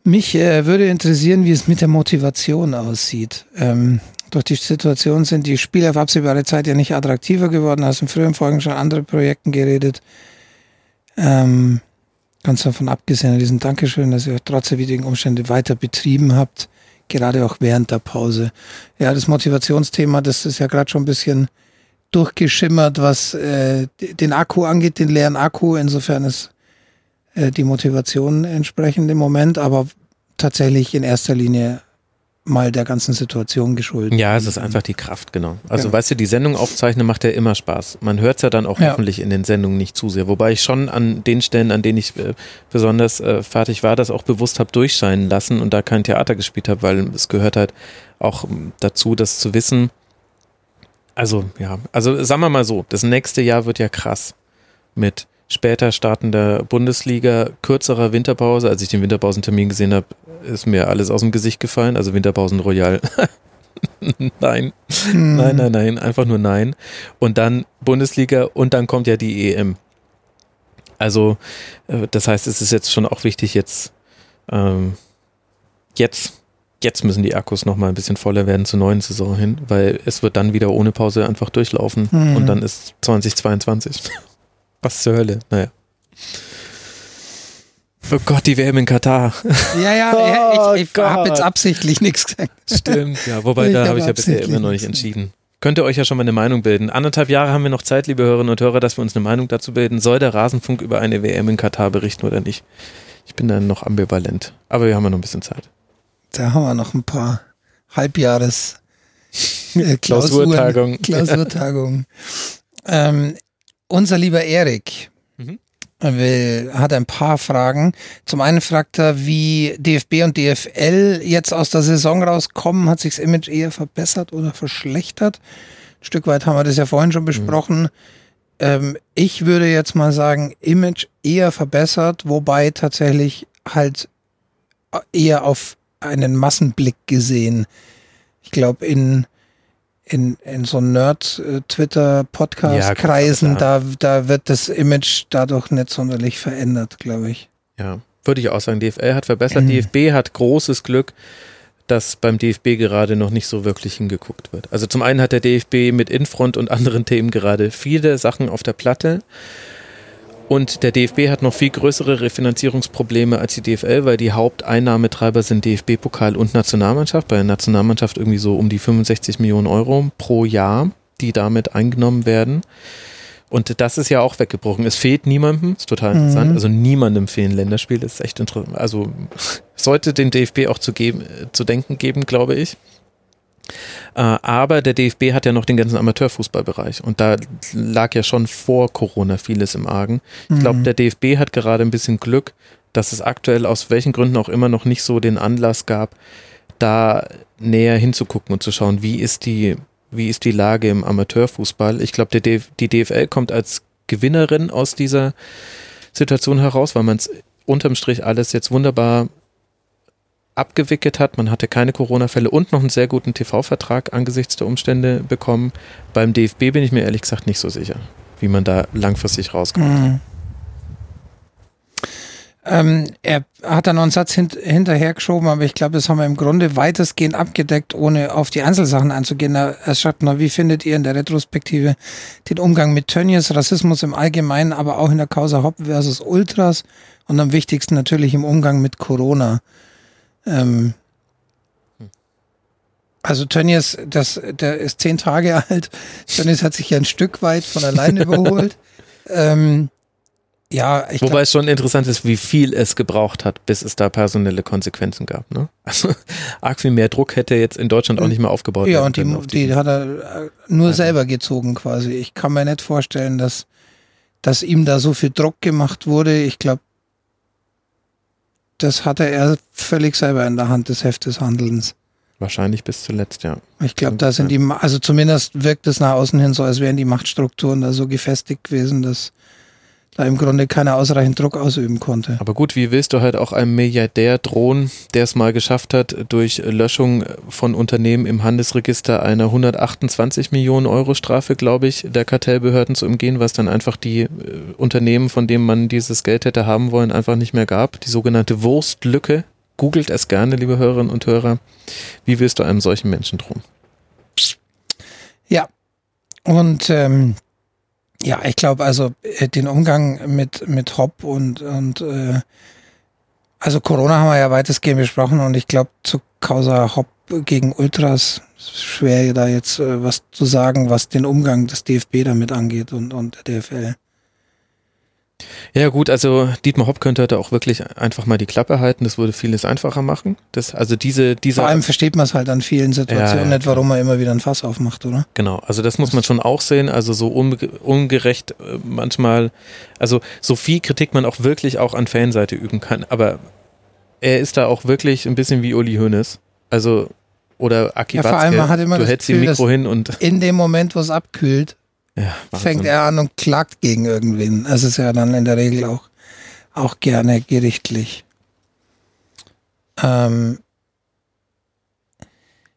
Mich äh, würde interessieren, wie es mit der Motivation aussieht. Ähm, durch die Situation sind die Spiele auf absehbare Zeit ja nicht attraktiver geworden. Hast in früheren Folgen schon andere Projekten geredet. Ähm, ganz davon abgesehen, diesen Dankeschön, dass ihr trotz der widrigen Umstände weiter betrieben habt. gerade auch während der Pause. Ja, das Motivationsthema, das ist ja gerade schon ein bisschen durchgeschimmert, was äh, den Akku angeht, den leeren Akku. Insofern ist äh, die Motivation entsprechend im Moment, aber tatsächlich in erster Linie mal der ganzen Situation geschuldet. Ja, es ist einfach die Kraft, genau. Also genau. weißt du, die Sendung aufzeichnen macht ja immer Spaß. Man hört es ja dann auch ja. hoffentlich in den Sendungen nicht zu sehr. Wobei ich schon an den Stellen, an denen ich äh, besonders äh, fertig war, das auch bewusst habe durchscheinen lassen und da kein Theater gespielt habe, weil es gehört halt auch ähm, dazu, das zu wissen. Also ja, also sagen wir mal so, das nächste Jahr wird ja krass mit später startender Bundesliga, kürzerer Winterpause. Als ich den Winterpausentermin gesehen habe, ist mir alles aus dem Gesicht gefallen. Also Winterpausen Royal. nein. Hm. Nein, nein, nein. Einfach nur nein. Und dann Bundesliga und dann kommt ja die EM. Also, äh, das heißt, es ist jetzt schon auch wichtig, jetzt, ähm, jetzt, jetzt müssen die Akkus nochmal ein bisschen voller werden zur neuen Saison hin, weil es wird dann wieder ohne Pause einfach durchlaufen hm. und dann ist 2022. Was zur Hölle? Naja. Oh Gott, die WM in Katar. Ja, ja, ja ich, ich oh habe jetzt absichtlich nichts gesagt. Stimmt, ja, wobei ich da habe ich ja bisher immer noch nicht entschieden. Könnt ihr euch ja schon mal eine Meinung bilden. Anderthalb Jahre haben wir noch Zeit, liebe Hörerinnen und Hörer, dass wir uns eine Meinung dazu bilden. Soll der Rasenfunk über eine WM in Katar berichten oder nicht? Ich bin dann noch ambivalent. Aber wir haben ja noch ein bisschen Zeit. Da haben wir noch ein paar Halbjahres äh, Klausurtagungen. Klausurtagungen. ähm, unser lieber Erik mhm. will, hat ein paar Fragen. Zum einen fragt er, wie DFB und DFL jetzt aus der Saison rauskommen. Hat sich das Image eher verbessert oder verschlechtert? Ein Stück weit haben wir das ja vorhin schon besprochen. Mhm. Ähm, ich würde jetzt mal sagen, Image eher verbessert, wobei tatsächlich halt eher auf einen Massenblick gesehen. Ich glaube, in in, in so Nerd-Twitter-Podcast-Kreisen, ja, da, da wird das Image dadurch nicht sonderlich verändert, glaube ich. Ja, würde ich auch sagen. DFL hat verbessert. Mhm. DFB hat großes Glück, dass beim DFB gerade noch nicht so wirklich hingeguckt wird. Also zum einen hat der DFB mit Infront und anderen Themen gerade viele Sachen auf der Platte. Und der DFB hat noch viel größere Refinanzierungsprobleme als die DFL, weil die Haupteinnahmetreiber sind DFB-Pokal und Nationalmannschaft. Bei der Nationalmannschaft irgendwie so um die 65 Millionen Euro pro Jahr, die damit eingenommen werden. Und das ist ja auch weggebrochen. Es fehlt niemandem, ist total interessant. Mhm. Also niemandem fehlen Länderspiele, das ist echt interessant. Also sollte den DFB auch zu, geben, zu denken geben, glaube ich. Äh, aber der DFB hat ja noch den ganzen Amateurfußballbereich und da lag ja schon vor Corona vieles im Argen. Ich glaube, mhm. der DFB hat gerade ein bisschen Glück, dass es aktuell aus welchen Gründen auch immer noch nicht so den Anlass gab, da näher hinzugucken und zu schauen, wie ist die, wie ist die Lage im Amateurfußball. Ich glaube, die DFL kommt als Gewinnerin aus dieser Situation heraus, weil man es unterm Strich alles jetzt wunderbar abgewickelt hat. Man hatte keine Corona-Fälle und noch einen sehr guten TV-Vertrag angesichts der Umstände bekommen. Beim DFB bin ich mir ehrlich gesagt nicht so sicher, wie man da langfristig rauskommt. Mhm. Ähm, er hat dann noch einen Satz hint hinterhergeschoben, aber ich glaube, das haben wir im Grunde weitestgehend abgedeckt, ohne auf die Einzelsachen einzugehen. Er, schreibt noch, wie findet ihr in der Retrospektive den Umgang mit Tönnies, Rassismus im Allgemeinen, aber auch in der Causa Hopp versus Ultras und am wichtigsten natürlich im Umgang mit Corona? Ähm, also Tönnies, das, der ist zehn Tage alt. Tönnies hat sich ja ein Stück weit von alleine überholt. ähm, ja, ich Wobei glaub, es schon interessant ist, wie viel es gebraucht hat, bis es da personelle Konsequenzen gab. Ne? Also arg viel mehr Druck hätte jetzt in Deutschland auch nicht mehr aufgebaut ja, Ja, und die, die, hat er äh, nur also. selber gezogen quasi. Ich kann mir nicht vorstellen, dass, dass ihm da so viel Druck gemacht wurde. Ich glaube, das hatte er völlig selber in der Hand des Heft des Handelns. Wahrscheinlich bis zuletzt, ja. Ich glaube, da sind die, also zumindest wirkt es nach außen hin so, als wären die Machtstrukturen da so gefestigt gewesen, dass da im Grunde keiner ausreichend Druck ausüben konnte. Aber gut, wie willst du halt auch einem Milliardär drohen, der es mal geschafft hat, durch Löschung von Unternehmen im Handelsregister eine 128 Millionen Euro Strafe, glaube ich, der Kartellbehörden zu umgehen, was dann einfach die äh, Unternehmen, von denen man dieses Geld hätte haben wollen, einfach nicht mehr gab. Die sogenannte Wurstlücke. Googelt es gerne, liebe Hörerinnen und Hörer. Wie willst du einem solchen Menschen drohen? Ja. Und ähm, ja, ich glaube also äh, den Umgang mit, mit Hop und, und äh, also Corona haben wir ja weitestgehend besprochen und ich glaube, zu Causa Hopp gegen Ultras. Schwer da jetzt äh, was zu sagen, was den Umgang des DFB damit angeht und, und der DFL. Ja gut, also Dietmar Hopp könnte da auch wirklich einfach mal die Klappe halten, das würde vieles einfacher machen. Das, also diese, diese Vor allem versteht man es halt an vielen Situationen ja, ja, nicht, warum man immer wieder ein Fass aufmacht, oder? Genau, also das muss man schon auch sehen, also so ungerecht äh, manchmal, also so viel Kritik man auch wirklich auch an Fanseite üben kann, aber er ist da auch wirklich ein bisschen wie Uli Hoeneß, also oder Aki ja, vor allem, man hat immer du hältst Gefühl, Mikro hin und in dem Moment, wo es abkühlt, ja, fängt er an und klagt gegen irgendwen. Das ist ja dann in der Regel auch, auch gerne gerichtlich. Ähm,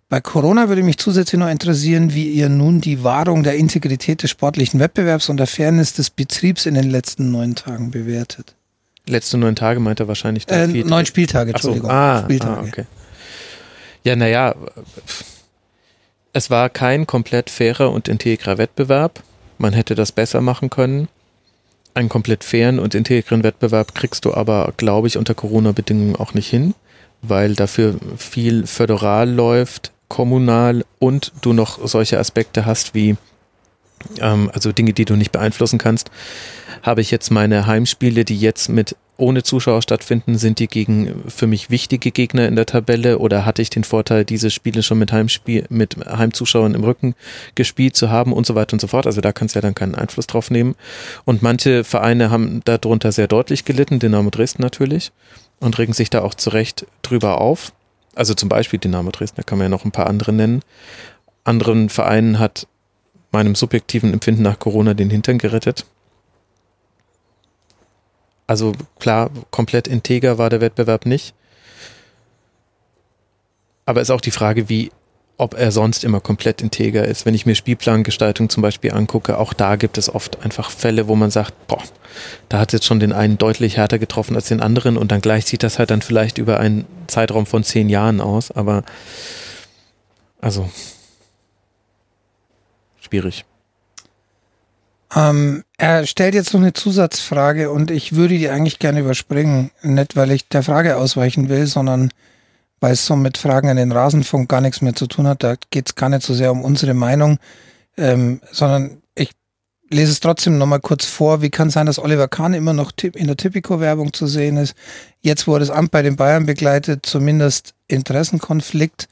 bei Corona würde mich zusätzlich noch interessieren, wie ihr nun die Wahrung der Integrität des sportlichen Wettbewerbs und der Fairness des Betriebs in den letzten neun Tagen bewertet. Letzte neun Tage meint er wahrscheinlich. Äh, neun Spieltage, Entschuldigung. So, ah, Spieltage. Ah, okay. Ja, naja, es war kein komplett fairer und integrer Wettbewerb. Man hätte das besser machen können. Einen komplett fairen und integren Wettbewerb kriegst du aber, glaube ich, unter Corona-Bedingungen auch nicht hin, weil dafür viel föderal läuft, kommunal und du noch solche Aspekte hast wie, ähm, also Dinge, die du nicht beeinflussen kannst. Habe ich jetzt meine Heimspiele, die jetzt mit ohne Zuschauer stattfinden, sind die gegen für mich wichtige Gegner in der Tabelle oder hatte ich den Vorteil, diese Spiele schon mit Heimspiel, mit Heimzuschauern im Rücken gespielt zu haben und so weiter und so fort. Also da kannst du ja dann keinen Einfluss drauf nehmen. Und manche Vereine haben darunter sehr deutlich gelitten, Dynamo Dresden natürlich, und regen sich da auch zu Recht drüber auf. Also zum Beispiel Dynamo Dresden, da kann man ja noch ein paar andere nennen. Anderen Vereinen hat meinem subjektiven Empfinden nach Corona den Hintern gerettet also klar, komplett integer war der Wettbewerb nicht. Aber ist auch die Frage, wie, ob er sonst immer komplett integer ist. Wenn ich mir Spielplangestaltung zum Beispiel angucke, auch da gibt es oft einfach Fälle, wo man sagt, boah, da hat jetzt schon den einen deutlich härter getroffen als den anderen und dann gleich sieht das halt dann vielleicht über einen Zeitraum von zehn Jahren aus, aber also schwierig. Ähm, er stellt jetzt noch eine Zusatzfrage und ich würde die eigentlich gerne überspringen. Nicht, weil ich der Frage ausweichen will, sondern weil es so mit Fragen an den Rasenfunk gar nichts mehr zu tun hat. Da geht es gar nicht so sehr um unsere Meinung, ähm, sondern ich lese es trotzdem nochmal kurz vor. Wie kann es sein, dass Oliver Kahn immer noch in der Typico-Werbung zu sehen ist? Jetzt, er das Amt bei den Bayern begleitet, zumindest Interessenkonflikt.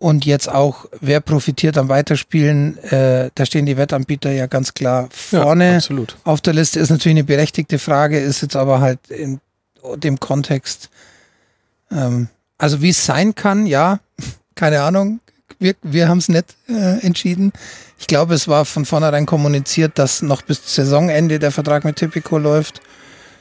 Und jetzt auch, wer profitiert am Weiterspielen? Äh, da stehen die Wettanbieter ja ganz klar vorne ja, auf der Liste. Ist natürlich eine berechtigte Frage, ist jetzt aber halt in dem Kontext. Ähm, also wie es sein kann, ja, keine Ahnung. Wir, wir haben es nicht äh, entschieden. Ich glaube, es war von vornherein kommuniziert, dass noch bis Saisonende der Vertrag mit Typico läuft.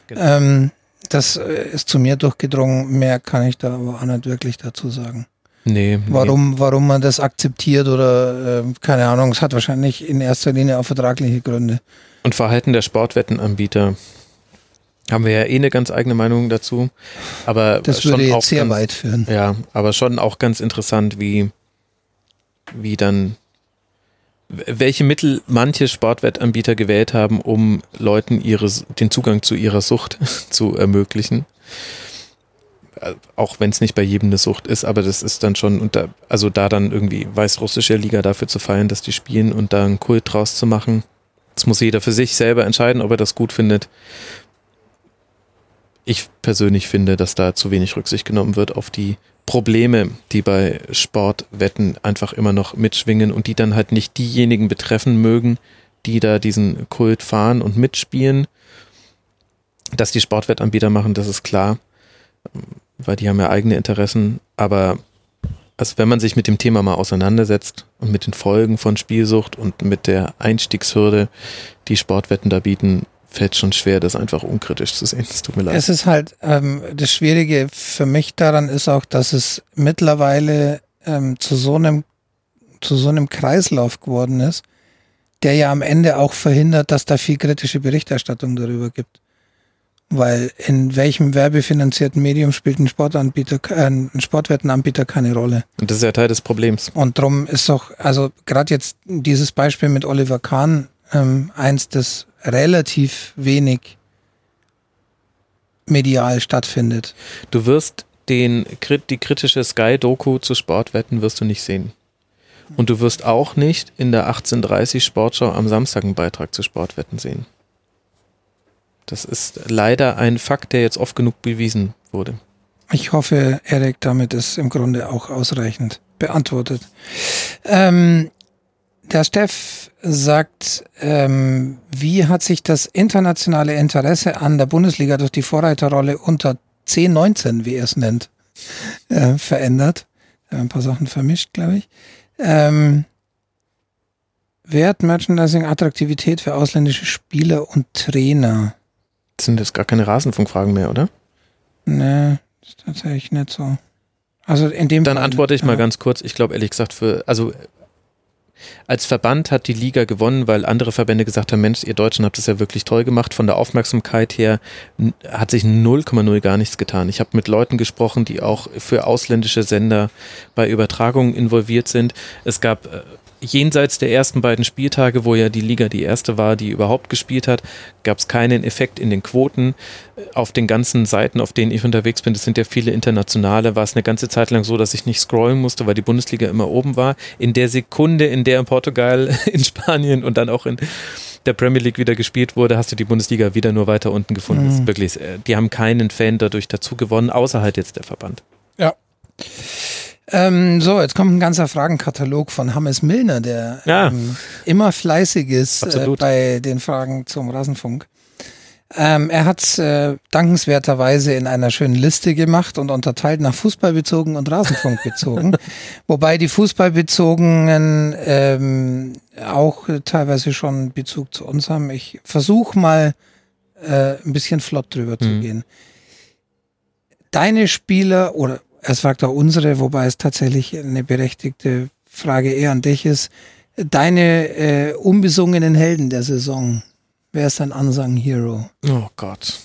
Genau. Ähm, das äh, ist zu mir durchgedrungen. Mehr kann ich da aber auch nicht wirklich dazu sagen. Nee. Warum, nee. warum man das akzeptiert oder äh, keine Ahnung, es hat wahrscheinlich in erster Linie auch vertragliche Gründe. Und Verhalten der Sportwettenanbieter. Haben wir ja eh eine ganz eigene Meinung dazu. Aber das würde jetzt sehr ganz, weit führen. Ja, aber schon auch ganz interessant, wie, wie dann, welche Mittel manche Sportwettanbieter gewählt haben, um Leuten ihre, den Zugang zu ihrer Sucht zu ermöglichen auch wenn es nicht bei jedem eine Sucht ist, aber das ist dann schon, unter, also da dann irgendwie weißrussische Liga dafür zu feiern, dass die spielen und da einen Kult draus zu machen. Das muss jeder für sich selber entscheiden, ob er das gut findet. Ich persönlich finde, dass da zu wenig Rücksicht genommen wird auf die Probleme, die bei Sportwetten einfach immer noch mitschwingen und die dann halt nicht diejenigen betreffen mögen, die da diesen Kult fahren und mitspielen. Dass die Sportwettanbieter machen, das ist klar weil die haben ja eigene Interessen, aber also wenn man sich mit dem Thema mal auseinandersetzt und mit den Folgen von Spielsucht und mit der Einstiegshürde, die Sportwetten da bieten, fällt schon schwer, das einfach unkritisch zu sehen. Es tut mir leid. Es ist halt, ähm, das Schwierige für mich daran ist auch, dass es mittlerweile ähm, zu so einem, zu so einem Kreislauf geworden ist, der ja am Ende auch verhindert, dass da viel kritische Berichterstattung darüber gibt. Weil in welchem werbefinanzierten Medium spielt ein Sportanbieter, äh, ein Sportwettenanbieter keine Rolle. Und das ist ja Teil des Problems. Und darum ist doch, also gerade jetzt dieses Beispiel mit Oliver Kahn, ähm, eins, das relativ wenig medial stattfindet. Du wirst den, die kritische Sky-Doku zu Sportwetten wirst du nicht sehen. Und du wirst auch nicht in der 1830 Sportschau am Samstag einen Beitrag zu Sportwetten sehen. Das ist leider ein Fakt, der jetzt oft genug bewiesen wurde. Ich hoffe, Erik, damit ist im Grunde auch ausreichend beantwortet. Ähm, der Steff sagt, ähm, wie hat sich das internationale Interesse an der Bundesliga durch die Vorreiterrolle unter 10, 19, wie er es nennt, äh, verändert? Ein paar Sachen vermischt, glaube ich. Ähm, Wert, Merchandising, Attraktivität für ausländische Spieler und Trainer. Das sind jetzt gar keine Rasenfunkfragen mehr, oder? Nee, ist tatsächlich nicht so. Also in dem Dann Fall, antworte ich ja. mal ganz kurz. Ich glaube ehrlich gesagt für, also als Verband hat die Liga gewonnen, weil andere Verbände gesagt haben, Mensch, ihr Deutschen habt das ja wirklich toll gemacht. Von der Aufmerksamkeit her hat sich 0,0 gar nichts getan. Ich habe mit Leuten gesprochen, die auch für ausländische Sender bei Übertragungen involviert sind. Es gab äh, jenseits der ersten beiden Spieltage, wo ja die Liga die erste war, die überhaupt gespielt hat, gab es keinen Effekt in den Quoten. Auf den ganzen Seiten, auf denen ich unterwegs bin, das sind ja viele internationale, war es eine ganze Zeit lang so, dass ich nicht scrollen musste, weil die Bundesliga immer oben war. In der Sekunde, in der in Portugal, in Spanien und dann auch in der Premier League wieder gespielt wurde, hast du die Bundesliga wieder nur weiter unten gefunden. Mhm. wirklich, äh, die haben keinen Fan dadurch dazu gewonnen, außer halt jetzt der Verband. Ja. Ähm, so, jetzt kommt ein ganzer Fragenkatalog von Hammes Milner, der ja. ähm, immer fleißig ist äh, bei den Fragen zum Rasenfunk. Ähm, er hat äh, dankenswerterweise in einer schönen Liste gemacht und unterteilt nach Fußballbezogen und Rasenfunkbezogen. Wobei die Fußballbezogenen ähm, auch teilweise schon Bezug zu uns haben. Ich versuche mal äh, ein bisschen flott drüber mhm. zu gehen. Deine Spieler oder er fragt auch unsere, wobei es tatsächlich eine berechtigte Frage eher an dich ist. Deine äh, unbesungenen Helden der Saison. Wer ist dein Unsung Hero? Oh Gott.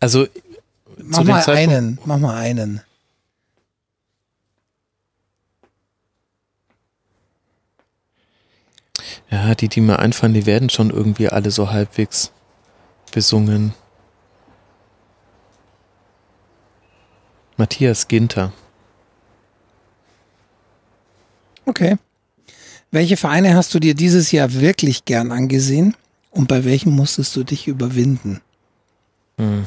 Also mach mal einen, mach mal einen. Ja, die, die mir einfallen, die werden schon irgendwie alle so halbwegs besungen. Matthias Ginter. Okay. Welche Vereine hast du dir dieses Jahr wirklich gern angesehen und bei welchen musstest du dich überwinden? Hm.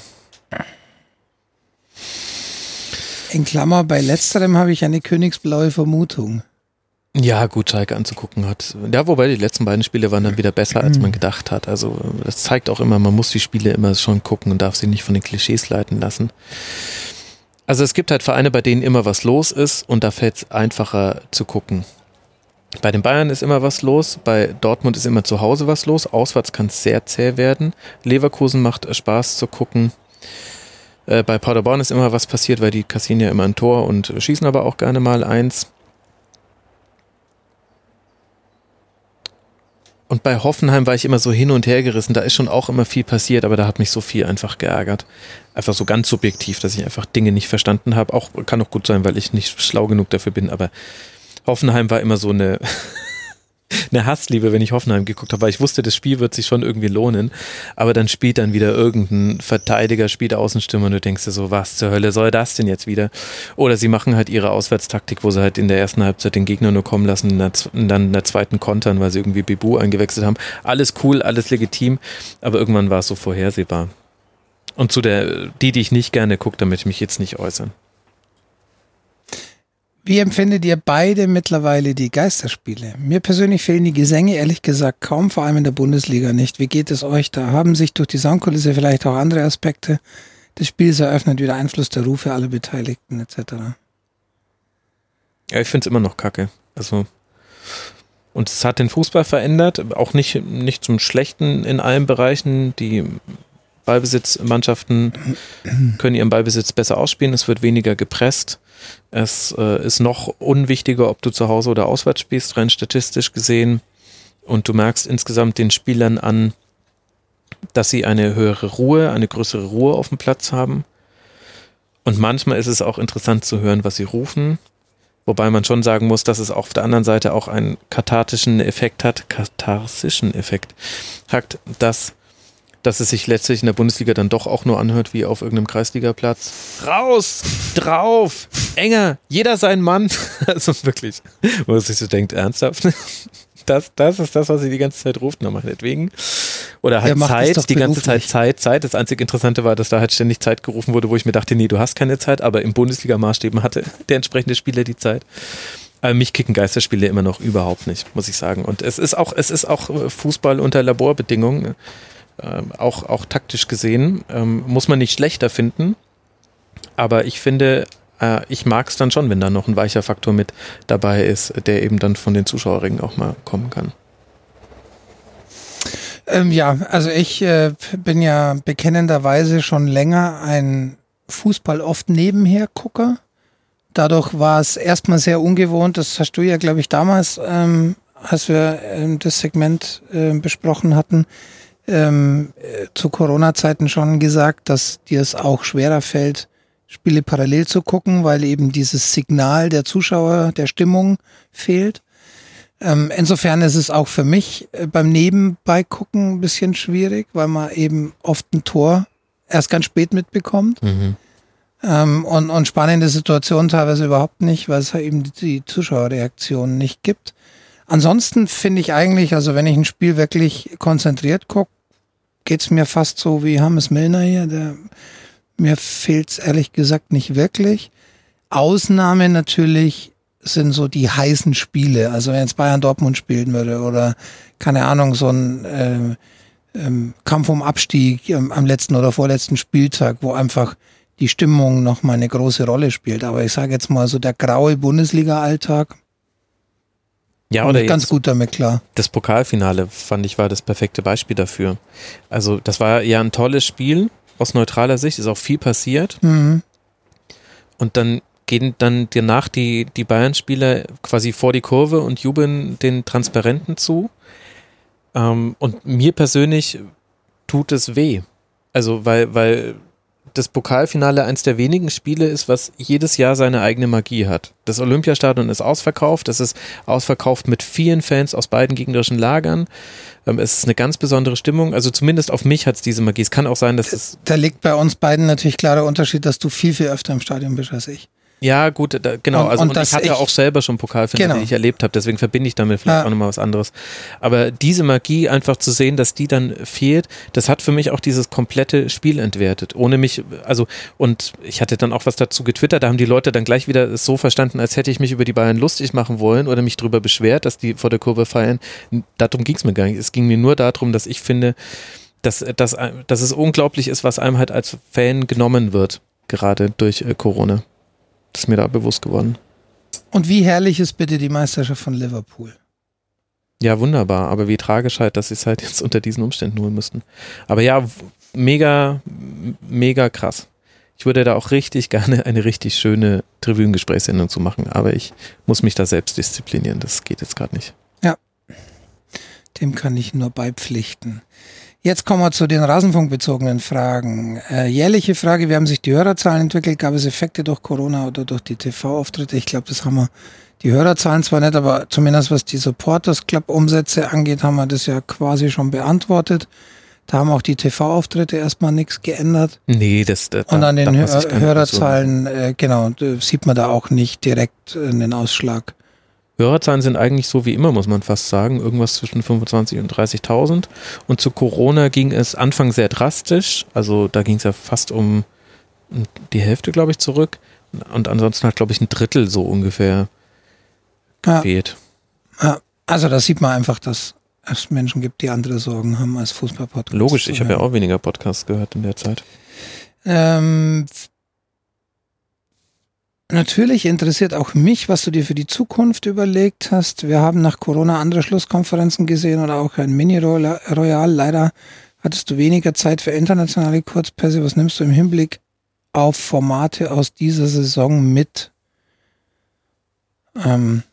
In Klammer, bei letzterem habe ich eine königsblaue Vermutung. Ja, gut, Schalke anzugucken hat. Ja, wobei die letzten beiden Spiele waren dann wieder besser, als man gedacht hat. Also das zeigt auch immer, man muss die Spiele immer schon gucken und darf sie nicht von den Klischees leiten lassen. Also es gibt halt Vereine, bei denen immer was los ist und da fällt es einfacher zu gucken. Bei den Bayern ist immer was los, bei Dortmund ist immer zu Hause was los, auswärts kann es sehr zäh werden. Leverkusen macht Spaß zu gucken. Äh, bei Paderborn ist immer was passiert, weil die kassieren ja immer ein Tor und schießen aber auch gerne mal eins. Und bei Hoffenheim war ich immer so hin und her gerissen. Da ist schon auch immer viel passiert, aber da hat mich so viel einfach geärgert. Einfach so ganz subjektiv, dass ich einfach Dinge nicht verstanden habe. Auch kann auch gut sein, weil ich nicht schlau genug dafür bin, aber Hoffenheim war immer so eine eine Hassliebe, wenn ich Hoffenheim geguckt habe, weil ich wusste, das Spiel wird sich schon irgendwie lohnen. Aber dann spielt dann wieder irgendein Verteidiger, spielt Außenstürmer und du denkst dir so, was zur Hölle soll das denn jetzt wieder? Oder sie machen halt ihre Auswärtstaktik, wo sie halt in der ersten Halbzeit den Gegner nur kommen lassen und dann in der zweiten kontern, weil sie irgendwie Bibu eingewechselt haben. Alles cool, alles legitim, aber irgendwann war es so vorhersehbar. Und zu der, die, die ich nicht gerne gucke, damit ich mich jetzt nicht äußern. Wie empfindet ihr beide mittlerweile die Geisterspiele? Mir persönlich fehlen die Gesänge ehrlich gesagt kaum, vor allem in der Bundesliga nicht. Wie geht es euch da? Haben sich durch die Soundkulisse vielleicht auch andere Aspekte des Spiels eröffnet, wie der Einfluss der Rufe aller Beteiligten etc.? Ja, ich finde es immer noch kacke. Also und es hat den Fußball verändert, auch nicht, nicht zum Schlechten in allen Bereichen. Die Ballbesitzmannschaften können ihren Ballbesitz besser ausspielen, es wird weniger gepresst. Es äh, ist noch unwichtiger, ob du zu Hause oder auswärts spielst, rein statistisch gesehen. Und du merkst insgesamt den Spielern an, dass sie eine höhere Ruhe, eine größere Ruhe auf dem Platz haben. Und manchmal ist es auch interessant zu hören, was sie rufen. Wobei man schon sagen muss, dass es auf der anderen Seite auch einen kathartischen Effekt hat, katharsischen Effekt hat, dass dass es sich letztlich in der Bundesliga dann doch auch nur anhört wie auf irgendeinem Kreisligaplatz. Raus, drauf, enger, jeder sein Mann. Also wirklich, wo man sich so denkt, ernsthaft. Das, das ist das, was sie die ganze Zeit ruft, na meinetwegen. Oder halt Zeit, die ganze Zeit Zeit, Zeit. Das einzig Interessante war, dass da halt ständig Zeit gerufen wurde, wo ich mir dachte, nee, du hast keine Zeit, aber im Bundesliga-Maßstäben hatte der entsprechende Spieler die Zeit. Aber mich kicken Geisterspiele immer noch überhaupt nicht, muss ich sagen. Und es ist auch, es ist auch äh, Fußball unter Laborbedingungen, äh, auch, auch taktisch gesehen, ähm, muss man nicht schlechter finden. Aber ich finde, äh, ich mag es dann schon, wenn da noch ein weicher Faktor mit dabei ist, der eben dann von den Zuschauerringen auch mal kommen kann. Ähm, ja, also ich äh, bin ja bekennenderweise schon länger ein Fußball oft nebenher Gucker. Dadurch war es erstmal sehr ungewohnt, das hast du ja, glaube ich, damals, ähm, als wir ähm, das Segment äh, besprochen hatten, ähm, äh, zu Corona-Zeiten schon gesagt, dass dir es auch schwerer fällt, Spiele parallel zu gucken, weil eben dieses Signal der Zuschauer, der Stimmung fehlt. Ähm, insofern ist es auch für mich äh, beim Nebenbeigucken ein bisschen schwierig, weil man eben oft ein Tor erst ganz spät mitbekommt. Mhm. Ähm, und, und spannende Situationen teilweise überhaupt nicht, weil es halt eben die Zuschauerreaktion nicht gibt. Ansonsten finde ich eigentlich, also wenn ich ein Spiel wirklich konzentriert gucke, geht es mir fast so wie Hammes Milner hier. Der, mir fehlt es ehrlich gesagt nicht wirklich. Ausnahme natürlich sind so die heißen Spiele. Also wenn jetzt Bayern Dortmund spielen würde oder keine Ahnung, so ein äh, ähm, Kampf um Abstieg ähm, am letzten oder vorletzten Spieltag, wo einfach die Stimmung noch mal eine große Rolle spielt. Aber ich sage jetzt mal so der graue Bundesliga-Alltag. Ja, oder ganz gut damit klar. Das Pokalfinale fand ich war das perfekte Beispiel dafür. Also das war ja ein tolles Spiel aus neutraler Sicht, ist auch viel passiert. Mhm. Und dann gehen dann danach die, die Bayern-Spieler quasi vor die Kurve und jubeln den Transparenten zu. Ähm, und mir persönlich tut es weh. Also, weil, weil das Pokalfinale eins der wenigen Spiele ist, was jedes Jahr seine eigene Magie hat. Das Olympiastadion ist ausverkauft, es ist ausverkauft mit vielen Fans aus beiden gegnerischen Lagern. Ähm, es ist eine ganz besondere Stimmung. Also zumindest auf mich hat es diese Magie. Es kann auch sein, dass es. Da liegt bei uns beiden natürlich klarer Unterschied, dass du viel, viel öfter im Stadion bist als ich. Ja, gut, da, genau. Und, also und, und ich hatte ja auch selber schon Pokalfinale, genau. die ich erlebt habe, deswegen verbinde ich damit vielleicht ja. auch nochmal was anderes. Aber diese Magie einfach zu sehen, dass die dann fehlt, das hat für mich auch dieses komplette Spiel entwertet. Ohne mich, also, und ich hatte dann auch was dazu getwittert, da haben die Leute dann gleich wieder so verstanden, als hätte ich mich über die Bayern lustig machen wollen oder mich darüber beschwert, dass die vor der Kurve feiern. Darum ging es mir gar nicht. Es ging mir nur darum, dass ich finde, dass, dass, dass es unglaublich ist, was einem halt als Fan genommen wird, gerade durch äh, Corona. Das ist mir da bewusst geworden. Und wie herrlich ist bitte die Meisterschaft von Liverpool? Ja, wunderbar. Aber wie tragisch halt, dass sie es halt jetzt unter diesen Umständen holen müssten. Aber ja, mega, mega krass. Ich würde da auch richtig gerne eine richtig schöne Tribünengesprächssendung zu machen, aber ich muss mich da selbst disziplinieren. Das geht jetzt gerade nicht. Ja, dem kann ich nur beipflichten. Jetzt kommen wir zu den rasenfunkbezogenen Fragen. Äh, jährliche Frage, wie haben sich die Hörerzahlen entwickelt? Gab es Effekte durch Corona oder durch die TV-Auftritte? Ich glaube, das haben wir, die Hörerzahlen zwar nicht, aber zumindest was die Supporters Club-Umsätze angeht, haben wir das ja quasi schon beantwortet. Da haben auch die TV-Auftritte erstmal nichts geändert. Nee, das, das Und an den Hör Hörerzahlen, äh, genau, sieht man da auch nicht direkt äh, einen Ausschlag. Hörerzahlen sind eigentlich so wie immer, muss man fast sagen, irgendwas zwischen 25 und 30.000. Und zu Corona ging es Anfang sehr drastisch, also da ging es ja fast um die Hälfte, glaube ich, zurück. Und ansonsten hat, glaube ich, ein Drittel so ungefähr gefehlt. Ja. ja. Also da sieht man einfach, dass es Menschen gibt, die andere Sorgen haben als Fußball-Podcast. Logisch, ich habe ja auch weniger Podcasts gehört in der Zeit. Ähm, Natürlich interessiert auch mich, was du dir für die Zukunft überlegt hast. Wir haben nach Corona andere Schlusskonferenzen gesehen oder auch ein Mini-Royal. Leider hattest du weniger Zeit für internationale Kurzpässe. Was nimmst du im Hinblick auf Formate aus dieser Saison mit? Ähm,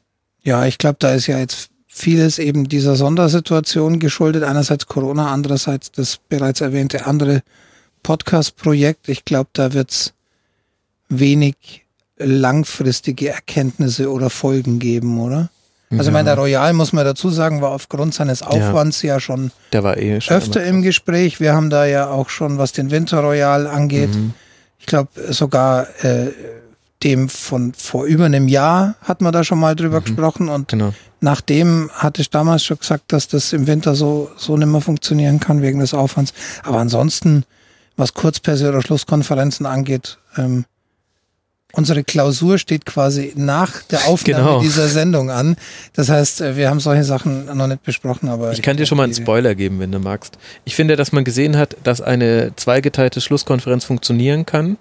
ja, ich glaube, da ist ja jetzt vieles eben dieser Sondersituation geschuldet. Einerseits Corona, andererseits das bereits erwähnte andere Podcast-Projekt. Ich glaube, da wird's wenig langfristige Erkenntnisse oder Folgen geben, oder? Also ja. ich meine, der Royal, muss man dazu sagen, war aufgrund seines Aufwands ja, ja schon, eh schon öfter im Gespräch. Wir haben da ja auch schon, was den Winter Royal angeht, mhm. ich glaube sogar äh, dem von vor über einem Jahr hat man da schon mal drüber mhm. gesprochen und genau. nachdem hatte ich damals schon gesagt, dass das im Winter so, so nicht mehr funktionieren kann wegen des Aufwands. Aber ansonsten, was Kurzpässe oder Schlusskonferenzen angeht, ähm, unsere Klausur steht quasi nach der Aufnahme genau. dieser Sendung an. Das heißt, äh, wir haben solche Sachen noch nicht besprochen, aber. Ich, ich kann dir schon mal einen Spoiler geben, wenn du magst. Ich finde, dass man gesehen hat, dass eine zweigeteilte Schlusskonferenz funktionieren kann.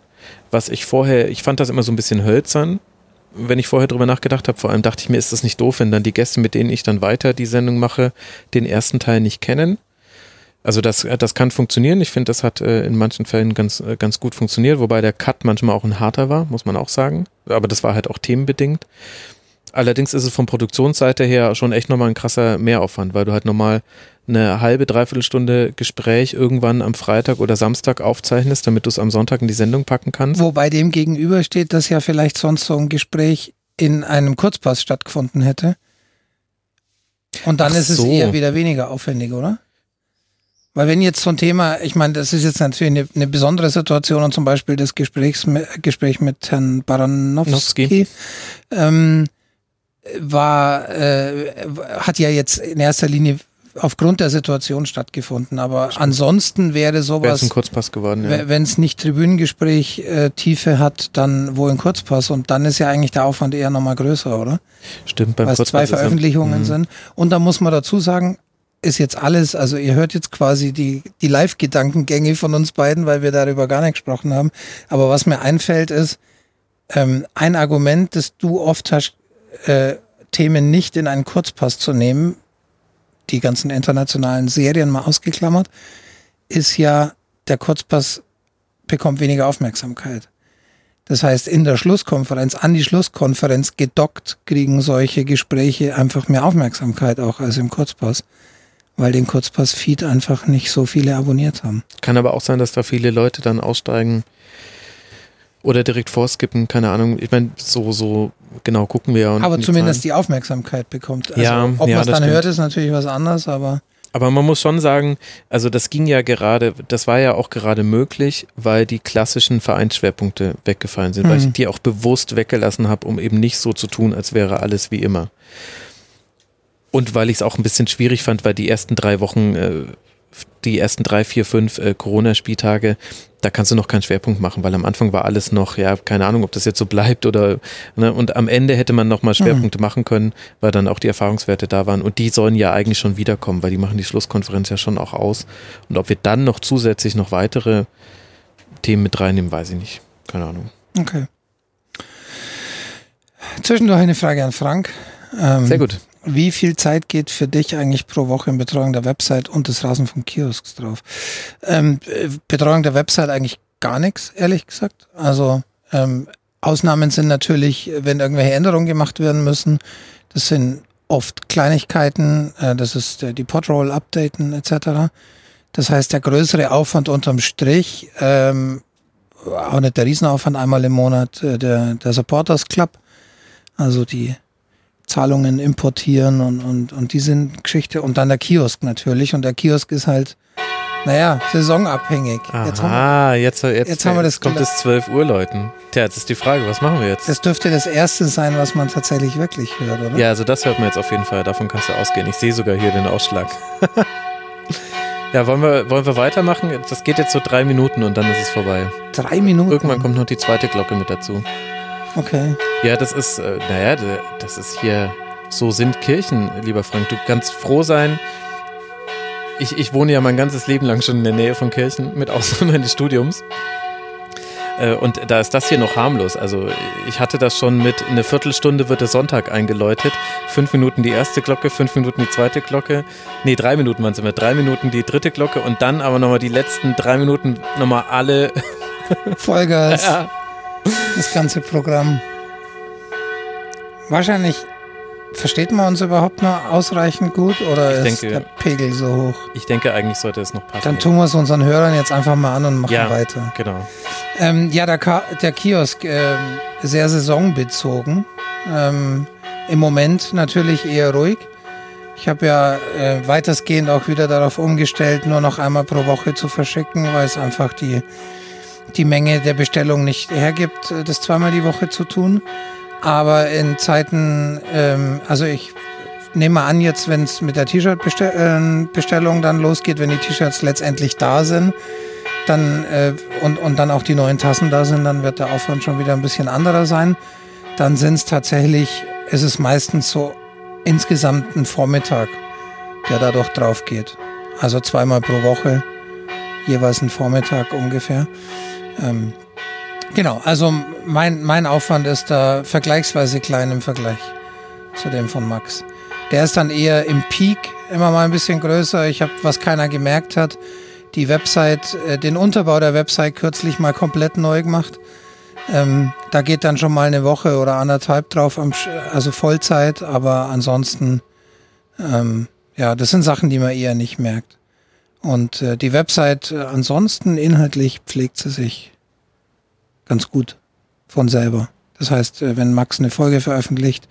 Was ich vorher, ich fand das immer so ein bisschen hölzern, wenn ich vorher drüber nachgedacht habe. Vor allem dachte ich mir, ist das nicht doof, wenn dann die Gäste, mit denen ich dann weiter die Sendung mache, den ersten Teil nicht kennen. Also das, das kann funktionieren. Ich finde, das hat äh, in manchen Fällen ganz, äh, ganz gut funktioniert, wobei der Cut manchmal auch ein harter war, muss man auch sagen. Aber das war halt auch themenbedingt. Allerdings ist es von Produktionsseite her schon echt nochmal ein krasser Mehraufwand, weil du halt nochmal eine halbe, dreiviertel Stunde Gespräch irgendwann am Freitag oder Samstag aufzeichnest, damit du es am Sonntag in die Sendung packen kannst. Wobei dem gegenüber steht, dass ja vielleicht sonst so ein Gespräch in einem Kurzpass stattgefunden hätte. Und dann Ach ist es so. eher wieder weniger aufwendig, oder? Weil wenn jetzt so ein Thema, ich meine, das ist jetzt natürlich eine, eine besondere Situation und zum Beispiel das Gesprächs, Gespräch mit Herrn Baranowski ähm, war, äh, hat ja jetzt in erster Linie aufgrund der Situation stattgefunden. Aber ansonsten wäre sowas. ein Kurzpass geworden, ja. Wenn es nicht Tribünengespräch äh, Tiefe hat, dann wohl ein Kurzpass. Und dann ist ja eigentlich der Aufwand eher nochmal größer, oder? Stimmt, beim Weil es zwei Veröffentlichungen mhm. sind. Und da muss man dazu sagen, ist jetzt alles, also ihr hört jetzt quasi die, die Live-Gedankengänge von uns beiden, weil wir darüber gar nicht gesprochen haben. Aber was mir einfällt ist, ähm, ein Argument, das du oft hast, äh, Themen nicht in einen Kurzpass zu nehmen, die ganzen internationalen Serien mal ausgeklammert, ist ja, der Kurzpass bekommt weniger Aufmerksamkeit. Das heißt, in der Schlusskonferenz, an die Schlusskonferenz gedockt, kriegen solche Gespräche einfach mehr Aufmerksamkeit auch als im Kurzpass weil den Kurzpass-Feed einfach nicht so viele abonniert haben. Kann aber auch sein, dass da viele Leute dann aussteigen oder direkt vorskippen, keine Ahnung. Ich meine, so, so genau gucken wir. Und aber zumindest die Aufmerksamkeit bekommt. Also, ja, ob ja, man es dann stimmt. hört, ist natürlich was anderes, aber. Aber man muss schon sagen, also das ging ja gerade, das war ja auch gerade möglich, weil die klassischen Vereinsschwerpunkte weggefallen sind, mhm. weil ich die auch bewusst weggelassen habe, um eben nicht so zu tun, als wäre alles wie immer. Und weil ich es auch ein bisschen schwierig fand, weil die ersten drei Wochen, äh, die ersten drei, vier, fünf äh, Corona-Spieltage, da kannst du noch keinen Schwerpunkt machen, weil am Anfang war alles noch, ja, keine Ahnung, ob das jetzt so bleibt oder, ne, und am Ende hätte man nochmal Schwerpunkte mhm. machen können, weil dann auch die Erfahrungswerte da waren und die sollen ja eigentlich schon wiederkommen, weil die machen die Schlusskonferenz ja schon auch aus. Und ob wir dann noch zusätzlich noch weitere Themen mit reinnehmen, weiß ich nicht. Keine Ahnung. Okay. Zwischendurch eine Frage an Frank. Ähm, Sehr gut. Wie viel Zeit geht für dich eigentlich pro Woche in Betreuung der Website und des Rasenfunk-Kiosks drauf? Ähm, Betreuung der Website eigentlich gar nichts, ehrlich gesagt. Also ähm, Ausnahmen sind natürlich, wenn irgendwelche Änderungen gemacht werden müssen. Das sind oft Kleinigkeiten, äh, das ist äh, die Podroll updaten etc. Das heißt, der größere Aufwand unterm Strich, ähm, auch nicht der Riesenaufwand einmal im Monat, äh, der, der Supporters Club, also die Zahlungen importieren und, und, und diese Geschichte. Und dann der Kiosk natürlich. Und der Kiosk ist halt, naja, saisonabhängig. Aha, jetzt haben wir, jetzt, jetzt, jetzt haben wir das kommt es 12 Uhr Leuten. Tja, jetzt ist die Frage, was machen wir jetzt? Das dürfte das erste sein, was man tatsächlich wirklich hört, oder? Ja, also das hört man jetzt auf jeden Fall. Davon kannst du ausgehen. Ich sehe sogar hier den Ausschlag. ja, wollen wir, wollen wir weitermachen? Das geht jetzt so drei Minuten und dann ist es vorbei. Drei Minuten? Irgendwann kommt noch die zweite Glocke mit dazu. Okay. Ja, das ist, äh, naja, das ist hier, so sind Kirchen, lieber Frank. Du kannst froh sein. Ich, ich wohne ja mein ganzes Leben lang schon in der Nähe von Kirchen, mit Ausnahme meines Studiums. Äh, und da ist das hier noch harmlos. Also ich hatte das schon mit eine Viertelstunde wird der Sonntag eingeläutet. Fünf Minuten die erste Glocke, fünf Minuten die zweite Glocke. Nee, drei Minuten waren es immer. Drei Minuten die dritte Glocke und dann aber nochmal die letzten drei Minuten nochmal alle. Vollgas. ja das ganze Programm. Wahrscheinlich versteht man uns überhaupt noch ausreichend gut oder ich ist denke, der Pegel so hoch? Ich denke, eigentlich sollte es noch passen. Dann tun wir es unseren Hörern jetzt einfach mal an und machen ja, weiter. Genau. Ähm, ja, der, Ka der Kiosk, äh, sehr saisonbezogen. Ähm, im Moment natürlich eher ruhig. Ich habe ja äh, weitestgehend auch wieder darauf umgestellt, nur noch einmal pro Woche zu verschicken, weil es einfach die, die Menge der Bestellung nicht hergibt, äh, das zweimal die Woche zu tun. Aber in Zeiten, ähm, also ich nehme an, jetzt, wenn es mit der T-Shirt-Bestellung äh, dann losgeht, wenn die T-Shirts letztendlich da sind, dann äh, und, und dann auch die neuen Tassen da sind, dann wird der Aufwand schon wieder ein bisschen anderer sein. Dann sind es tatsächlich, ist es meistens so insgesamt ein Vormittag, der dadurch drauf geht. Also zweimal pro Woche, jeweils ein Vormittag ungefähr. Ähm, genau, also mein, mein Aufwand ist da vergleichsweise klein im Vergleich zu dem von Max. Der ist dann eher im Peak immer mal ein bisschen größer. Ich habe, was keiner gemerkt hat, die Website, äh, den Unterbau der Website kürzlich mal komplett neu gemacht. Ähm, da geht dann schon mal eine Woche oder anderthalb drauf, also Vollzeit, aber ansonsten, ähm, ja, das sind Sachen, die man eher nicht merkt. Und äh, die Website äh, ansonsten inhaltlich pflegt sie sich ganz gut von selber. Das heißt, äh, wenn Max eine Folge veröffentlicht,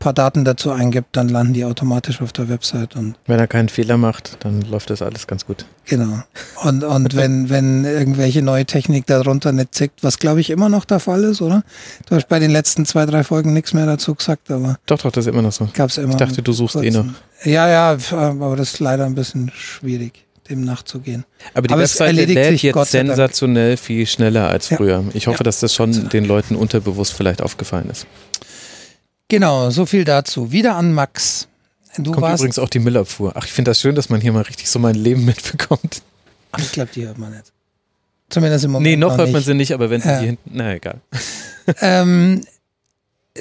paar Daten dazu eingibt, dann landen die automatisch auf der Website. Und wenn er keinen Fehler macht, dann läuft das alles ganz gut. Genau. Und, und wenn, wenn irgendwelche neue Technik darunter nicht zickt, was glaube ich immer noch der Fall ist, oder? Du hast bei den letzten zwei, drei Folgen nichts mehr dazu gesagt, aber. Doch, doch, das ist immer noch so. Gab's immer. Ich dachte, du suchst eh noch. Ja, ja, aber das ist leider ein bisschen schwierig dem nachzugehen. Aber die Aber Webseite lädt jetzt sensationell viel schneller als früher. Ja. Ich hoffe, ja. dass das schon den Leuten unterbewusst vielleicht aufgefallen ist. Genau, so viel dazu. Wieder an Max. Du Kommt warst übrigens auch die Müllabfuhr. Ach, ich finde das schön, dass man hier mal richtig so mein Leben mitbekommt. Ach, ich glaube, die hört man nicht. Zumindest im Moment. Nee, noch, noch hört nicht. man sie nicht, aber wenn sie ja. die hinten. Na egal. Ähm,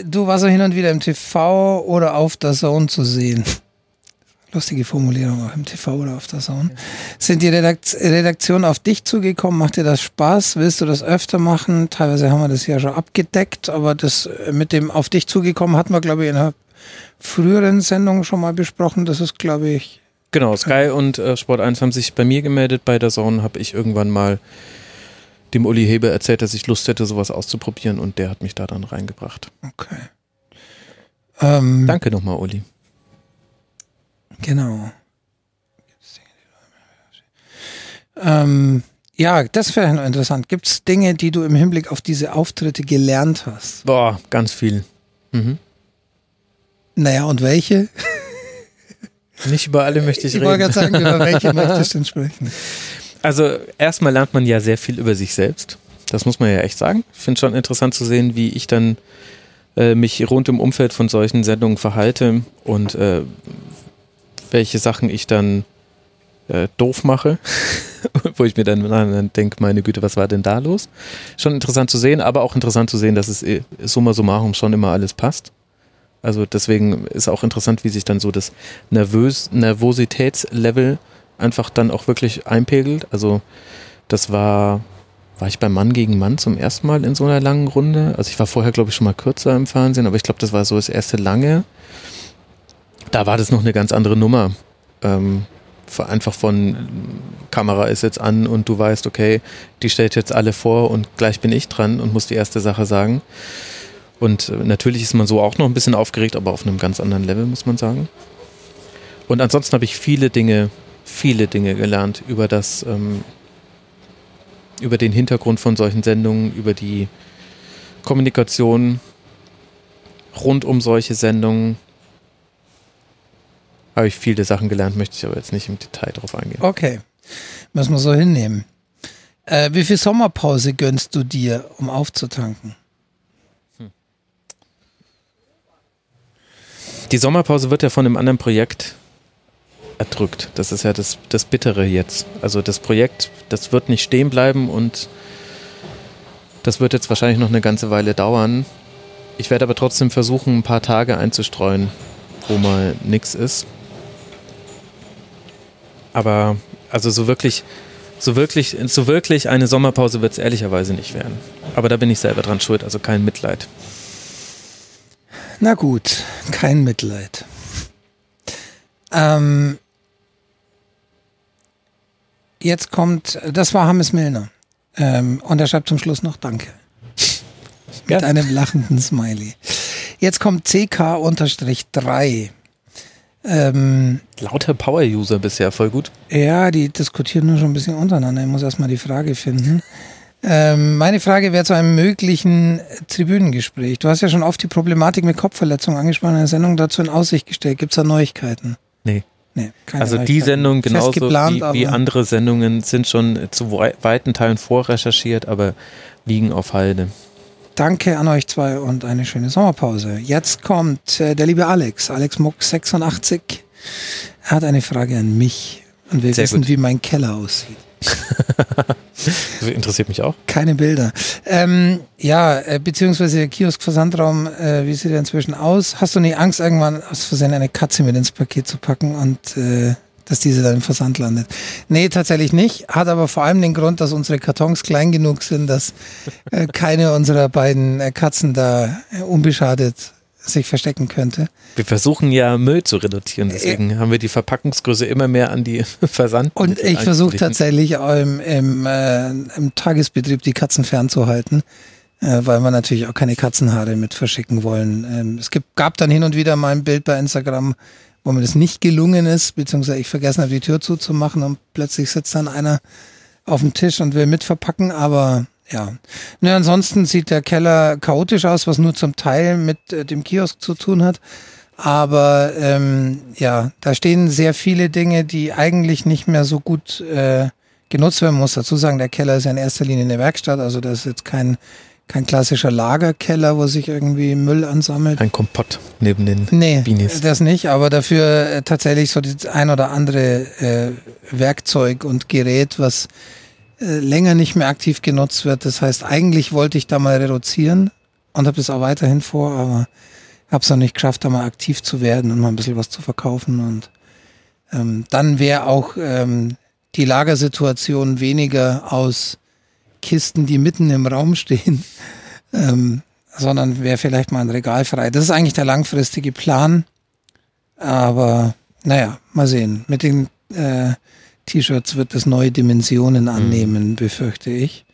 du warst ja hin und wieder im TV oder auf der Zone zu sehen lustige Formulierung auch im TV oder auf der Zone. Sind die Redakt Redaktionen auf dich zugekommen? Macht dir das Spaß? Willst du das öfter machen? Teilweise haben wir das ja schon abgedeckt, aber das äh, mit dem auf dich zugekommen hatten wir, glaube ich, in einer früheren Sendung schon mal besprochen. Das ist, glaube ich. Genau, Sky und äh, Sport 1 haben sich bei mir gemeldet. Bei der Zone habe ich irgendwann mal dem Uli Hebe erzählt, dass ich Lust hätte, sowas auszuprobieren und der hat mich da dann reingebracht. Okay. Ähm, Danke nochmal, Uli. Genau. Ähm, ja, das wäre noch interessant. Gibt es Dinge, die du im Hinblick auf diese Auftritte gelernt hast? Boah, ganz viel. Mhm. Naja, und welche? Nicht über alle möchte ich, ich reden. Ich wollte gerade sagen, über welche möchtest du denn sprechen? Also, erstmal lernt man ja sehr viel über sich selbst. Das muss man ja echt sagen. Ich finde schon interessant zu sehen, wie ich dann äh, mich rund im Umfeld von solchen Sendungen verhalte und äh, welche Sachen ich dann äh, doof mache, wo ich mir dann, dann denke, meine Güte, was war denn da los? Schon interessant zu sehen, aber auch interessant zu sehen, dass es äh, summa summarum schon immer alles passt. Also deswegen ist auch interessant, wie sich dann so das Nervös Nervositätslevel einfach dann auch wirklich einpegelt. Also das war, war ich beim Mann gegen Mann zum ersten Mal in so einer langen Runde. Also ich war vorher, glaube ich, schon mal kürzer im Fernsehen, aber ich glaube, das war so das erste lange da war das noch eine ganz andere Nummer. Ähm, einfach von Kamera ist jetzt an und du weißt, okay, die stellt jetzt alle vor und gleich bin ich dran und muss die erste Sache sagen. Und äh, natürlich ist man so auch noch ein bisschen aufgeregt, aber auf einem ganz anderen Level, muss man sagen. Und ansonsten habe ich viele Dinge, viele Dinge gelernt über das, ähm, über den Hintergrund von solchen Sendungen, über die Kommunikation rund um solche Sendungen, habe ich viele Sachen gelernt, möchte ich aber jetzt nicht im Detail drauf eingehen. Okay, müssen wir so hinnehmen. Äh, wie viel Sommerpause gönnst du dir, um aufzutanken? Hm. Die Sommerpause wird ja von einem anderen Projekt erdrückt. Das ist ja das, das Bittere jetzt. Also das Projekt, das wird nicht stehen bleiben und das wird jetzt wahrscheinlich noch eine ganze Weile dauern. Ich werde aber trotzdem versuchen, ein paar Tage einzustreuen, wo mal nichts ist. Aber also so wirklich, so wirklich, so wirklich eine Sommerpause wird es ehrlicherweise nicht werden. Aber da bin ich selber dran schuld, also kein Mitleid. Na gut, kein Mitleid. Ähm, jetzt kommt, das war Hammes Milner. Ähm, und er schreibt zum Schluss noch Danke. Mit ja. einem lachenden Smiley. Jetzt kommt CK-3. Ähm, Lauter Power-User bisher, voll gut. Ja, die diskutieren nur schon ein bisschen untereinander. Ich muss erstmal die Frage finden. Ähm, meine Frage wäre zu einem möglichen Tribünengespräch. Du hast ja schon oft die Problematik mit Kopfverletzungen angesprochen, in der Sendung dazu in Aussicht gestellt. Gibt es da Neuigkeiten? Nee. nee also die Sendung genauso wie, wie andere Sendungen sind schon zu weiten Teilen vorrecherchiert, aber liegen auf Halde. Danke an euch zwei und eine schöne Sommerpause. Jetzt kommt äh, der liebe Alex, Alex Muck 86. Er hat eine Frage an mich und will Sehr wissen, gut. wie mein Keller aussieht. das interessiert mich auch. Keine Bilder. Ähm, ja, äh, beziehungsweise Kiosk-Versandraum, äh, wie sieht er inzwischen aus? Hast du nie Angst, irgendwann aus Versehen eine Katze mit ins Paket zu packen und äh, dass diese dann im Versand landet. Nee, tatsächlich nicht. Hat aber vor allem den Grund, dass unsere Kartons klein genug sind, dass äh, keine unserer beiden äh, Katzen da äh, unbeschadet sich verstecken könnte. Wir versuchen ja Müll zu reduzieren, deswegen äh, haben wir die Verpackungsgröße immer mehr an die Versand. Und ich versuche tatsächlich im, im, äh, im, Tagesbetrieb die Katzen fernzuhalten, äh, weil wir natürlich auch keine Katzenhaare mit verschicken wollen. Ähm, es gibt, gab dann hin und wieder mal ein Bild bei Instagram, wo mir das nicht gelungen ist, beziehungsweise ich vergessen habe, die Tür zuzumachen und plötzlich sitzt dann einer auf dem Tisch und will mitverpacken, aber ja. Ne, ansonsten sieht der Keller chaotisch aus, was nur zum Teil mit äh, dem Kiosk zu tun hat. Aber ähm, ja, da stehen sehr viele Dinge, die eigentlich nicht mehr so gut äh, genutzt werden. Muss dazu sagen, der Keller ist ja in erster Linie eine Werkstatt, also das ist jetzt kein kein klassischer Lagerkeller, wo sich irgendwie Müll ansammelt. Ein Kompott neben den nee, Binis. das nicht, aber dafür äh, tatsächlich so das ein oder andere äh, Werkzeug und Gerät, was äh, länger nicht mehr aktiv genutzt wird. Das heißt, eigentlich wollte ich da mal reduzieren und habe das auch weiterhin vor, aber habe es noch nicht geschafft, da mal aktiv zu werden und mal ein bisschen was zu verkaufen. Und ähm, dann wäre auch ähm, die Lagersituation weniger aus Kisten, die mitten im Raum stehen, ähm, sondern wäre vielleicht mal ein Regal frei. Das ist eigentlich der langfristige Plan. Aber naja, mal sehen. Mit den äh, T-Shirts wird es neue Dimensionen mhm. annehmen, mhm. befürchte ich.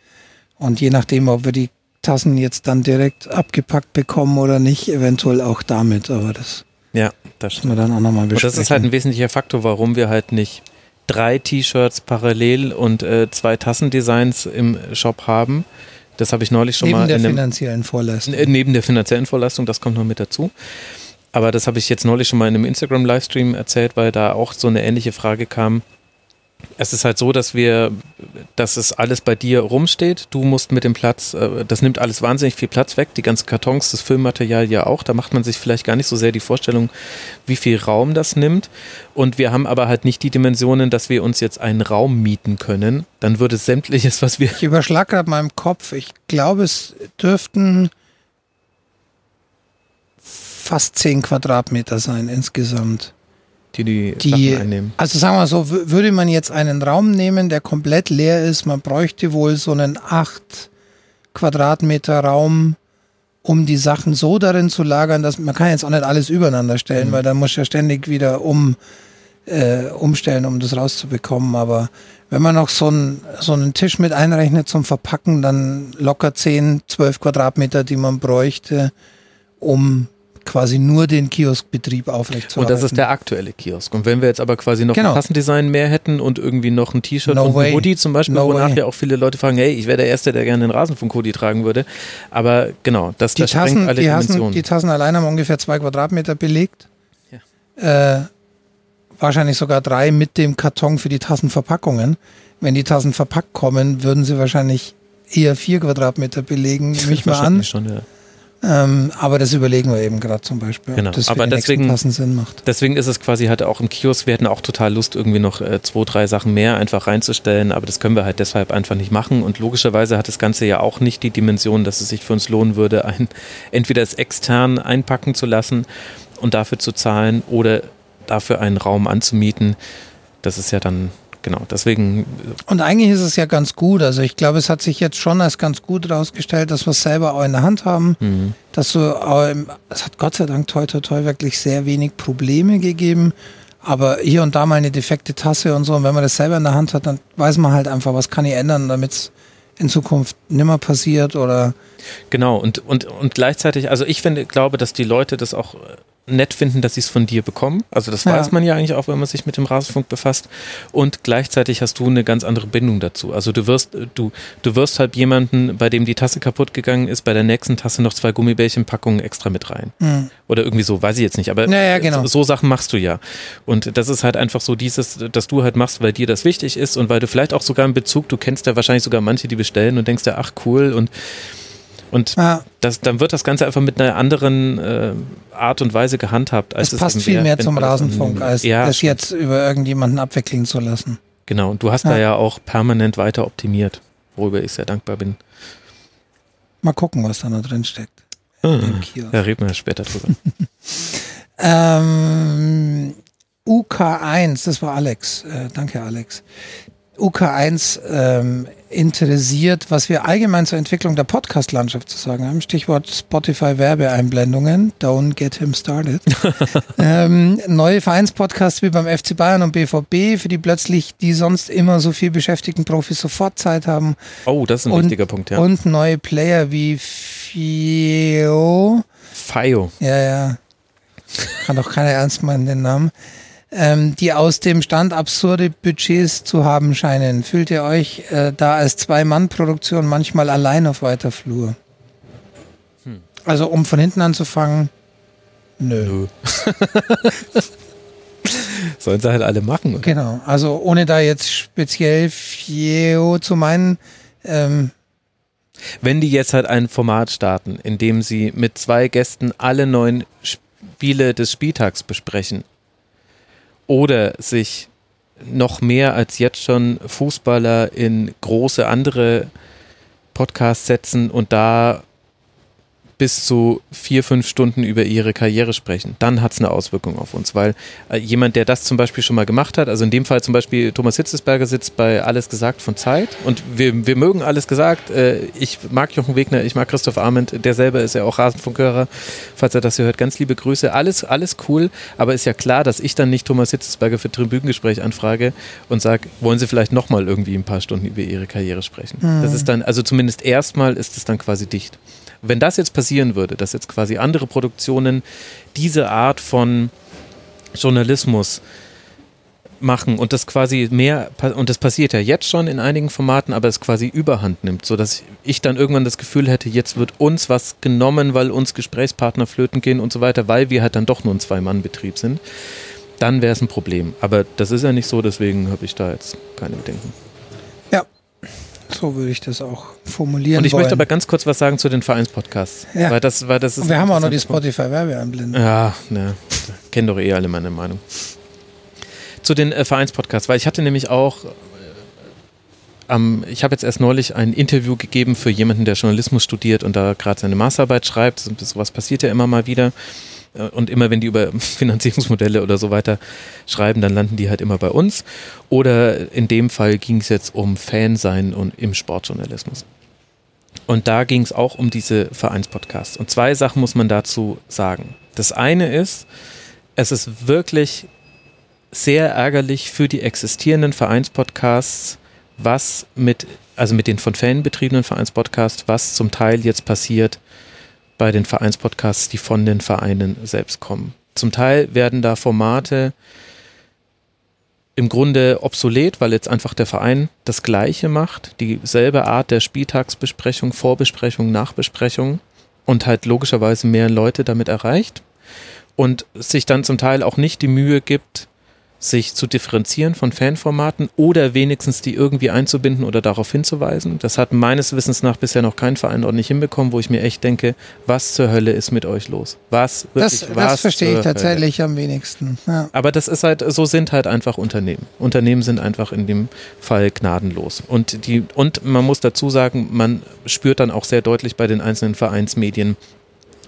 Und je nachdem, ob wir die Tassen jetzt dann direkt abgepackt bekommen oder nicht, eventuell auch damit. Aber das ja, das müssen wir dann auch nochmal besprechen. Und das ist halt ein wesentlicher Faktor, warum wir halt nicht drei T-Shirts parallel und äh, zwei Tassendesigns im Shop haben. Das habe ich neulich schon neben mal. Neben der finanziellen Vorleistung. Neben der finanziellen Vorleistung, das kommt noch mit dazu. Aber das habe ich jetzt neulich schon mal in einem Instagram-Livestream erzählt, weil da auch so eine ähnliche Frage kam es ist halt so, dass wir, dass es alles bei dir rumsteht. Du musst mit dem Platz, äh, das nimmt alles wahnsinnig viel Platz weg. Die ganzen Kartons, das Füllmaterial ja auch. Da macht man sich vielleicht gar nicht so sehr die Vorstellung, wie viel Raum das nimmt. Und wir haben aber halt nicht die Dimensionen, dass wir uns jetzt einen Raum mieten können. Dann würde sämtliches, was wir. Ich überschlage gerade meinem Kopf. Ich glaube, es dürften fast zehn Quadratmeter sein insgesamt die die, die Sachen einnehmen. Also sagen wir so, würde man jetzt einen Raum nehmen, der komplett leer ist, man bräuchte wohl so einen 8 Quadratmeter Raum, um die Sachen so darin zu lagern, dass man kann jetzt auch nicht alles übereinander stellen, mhm. weil da muss ja ständig wieder um äh, umstellen, um das rauszubekommen. Aber wenn man noch so, ein, so einen Tisch mit einrechnet zum Verpacken, dann locker 10, 12 Quadratmeter, die man bräuchte, um quasi nur den Kioskbetrieb aufrechtzuerhalten. Und das ist der aktuelle Kiosk. Und wenn wir jetzt aber quasi noch genau. ein Kassendesign mehr hätten und irgendwie noch ein T-Shirt no und ein Hoodie zum Beispiel, no wonach way. ja auch viele Leute fragen, hey, ich wäre der Erste, der gerne den Rasenfunk-Hoodie tragen würde. Aber genau, das, die das Tassen, alle die Dimensionen. Tassen, die Tassen allein haben ungefähr zwei Quadratmeter belegt. Ja. Äh, wahrscheinlich sogar drei mit dem Karton für die Tassenverpackungen. Wenn die Tassen verpackt kommen, würden sie wahrscheinlich eher vier Quadratmeter belegen, nehme ich mal an. Schon, ja. Ähm, aber das überlegen wir eben gerade zum Beispiel, genau. ob das aber deswegen, passen Sinn macht. Deswegen ist es quasi halt auch im Kiosk, wir hätten auch total Lust, irgendwie noch äh, zwei, drei Sachen mehr einfach reinzustellen, aber das können wir halt deshalb einfach nicht machen. Und logischerweise hat das Ganze ja auch nicht die Dimension, dass es sich für uns lohnen würde, ein, entweder es extern einpacken zu lassen und dafür zu zahlen oder dafür einen Raum anzumieten. Das ist ja dann genau, deswegen. Und eigentlich ist es ja ganz gut. Also ich glaube, es hat sich jetzt schon als ganz gut herausgestellt, dass wir es selber auch in der Hand haben. Mhm. Dass im, es hat Gott sei Dank toi toi toi wirklich sehr wenig Probleme gegeben. Aber hier und da mal eine defekte Tasse und so. Und wenn man das selber in der Hand hat, dann weiß man halt einfach, was kann ich ändern, damit es in Zukunft nimmer passiert oder Genau, und, und, und gleichzeitig, also ich finde, glaube, dass die Leute das auch nett finden, dass sie es von dir bekommen. Also das ja. weiß man ja eigentlich auch, wenn man sich mit dem Rasenfunk befasst. Und gleichzeitig hast du eine ganz andere Bindung dazu. Also du wirst, du, du wirst halt jemanden, bei dem die Tasse kaputt gegangen ist, bei der nächsten Tasse noch zwei Gummibärchenpackungen extra mit rein. Mhm. Oder irgendwie so, weiß ich jetzt nicht. Aber ja, ja, genau. so, so, Sachen machst du ja. Und das ist halt einfach so dieses, dass du halt machst, weil dir das wichtig ist und weil du vielleicht auch sogar einen Bezug, du kennst ja wahrscheinlich sogar manche, die bestellen und denkst ja, ach cool und und ja. das, dann wird das Ganze einfach mit einer anderen äh, Art und Weise gehandhabt. Als es passt viel mehr zum Rasenfunk, als ja, das jetzt über irgendjemanden abwickeln zu lassen. Genau, und du hast ja. da ja auch permanent weiter optimiert, worüber ich sehr dankbar bin. Mal gucken, was da noch drin steckt. Ah, da reden wir später drüber. ähm, UK1, das war Alex. Äh, danke, Alex. UK1 ähm, interessiert, was wir allgemein zur Entwicklung der Podcast-Landschaft zu sagen haben. Stichwort Spotify-Werbeeinblendungen. Don't get him started. ähm, neue Vereinspodcasts wie beim FC Bayern und BVB, für die plötzlich die sonst immer so viel beschäftigten Profis sofort Zeit haben. Oh, das ist ein und, wichtiger Punkt, ja. Und neue Player wie Fio. Fio. Ja, ja. Kann doch keiner ernst meinen, den Namen ähm, die aus dem Stand absurde Budgets zu haben scheinen. Fühlt ihr euch äh, da als Zwei-Mann-Produktion manchmal allein auf weiter Flur? Hm. Also um von hinten anzufangen, nö. nö. Sollen sie halt alle machen. Oder? Genau, also ohne da jetzt speziell Fieo zu meinen. Ähm, Wenn die jetzt halt ein Format starten, in dem sie mit zwei Gästen alle neun Spiele des Spieltags besprechen oder sich noch mehr als jetzt schon Fußballer in große andere Podcasts setzen und da bis zu vier, fünf Stunden über ihre Karriere sprechen, dann hat es eine Auswirkung auf uns, weil äh, jemand, der das zum Beispiel schon mal gemacht hat, also in dem Fall zum Beispiel Thomas Hitzesberger sitzt bei Alles Gesagt von Zeit und wir, wir mögen Alles Gesagt, äh, ich mag Jochen Wegner, ich mag Christoph Arment, der selber ist ja auch Rasenfunkhörer, falls er das hier hört, ganz liebe Grüße, alles, alles cool, aber ist ja klar, dass ich dann nicht Thomas Hitzesberger für Tribünengespräch anfrage und sage, wollen Sie vielleicht nochmal irgendwie ein paar Stunden über Ihre Karriere sprechen. Mhm. Das ist dann, also zumindest erstmal ist es dann quasi dicht. Wenn das jetzt passieren würde, dass jetzt quasi andere Produktionen diese Art von Journalismus machen und das quasi mehr, und das passiert ja jetzt schon in einigen Formaten, aber es quasi überhand nimmt, sodass ich dann irgendwann das Gefühl hätte, jetzt wird uns was genommen, weil uns Gesprächspartner flöten gehen und so weiter, weil wir halt dann doch nur ein Zwei-Mann-Betrieb sind, dann wäre es ein Problem. Aber das ist ja nicht so, deswegen habe ich da jetzt keine Bedenken. So würde ich das auch formulieren. Und ich wollen. möchte aber ganz kurz was sagen zu den Vereinspodcasts. Ja. Weil das, weil das ist Und wir haben auch noch die Spotify-Werbeeinblendung. Ja, ne. Kennen doch eh alle meine Meinung. Zu den äh, Vereinspodcasts, weil ich hatte nämlich auch ähm, ich habe jetzt erst neulich ein Interview gegeben für jemanden, der Journalismus studiert und da gerade seine Masterarbeit schreibt. Sowas passiert ja immer mal wieder. Äh, und immer wenn die über Finanzierungsmodelle oder so weiter schreiben, dann landen die halt immer bei uns. Oder in dem Fall ging es jetzt um Fansein und im Sportjournalismus. Und da ging es auch um diese Vereinspodcasts. Und zwei Sachen muss man dazu sagen. Das eine ist, es ist wirklich sehr ärgerlich für die existierenden Vereinspodcasts, was mit, also mit den von Fan betriebenen Vereinspodcasts, was zum Teil jetzt passiert, bei den Vereinspodcasts, die von den Vereinen selbst kommen. Zum Teil werden da Formate im Grunde obsolet, weil jetzt einfach der Verein das Gleiche macht, dieselbe Art der Spieltagsbesprechung, Vorbesprechung, Nachbesprechung und halt logischerweise mehr Leute damit erreicht und sich dann zum Teil auch nicht die Mühe gibt, sich zu differenzieren von Fanformaten oder wenigstens die irgendwie einzubinden oder darauf hinzuweisen. Das hat meines Wissens nach bisher noch kein Verein ordentlich hinbekommen, wo ich mir echt denke, was zur Hölle ist mit euch los? Was wirklich, Das, das verstehe ich tatsächlich Hölle? am wenigsten. Ja. Aber das ist halt, so sind halt einfach Unternehmen. Unternehmen sind einfach in dem Fall gnadenlos. Und die, und man muss dazu sagen, man spürt dann auch sehr deutlich bei den einzelnen Vereinsmedien,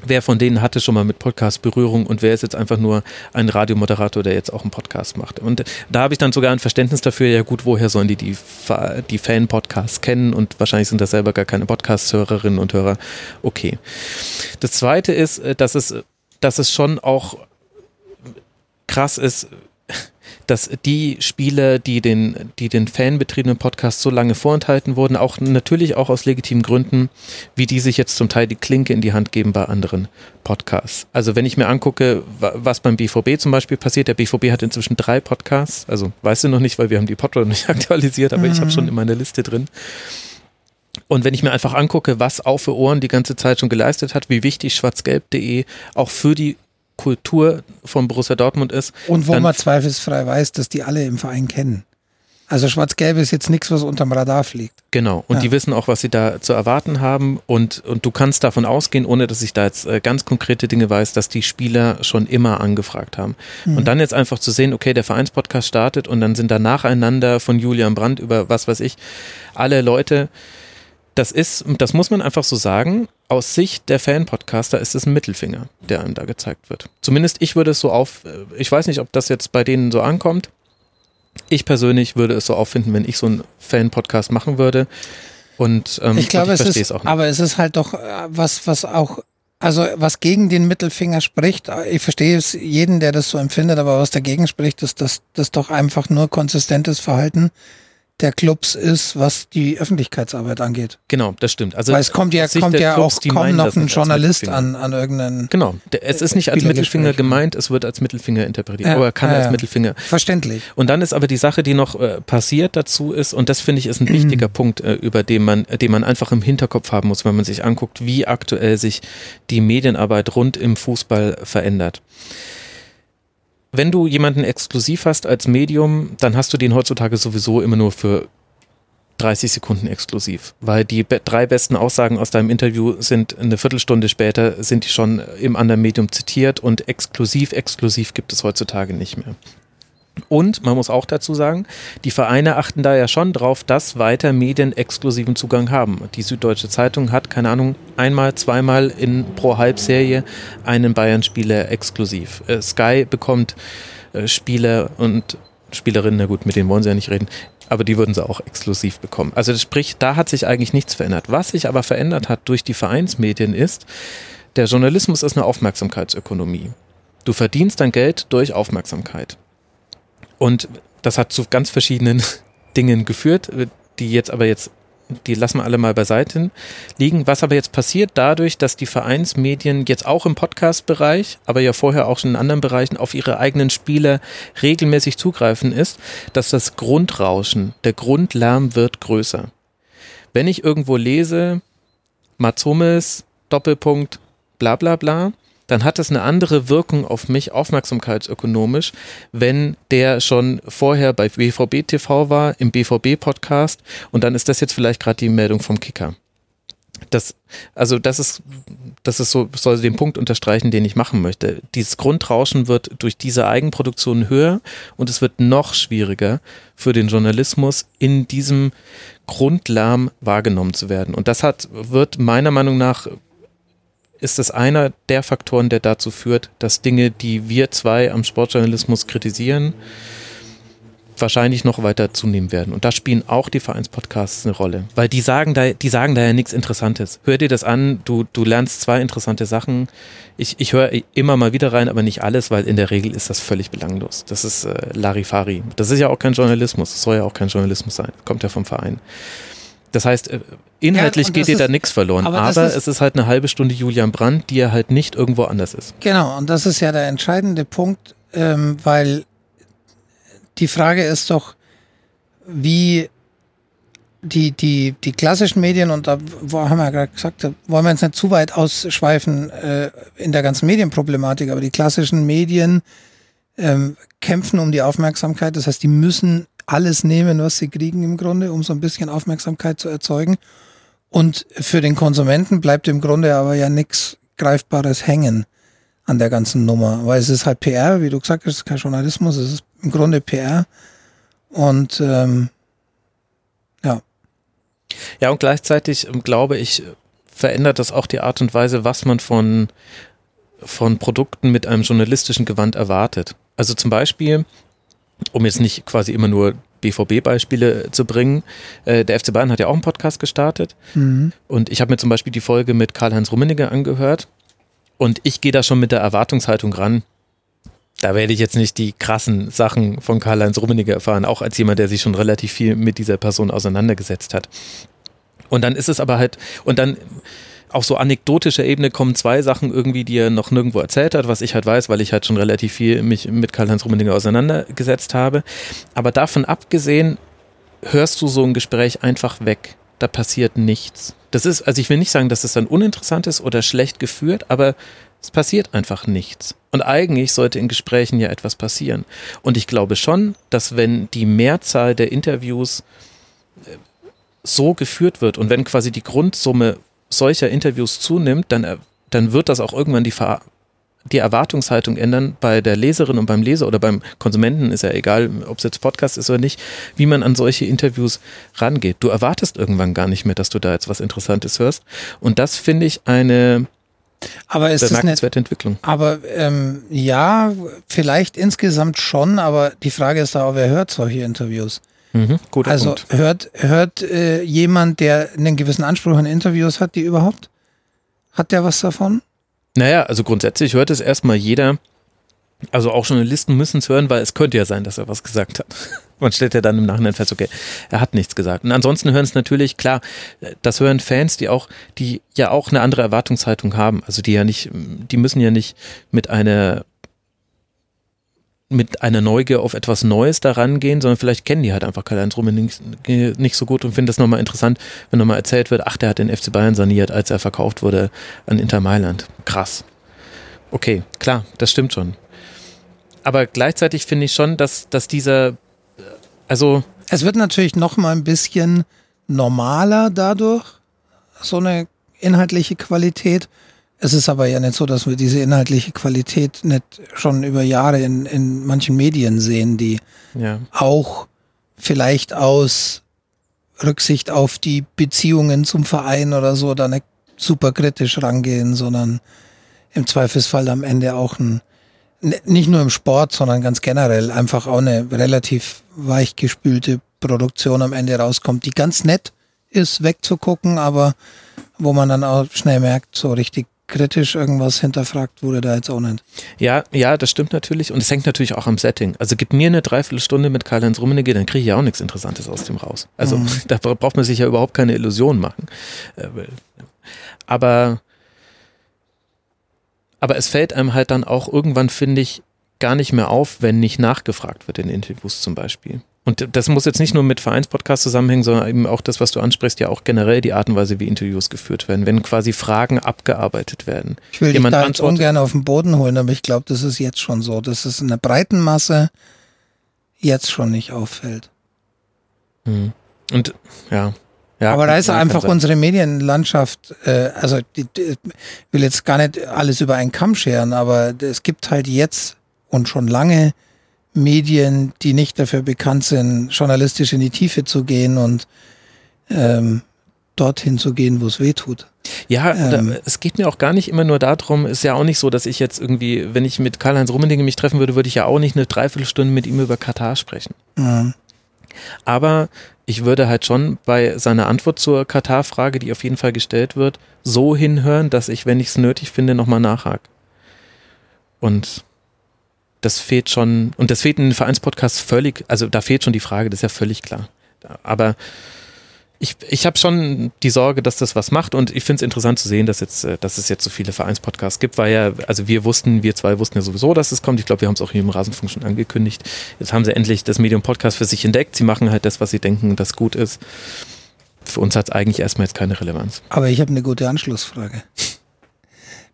wer von denen hatte schon mal mit Podcast Berührung und wer ist jetzt einfach nur ein Radiomoderator, der jetzt auch einen Podcast macht. Und da habe ich dann sogar ein Verständnis dafür, ja gut, woher sollen die die, die Fan-Podcasts kennen und wahrscheinlich sind das selber gar keine Podcast-Hörerinnen und Hörer. Okay. Das Zweite ist, äh, dass es, dass es schon auch krass ist, dass die Spieler, die den, die den fanbetriebenen Podcast so lange vorenthalten wurden, auch natürlich auch aus legitimen Gründen, wie die sich jetzt zum Teil die Klinke in die Hand geben bei anderen Podcasts. Also wenn ich mir angucke, was beim BVB zum Beispiel passiert, der BVB hat inzwischen drei Podcasts, also weißt du noch nicht, weil wir haben die Podcasts nicht aktualisiert, aber mhm. ich habe schon in meiner Liste drin. Und wenn ich mir einfach angucke, was Auf für Ohren die ganze Zeit schon geleistet hat, wie wichtig schwarzgelb.de auch für die Kultur von Borussia Dortmund ist. Und wo man zweifelsfrei weiß, dass die alle im Verein kennen. Also Schwarz-Gelb ist jetzt nichts, was unterm Radar fliegt. Genau. Und ja. die wissen auch, was sie da zu erwarten haben. Und, und du kannst davon ausgehen, ohne dass ich da jetzt äh, ganz konkrete Dinge weiß, dass die Spieler schon immer angefragt haben. Mhm. Und dann jetzt einfach zu sehen, okay, der Vereinspodcast startet und dann sind da nacheinander von Julian Brandt über was weiß ich, alle Leute, das ist, das muss man einfach so sagen, aus Sicht der Fan-Podcaster ist es ein Mittelfinger, der einem da gezeigt wird. Zumindest ich würde es so auf, äh, ich weiß nicht, ob das jetzt bei denen so ankommt. Ich persönlich würde es so auffinden, wenn ich so einen Fan-Podcast machen würde. Und ähm, ich glaube, ich es ist, auch nicht. aber es ist halt doch äh, was, was auch, also was gegen den Mittelfinger spricht. Ich verstehe es jeden, der das so empfindet, aber was dagegen spricht, ist, dass das doch einfach nur konsistentes Verhalten der Clubs ist, was die Öffentlichkeitsarbeit angeht. Genau, das stimmt. Also Weil es kommt ja, kommt ja Clubs, auch kaum noch ein Journalist an, an irgendeinen. Genau, es ist nicht als Mittelfinger gemeint, es wird als Mittelfinger interpretiert, ja, aber kann ja, als Mittelfinger. Verständlich. Und dann ist aber die Sache, die noch äh, passiert dazu ist, und das finde ich ist ein wichtiger Punkt, äh, über den man, den man einfach im Hinterkopf haben muss, wenn man sich anguckt, wie aktuell sich die Medienarbeit rund im Fußball verändert wenn du jemanden exklusiv hast als Medium, dann hast du den heutzutage sowieso immer nur für 30 Sekunden exklusiv, weil die drei besten Aussagen aus deinem Interview sind eine Viertelstunde später, sind die schon im anderen Medium zitiert und exklusiv, exklusiv gibt es heutzutage nicht mehr. Und man muss auch dazu sagen, die Vereine achten da ja schon drauf, dass weiter Medien exklusiven Zugang haben. Die Süddeutsche Zeitung hat, keine Ahnung, einmal, zweimal in pro Halbserie einen Bayern-Spieler exklusiv. Äh, Sky bekommt äh, Spieler und Spielerinnen, na gut, mit denen wollen sie ja nicht reden, aber die würden sie auch exklusiv bekommen. Also sprich, da hat sich eigentlich nichts verändert. Was sich aber verändert hat durch die Vereinsmedien ist, der Journalismus ist eine Aufmerksamkeitsökonomie. Du verdienst dein Geld durch Aufmerksamkeit. Und das hat zu ganz verschiedenen Dingen geführt, die jetzt aber jetzt, die lassen wir alle mal beiseite liegen. Was aber jetzt passiert dadurch, dass die Vereinsmedien jetzt auch im Podcast-Bereich, aber ja vorher auch schon in anderen Bereichen auf ihre eigenen Spiele regelmäßig zugreifen ist, dass das Grundrauschen, der Grundlärm wird größer. Wenn ich irgendwo lese, Mats Hummels, Doppelpunkt, bla bla bla, dann hat das eine andere Wirkung auf mich, aufmerksamkeitsökonomisch, wenn der schon vorher bei BVB TV war, im BVB-Podcast und dann ist das jetzt vielleicht gerade die Meldung vom Kicker. Das, also das ist, das ist so, soll den Punkt unterstreichen, den ich machen möchte. Dieses Grundrauschen wird durch diese Eigenproduktion höher und es wird noch schwieriger für den Journalismus in diesem Grundlärm wahrgenommen zu werden. Und das hat, wird meiner Meinung nach ist das einer der Faktoren, der dazu führt, dass Dinge, die wir zwei am Sportjournalismus kritisieren, wahrscheinlich noch weiter zunehmen werden. Und da spielen auch die Vereinspodcasts eine Rolle. Weil die sagen da, die sagen da ja nichts Interessantes. Hör dir das an, du, du lernst zwei interessante Sachen. Ich, ich höre immer mal wieder rein, aber nicht alles, weil in der Regel ist das völlig belanglos. Das ist äh, Larifari. Das ist ja auch kein Journalismus. Das soll ja auch kein Journalismus sein. Kommt ja vom Verein. Das heißt, äh, inhaltlich ja, geht dir da nichts verloren, aber, aber ist, es ist halt eine halbe Stunde Julian Brandt, die ja halt nicht irgendwo anders ist. Genau, und das ist ja der entscheidende Punkt, ähm, weil die Frage ist doch, wie die, die, die klassischen Medien, und da haben wir ja gerade gesagt, da wollen wir jetzt nicht zu weit ausschweifen äh, in der ganzen Medienproblematik, aber die klassischen Medien ähm, kämpfen um die Aufmerksamkeit. Das heißt, die müssen alles nehmen, was sie kriegen im Grunde, um so ein bisschen Aufmerksamkeit zu erzeugen. Und für den Konsumenten bleibt im Grunde aber ja nichts Greifbares hängen an der ganzen Nummer, weil es ist halt PR, wie du gesagt hast, es ist kein Journalismus, es ist im Grunde PR. Und ähm, ja. Ja, und gleichzeitig ähm, glaube ich, verändert das auch die Art und Weise, was man von, von Produkten mit einem journalistischen Gewand erwartet. Also zum Beispiel, um jetzt nicht quasi immer nur BVB-Beispiele zu bringen. Äh, der FC Bayern hat ja auch einen Podcast gestartet. Mhm. Und ich habe mir zum Beispiel die Folge mit Karl-Heinz Rummenigge angehört. Und ich gehe da schon mit der Erwartungshaltung ran. da werde ich jetzt nicht die krassen Sachen von Karl-Heinz Rummenigge erfahren, auch als jemand, der sich schon relativ viel mit dieser Person auseinandergesetzt hat. Und dann ist es aber halt, und dann auf so anekdotischer Ebene kommen zwei Sachen irgendwie, die er noch nirgendwo erzählt hat, was ich halt weiß, weil ich halt schon relativ viel mich mit Karl-Heinz Rummenigge auseinandergesetzt habe. Aber davon abgesehen, hörst du so ein Gespräch einfach weg. Da passiert nichts. Das ist, also ich will nicht sagen, dass es dann uninteressant ist oder schlecht geführt, aber es passiert einfach nichts. Und eigentlich sollte in Gesprächen ja etwas passieren. Und ich glaube schon, dass wenn die Mehrzahl der Interviews äh, so geführt wird und wenn quasi die Grundsumme solcher Interviews zunimmt, dann, äh, dann wird das auch irgendwann die, Ver die Erwartungshaltung ändern bei der Leserin und beim Leser oder beim Konsumenten, ist ja egal, ob es jetzt Podcast ist oder nicht, wie man an solche Interviews rangeht. Du erwartest irgendwann gar nicht mehr, dass du da jetzt was Interessantes hörst. Und das finde ich eine aber ist bemerkenswerte eine, Entwicklung. Aber ähm, ja, vielleicht insgesamt schon, aber die Frage ist da, wer hört solche Interviews? Mhm, also Punkt. hört, hört äh, jemand, der einen gewissen Anspruch an Interviews hat, die überhaupt? Hat der was davon? Naja, also grundsätzlich hört es erstmal jeder, also auch Journalisten müssen es hören, weil es könnte ja sein, dass er was gesagt hat. Man stellt ja dann im Nachhinein fest, okay, er hat nichts gesagt. Und ansonsten hören es natürlich, klar, das hören Fans, die auch, die ja auch eine andere Erwartungshaltung haben. Also die ja nicht, die müssen ja nicht mit einer mit einer Neugier auf etwas Neues daran gehen, sondern vielleicht kennen die halt einfach Karl-Heinz Rummenigge nicht, nicht so gut und finden das nochmal interessant, wenn nochmal erzählt wird, ach, der hat den FC Bayern saniert, als er verkauft wurde an Inter Mailand. Krass. Okay, klar, das stimmt schon. Aber gleichzeitig finde ich schon, dass, dass dieser, also. Es wird natürlich nochmal ein bisschen normaler dadurch, so eine inhaltliche Qualität. Es ist aber ja nicht so, dass wir diese inhaltliche Qualität nicht schon über Jahre in, in manchen Medien sehen, die ja. auch vielleicht aus Rücksicht auf die Beziehungen zum Verein oder so da nicht super kritisch rangehen, sondern im Zweifelsfall am Ende auch ein, nicht nur im Sport, sondern ganz generell einfach auch eine relativ weichgespülte Produktion am Ende rauskommt, die ganz nett ist, wegzugucken, aber wo man dann auch schnell merkt, so richtig kritisch irgendwas hinterfragt wurde da jetzt auch nicht. Ja, ja, das stimmt natürlich und es hängt natürlich auch am Setting. Also gib mir eine Dreiviertelstunde mit Karl-Heinz Rummenigge, dann kriege ich ja auch nichts Interessantes aus dem raus. Also mhm. da braucht man sich ja überhaupt keine Illusion machen. Äh, aber aber es fällt einem halt dann auch irgendwann, finde ich, gar nicht mehr auf, wenn nicht nachgefragt wird in Interviews zum Beispiel. Und das muss jetzt nicht nur mit Vereinspodcasts zusammenhängen, sondern eben auch das, was du ansprichst, ja auch generell die Art und Weise, wie Interviews geführt werden, wenn quasi Fragen abgearbeitet werden. Ich will Jemand dich da jetzt ungern auf den Boden holen, aber ich glaube, das ist jetzt schon so, dass es in der breiten Masse jetzt schon nicht auffällt. Hm. Und ja, ja, aber da ist einfach unsere Medienlandschaft, äh, also die, die, will jetzt gar nicht alles über einen Kamm scheren, aber es gibt halt jetzt und schon lange Medien, die nicht dafür bekannt sind, journalistisch in die Tiefe zu gehen und ähm, dorthin zu gehen, wo es weh tut. Ja, ähm, es geht mir auch gar nicht immer nur darum, ist ja auch nicht so, dass ich jetzt irgendwie, wenn ich mit Karl-Heinz Rummenigge mich treffen würde, würde ich ja auch nicht eine Dreiviertelstunde mit ihm über Katar sprechen. Mhm. Aber ich würde halt schon bei seiner Antwort zur Katar-Frage, die auf jeden Fall gestellt wird, so hinhören, dass ich, wenn ich es nötig finde, nochmal nachhake. Und das fehlt schon, und das fehlt in den Vereinspodcasts völlig, also da fehlt schon die Frage, das ist ja völlig klar. Aber ich, ich habe schon die Sorge, dass das was macht und ich finde es interessant zu sehen, dass, jetzt, äh, dass es jetzt so viele Vereinspodcasts gibt, weil ja, also wir wussten, wir zwei wussten ja sowieso, dass es kommt. Ich glaube, wir haben es auch hier im Rasenfunk schon angekündigt. Jetzt haben sie endlich das Medium Podcast für sich entdeckt. Sie machen halt das, was sie denken, das gut ist. Für uns hat es eigentlich erstmal jetzt keine Relevanz. Aber ich habe eine gute Anschlussfrage.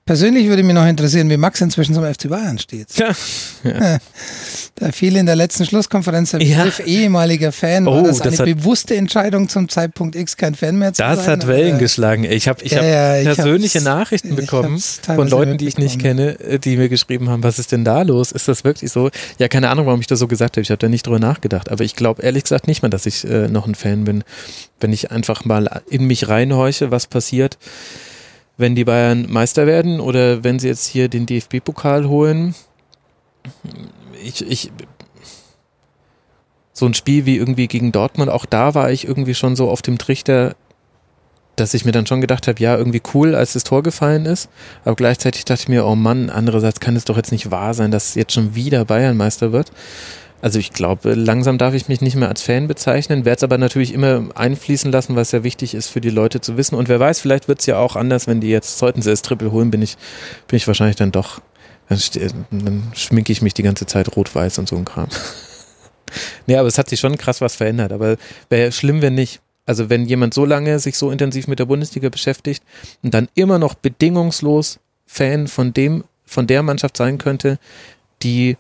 Persönlich würde mich noch interessieren, wie Max inzwischen zum FC Bayern steht. Ja. ja. Da fiel in der letzten Schlusskonferenz der Begriff ja. ehemaliger Fan. Oh, war das, das eine bewusste Entscheidung zum Zeitpunkt X kein Fan mehr zu das sein? Das hat Wellen geschlagen. Ich habe ich ja, hab ja, persönliche Nachrichten bekommen von Leuten, die ich nicht kenne, äh, die mir geschrieben haben, was ist denn da los? Ist das wirklich so? Ja, keine Ahnung, warum ich das so gesagt habe. Ich habe da nicht drüber nachgedacht. Aber ich glaube ehrlich gesagt nicht mehr, dass ich äh, noch ein Fan bin. Wenn ich einfach mal in mich reinhorche, was passiert wenn die Bayern Meister werden oder wenn sie jetzt hier den DFB-Pokal holen. Ich, ich, so ein Spiel wie irgendwie gegen Dortmund, auch da war ich irgendwie schon so auf dem Trichter, dass ich mir dann schon gedacht habe, ja, irgendwie cool, als das Tor gefallen ist. Aber gleichzeitig dachte ich mir, oh Mann, andererseits kann es doch jetzt nicht wahr sein, dass jetzt schon wieder Bayern Meister wird. Also ich glaube, langsam darf ich mich nicht mehr als Fan bezeichnen, werde es aber natürlich immer einfließen lassen, was ja wichtig ist für die Leute zu wissen. Und wer weiß, vielleicht wird es ja auch anders, wenn die jetzt, sollten sie das Triple holen, bin ich, bin ich wahrscheinlich dann doch, dann, dann schminke ich mich die ganze Zeit rot-weiß und so ein Kram. nee, aber es hat sich schon krass was verändert. Aber wäre schlimm, wenn nicht. Also wenn jemand so lange sich so intensiv mit der Bundesliga beschäftigt und dann immer noch bedingungslos Fan von dem, von der Mannschaft sein könnte, die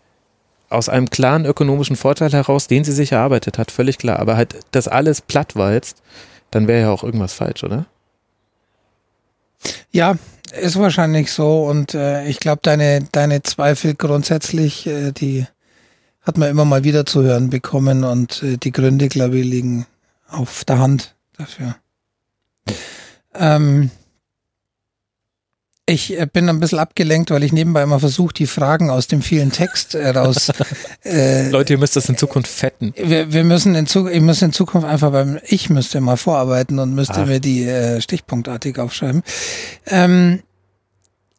aus einem klaren ökonomischen Vorteil heraus, den sie sich erarbeitet hat, völlig klar, aber halt das alles plattwalzt, dann wäre ja auch irgendwas falsch, oder? Ja, ist wahrscheinlich so und äh, ich glaube, deine, deine Zweifel grundsätzlich, äh, die hat man immer mal wieder zu hören bekommen und äh, die Gründe, glaube ich, liegen auf der Hand dafür. Ähm, ich äh, bin ein bisschen abgelenkt, weil ich nebenbei immer versuche, die Fragen aus dem vielen Text äh, raus. Äh, Leute, ihr müsst das in Zukunft fetten. Wir, wir müssen in Zukunft, ich muss in Zukunft einfach beim, ich müsste mal vorarbeiten und müsste Ach. mir die äh, stichpunktartig aufschreiben. Ähm,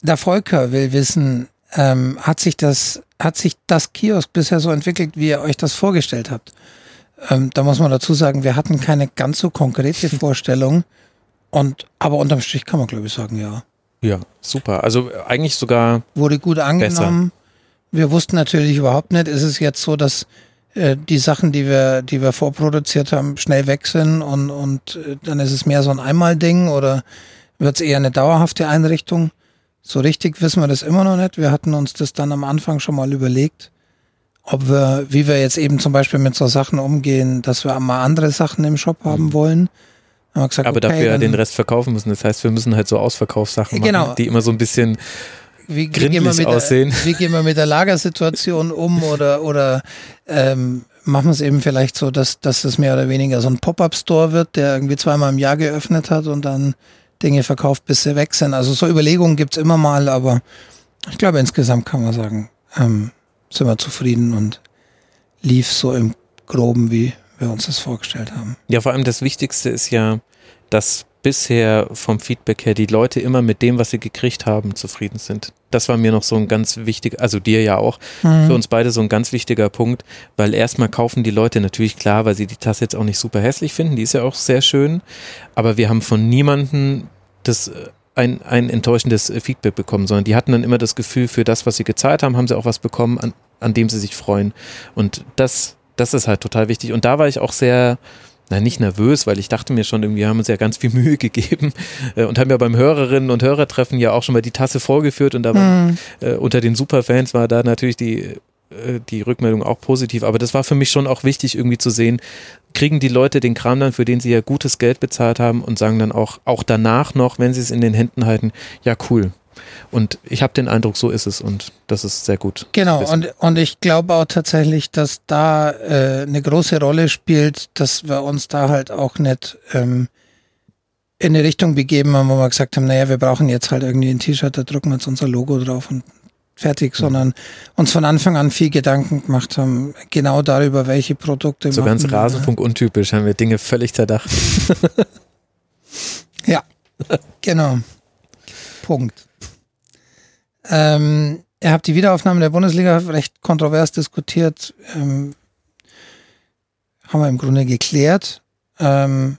der Volker will wissen, ähm, hat sich das, hat sich das Kiosk bisher so entwickelt, wie ihr euch das vorgestellt habt? Ähm, da muss man dazu sagen, wir hatten keine ganz so konkrete Vorstellung. Und, aber unterm Strich kann man, glaube ich, sagen, ja. Ja, super. Also eigentlich sogar. Wurde gut angenommen. Besser. Wir wussten natürlich überhaupt nicht, ist es jetzt so, dass äh, die Sachen, die wir, die wir vorproduziert haben, schnell weg sind und, und äh, dann ist es mehr so ein Einmal-Ding oder wird es eher eine dauerhafte Einrichtung? So richtig wissen wir das immer noch nicht. Wir hatten uns das dann am Anfang schon mal überlegt, ob wir, wie wir jetzt eben zum Beispiel mit so Sachen umgehen, dass wir mal andere Sachen im Shop haben mhm. wollen Gesagt, aber okay, dafür ja den Rest verkaufen müssen. Das heißt, wir müssen halt so Ausverkaufssachen genau. machen, die immer so ein bisschen wie, grindlich wie aussehen. Der, wie gehen wir mit der Lagersituation um oder, oder ähm, machen wir es eben vielleicht so, dass, dass es mehr oder weniger so ein Pop-Up-Store wird, der irgendwie zweimal im Jahr geöffnet hat und dann Dinge verkauft, bis sie weg sind. Also so Überlegungen gibt's immer mal, aber ich glaube, insgesamt kann man sagen, ähm, sind wir zufrieden und lief so im Groben, wie, wir uns das vorgestellt haben. Ja, vor allem das Wichtigste ist ja, dass bisher vom Feedback her die Leute immer mit dem, was sie gekriegt haben, zufrieden sind. Das war mir noch so ein ganz wichtiger, also dir ja auch, mhm. für uns beide so ein ganz wichtiger Punkt, weil erstmal kaufen die Leute natürlich klar, weil sie die Tasse jetzt auch nicht super hässlich finden, die ist ja auch sehr schön, aber wir haben von niemandem das äh, ein, ein enttäuschendes Feedback bekommen, sondern die hatten dann immer das Gefühl, für das, was sie gezahlt haben, haben sie auch was bekommen, an, an dem sie sich freuen. Und das das ist halt total wichtig. Und da war ich auch sehr, na, nicht nervös, weil ich dachte mir schon, irgendwie haben uns ja ganz viel Mühe gegeben äh, und haben ja beim Hörerinnen und Hörertreffen ja auch schon mal die Tasse vorgeführt und da war, mhm. äh, unter den Superfans war da natürlich die, äh, die Rückmeldung auch positiv. Aber das war für mich schon auch wichtig, irgendwie zu sehen, kriegen die Leute den Kram dann, für den sie ja gutes Geld bezahlt haben und sagen dann auch, auch danach noch, wenn sie es in den Händen halten, ja cool, und ich habe den Eindruck, so ist es und das ist sehr gut. Genau, und, und ich glaube auch tatsächlich, dass da äh, eine große Rolle spielt, dass wir uns da halt auch nicht ähm, in eine Richtung begeben haben, wo wir gesagt haben, naja, wir brauchen jetzt halt irgendwie ein T-Shirt, da drucken wir jetzt unser Logo drauf und fertig, mhm. sondern uns von Anfang an viel Gedanken gemacht haben, genau darüber, welche Produkte. So ganz Rasenfunk untypisch, haben wir Dinge völlig zerdacht. ja, genau. Punkt. Ähm, ihr habt die Wiederaufnahme der Bundesliga recht kontrovers diskutiert. Ähm, haben wir im Grunde geklärt. Ähm,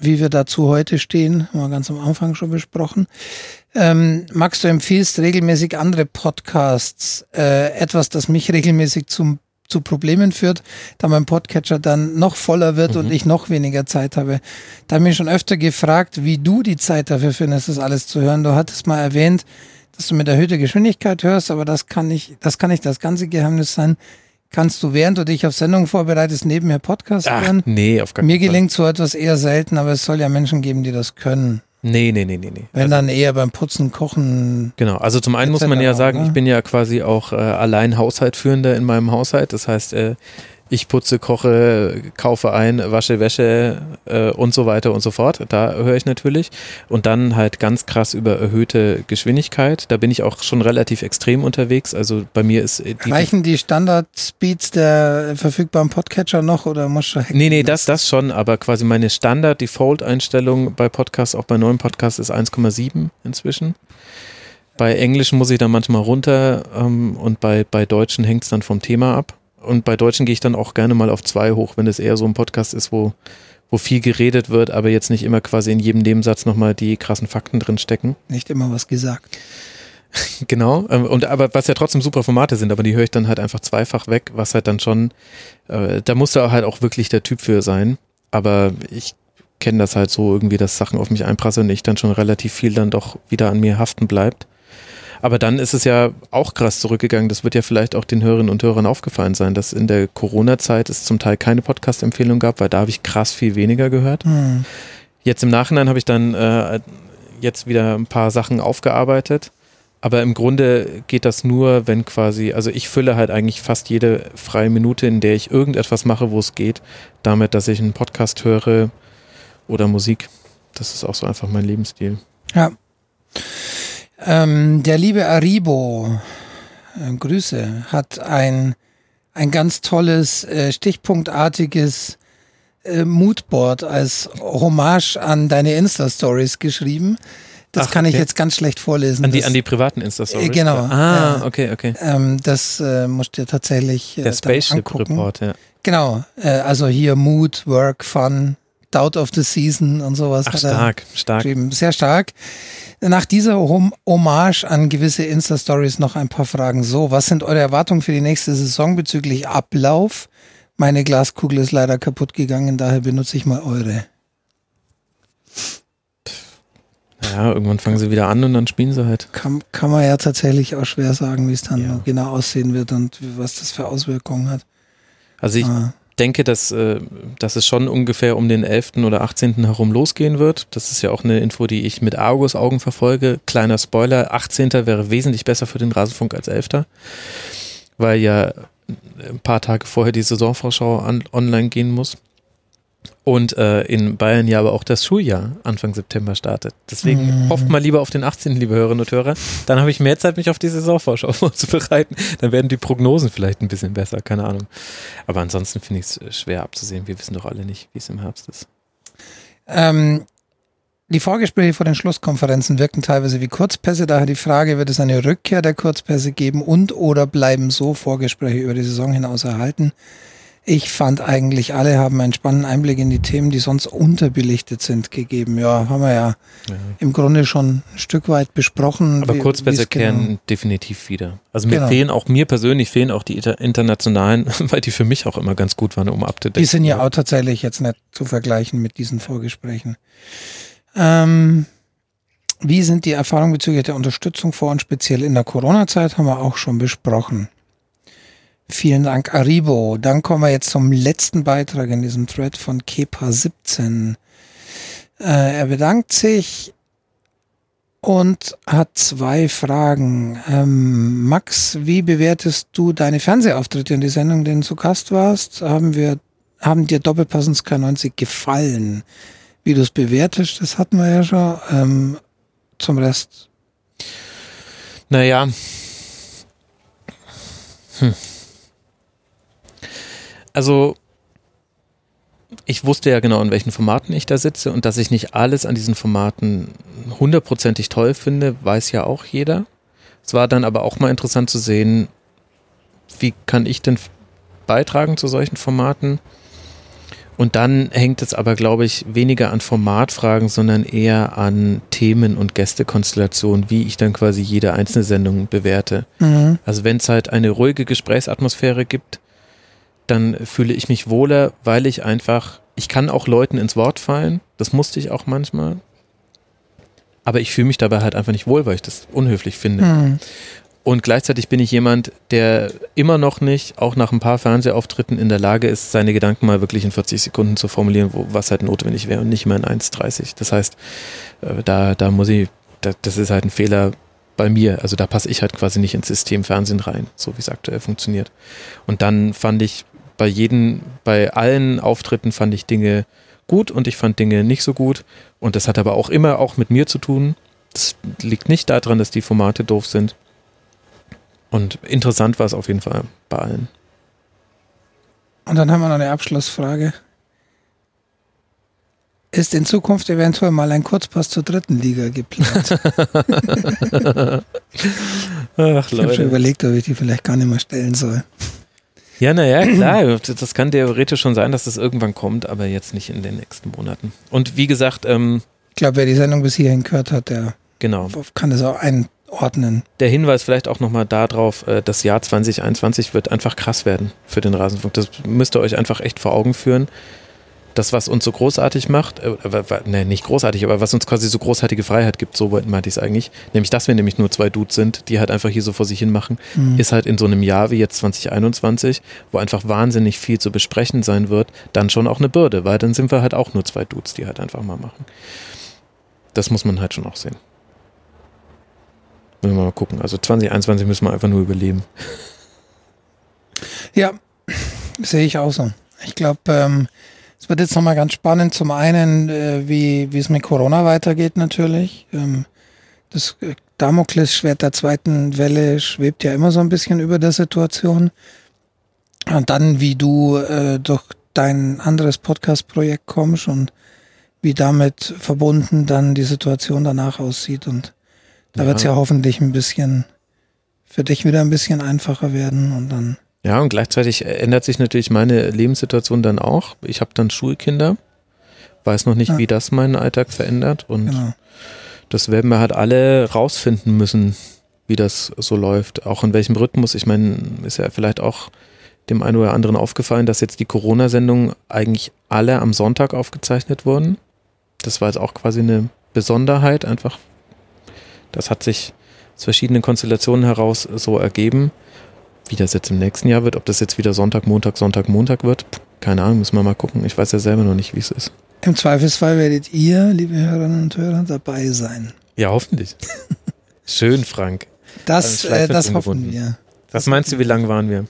wie wir dazu heute stehen, haben wir ganz am Anfang schon besprochen. Ähm, Max, du empfiehlst regelmäßig andere Podcasts, äh, etwas, das mich regelmäßig zum, zu Problemen führt, da mein Podcatcher dann noch voller wird mhm. und ich noch weniger Zeit habe. Da habe ich mich schon öfter gefragt, wie du die Zeit dafür findest, das alles zu hören. Du hattest mal erwähnt, dass du mit erhöhter Geschwindigkeit hörst, aber das kann nicht, das kann nicht das ganze Geheimnis sein. Kannst du, während du dich auf Sendung vorbereitest, nebenher Podcast Ach, hören? Nee, auf gar keinen Mir gelingt so etwas eher selten, aber es soll ja Menschen geben, die das können. Nee, nee, nee, nee, nee. Wenn also, dann eher beim Putzen, Kochen. Genau, also zum einen muss man ja sagen, auch, ne? ich bin ja quasi auch äh, allein Haushaltführender in meinem Haushalt. Das heißt, äh, ich putze, koche, kaufe ein, wasche Wäsche äh, und so weiter und so fort. Da höre ich natürlich. Und dann halt ganz krass über erhöhte Geschwindigkeit. Da bin ich auch schon relativ extrem unterwegs. Also bei mir ist die. Reichen die Standard-Speeds der verfügbaren Podcatcher noch oder muss du Nee, nee, das, das schon, aber quasi meine Standard-Default-Einstellung bei Podcasts, auch bei neuen Podcasts, ist 1,7 inzwischen. Bei Englischen muss ich dann manchmal runter ähm, und bei, bei Deutschen hängt es dann vom Thema ab. Und bei Deutschen gehe ich dann auch gerne mal auf zwei hoch, wenn es eher so ein Podcast ist, wo, wo viel geredet wird, aber jetzt nicht immer quasi in jedem Nebensatz nochmal die krassen Fakten drin stecken. Nicht immer was gesagt. genau. Ähm, und aber was ja trotzdem super Formate sind, aber die höre ich dann halt einfach zweifach weg, was halt dann schon, äh, da muss da halt auch wirklich der Typ für sein. Aber ich kenne das halt so irgendwie, dass Sachen auf mich einprasseln und ich dann schon relativ viel dann doch wieder an mir haften bleibt. Aber dann ist es ja auch krass zurückgegangen. Das wird ja vielleicht auch den Hörerinnen und Hörern aufgefallen sein, dass in der Corona-Zeit es zum Teil keine Podcast-Empfehlung gab, weil da habe ich krass viel weniger gehört. Mhm. Jetzt im Nachhinein habe ich dann äh, jetzt wieder ein paar Sachen aufgearbeitet. Aber im Grunde geht das nur, wenn quasi, also ich fülle halt eigentlich fast jede freie Minute, in der ich irgendetwas mache, wo es geht, damit, dass ich einen Podcast höre oder Musik. Das ist auch so einfach mein Lebensstil. Ja. Ähm, der liebe Aribo, äh, Grüße, hat ein, ein ganz tolles, äh, stichpunktartiges äh, Moodboard als Hommage an deine Insta-Stories geschrieben. Das Ach, kann ich jetzt ganz schlecht vorlesen. An die, an die privaten Insta-Stories? Äh, genau. Ah, okay, okay. Ähm, das äh, musst du tatsächlich äh, Der Spaceship-Report, ja. Genau, äh, also hier Mood, Work, Fun, Doubt of the Season und sowas. Ach, stark, stark. Sehr stark. Nach dieser Hommage an gewisse Insta-Stories noch ein paar Fragen. So, was sind eure Erwartungen für die nächste Saison bezüglich Ablauf? Meine Glaskugel ist leider kaputt gegangen, daher benutze ich mal eure. Ja, irgendwann fangen sie wieder an und dann spielen sie halt. Kann, kann man ja tatsächlich auch schwer sagen, wie es dann ja. genau aussehen wird und was das für Auswirkungen hat. Also ich, ah denke, dass, äh, dass es schon ungefähr um den 11. oder 18. herum losgehen wird. Das ist ja auch eine Info, die ich mit Argus Augen verfolge. Kleiner Spoiler, 18. wäre wesentlich besser für den Rasenfunk als 11. Weil ja ein paar Tage vorher die Saisonvorschau an, online gehen muss. Und äh, in Bayern ja aber auch das Schuljahr Anfang September startet. Deswegen mhm. hofft mal lieber auf den 18., liebe Hörerinnen und Hörer. Dann habe ich mehr Zeit, mich auf die Saisonvorschau vorzubereiten. Dann werden die Prognosen vielleicht ein bisschen besser, keine Ahnung. Aber ansonsten finde ich es äh, schwer abzusehen. Wir wissen doch alle nicht, wie es im Herbst ist. Ähm, die Vorgespräche vor den Schlusskonferenzen wirken teilweise wie Kurzpässe. Daher die Frage, wird es eine Rückkehr der Kurzpässe geben und oder bleiben so Vorgespräche über die Saison hinaus erhalten? Ich fand eigentlich, alle haben einen spannenden Einblick in die Themen, die sonst unterbelichtet sind, gegeben. Ja, haben wir ja, ja. im Grunde schon ein Stück weit besprochen. Aber kurz besser kehren genau definitiv wieder. Also mir genau. fehlen auch, mir persönlich fehlen auch die internationalen, weil die für mich auch immer ganz gut waren, um abzudecken. Die sind ja auch tatsächlich jetzt nicht zu vergleichen mit diesen Vorgesprächen. Ähm, wie sind die Erfahrungen bezüglich der Unterstützung vor und speziell in der Corona-Zeit, haben wir auch schon besprochen. Vielen Dank, Aribo. Dann kommen wir jetzt zum letzten Beitrag in diesem Thread von Kepa17. Äh, er bedankt sich und hat zwei Fragen. Ähm, Max, wie bewertest du deine Fernsehauftritte in die Sendung, denen du zu Gast warst? Haben wir, haben dir Doppelpassens K90 gefallen? Wie du es bewertest, das hatten wir ja schon. Ähm, zum Rest. Naja. Hm also ich wusste ja genau, in welchen Formaten ich da sitze und dass ich nicht alles an diesen Formaten hundertprozentig toll finde, weiß ja auch jeder. Es war dann aber auch mal interessant zu sehen, wie kann ich denn beitragen zu solchen Formaten? Und dann hängt es aber, glaube ich, weniger an Formatfragen, sondern eher an Themen und Gästekonstellationen, wie ich dann quasi jede einzelne Sendung bewerte. Mhm. Also wenn es halt eine ruhige Gesprächsatmosphäre gibt, dann fühle ich mich wohler, weil ich einfach, ich kann auch Leuten ins Wort fallen, das musste ich auch manchmal, aber ich fühle mich dabei halt einfach nicht wohl, weil ich das unhöflich finde. Hm. Und gleichzeitig bin ich jemand, der immer noch nicht, auch nach ein paar Fernsehauftritten in der Lage ist, seine Gedanken mal wirklich in 40 Sekunden zu formulieren, wo, was halt notwendig wäre und nicht mehr in 1,30. Das heißt, äh, da, da muss ich, das ist halt ein Fehler bei mir. Also da passe ich halt quasi nicht ins System Fernsehen rein, so wie es aktuell funktioniert. Und dann fand ich bei jedem, bei allen Auftritten fand ich Dinge gut und ich fand Dinge nicht so gut. Und das hat aber auch immer auch mit mir zu tun. Das liegt nicht daran, dass die Formate doof sind. Und interessant war es auf jeden Fall bei allen. Und dann haben wir noch eine Abschlussfrage. Ist in Zukunft eventuell mal ein Kurzpass zur dritten Liga geplant? Ach, ich habe schon überlegt, ob ich die vielleicht gar nicht mehr stellen soll. Ja, naja, klar, das kann theoretisch schon sein, dass das irgendwann kommt, aber jetzt nicht in den nächsten Monaten. Und wie gesagt, ähm, ich glaube, wer die Sendung bis hierhin gehört hat, der genau. kann das auch einordnen. Der Hinweis vielleicht auch nochmal darauf, äh, das Jahr 2021 wird einfach krass werden für den Rasenfunk. Das müsst ihr euch einfach echt vor Augen führen das, was uns so großartig macht, äh, ne, nicht großartig, aber was uns quasi so großartige Freiheit gibt, so meinte ich es eigentlich, nämlich, dass wir nämlich nur zwei Dudes sind, die halt einfach hier so vor sich hin machen, mhm. ist halt in so einem Jahr wie jetzt 2021, wo einfach wahnsinnig viel zu besprechen sein wird, dann schon auch eine Bürde, weil dann sind wir halt auch nur zwei Dudes, die halt einfach mal machen. Das muss man halt schon auch sehen. Müssen wir mal gucken. Also 2021 müssen wir einfach nur überleben. Ja, sehe ich auch so. Ich glaube, ähm, es wird jetzt nochmal ganz spannend. Zum einen, äh, wie, wie es mit Corona weitergeht natürlich. Ähm, das äh, Damoklesschwert der zweiten Welle schwebt ja immer so ein bisschen über der Situation. Und dann, wie du äh, durch dein anderes Podcast-Projekt kommst und wie damit verbunden dann die Situation danach aussieht. Und da ja. wird es ja hoffentlich ein bisschen für dich wieder ein bisschen einfacher werden und dann ja, und gleichzeitig ändert sich natürlich meine Lebenssituation dann auch. Ich habe dann Schulkinder, weiß noch nicht, ja. wie das meinen Alltag verändert und genau. das werden wir halt alle rausfinden müssen, wie das so läuft, auch in welchem Rhythmus. Ich meine, ist ja vielleicht auch dem einen oder anderen aufgefallen, dass jetzt die Corona-Sendungen eigentlich alle am Sonntag aufgezeichnet wurden. Das war jetzt auch quasi eine Besonderheit, einfach. Das hat sich aus verschiedenen Konstellationen heraus so ergeben. Wie das jetzt im nächsten Jahr wird, ob das jetzt wieder Sonntag, Montag, Sonntag, Montag wird, keine Ahnung, müssen wir mal gucken. Ich weiß ja selber noch nicht, wie es ist. Im Zweifelsfall werdet ihr, liebe Hörerinnen und Hörer, dabei sein. Ja, hoffentlich. Schön, Frank. Das, äh, das hoffen wir. Was meinst du, wie lang waren wir?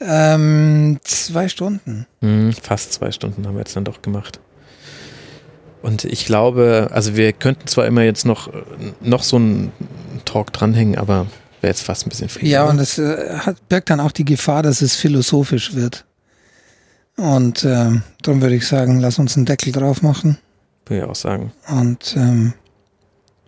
Ähm, zwei Stunden. Hm, fast zwei Stunden haben wir jetzt dann doch gemacht. Und ich glaube, also wir könnten zwar immer jetzt noch, noch so einen Talk dranhängen, aber wäre jetzt fast ein bisschen viel. Ja, und es äh, hat, birgt dann auch die Gefahr, dass es philosophisch wird. Und äh, darum würde ich sagen, lass uns einen Deckel drauf machen. Würde ich auch sagen. Und ähm,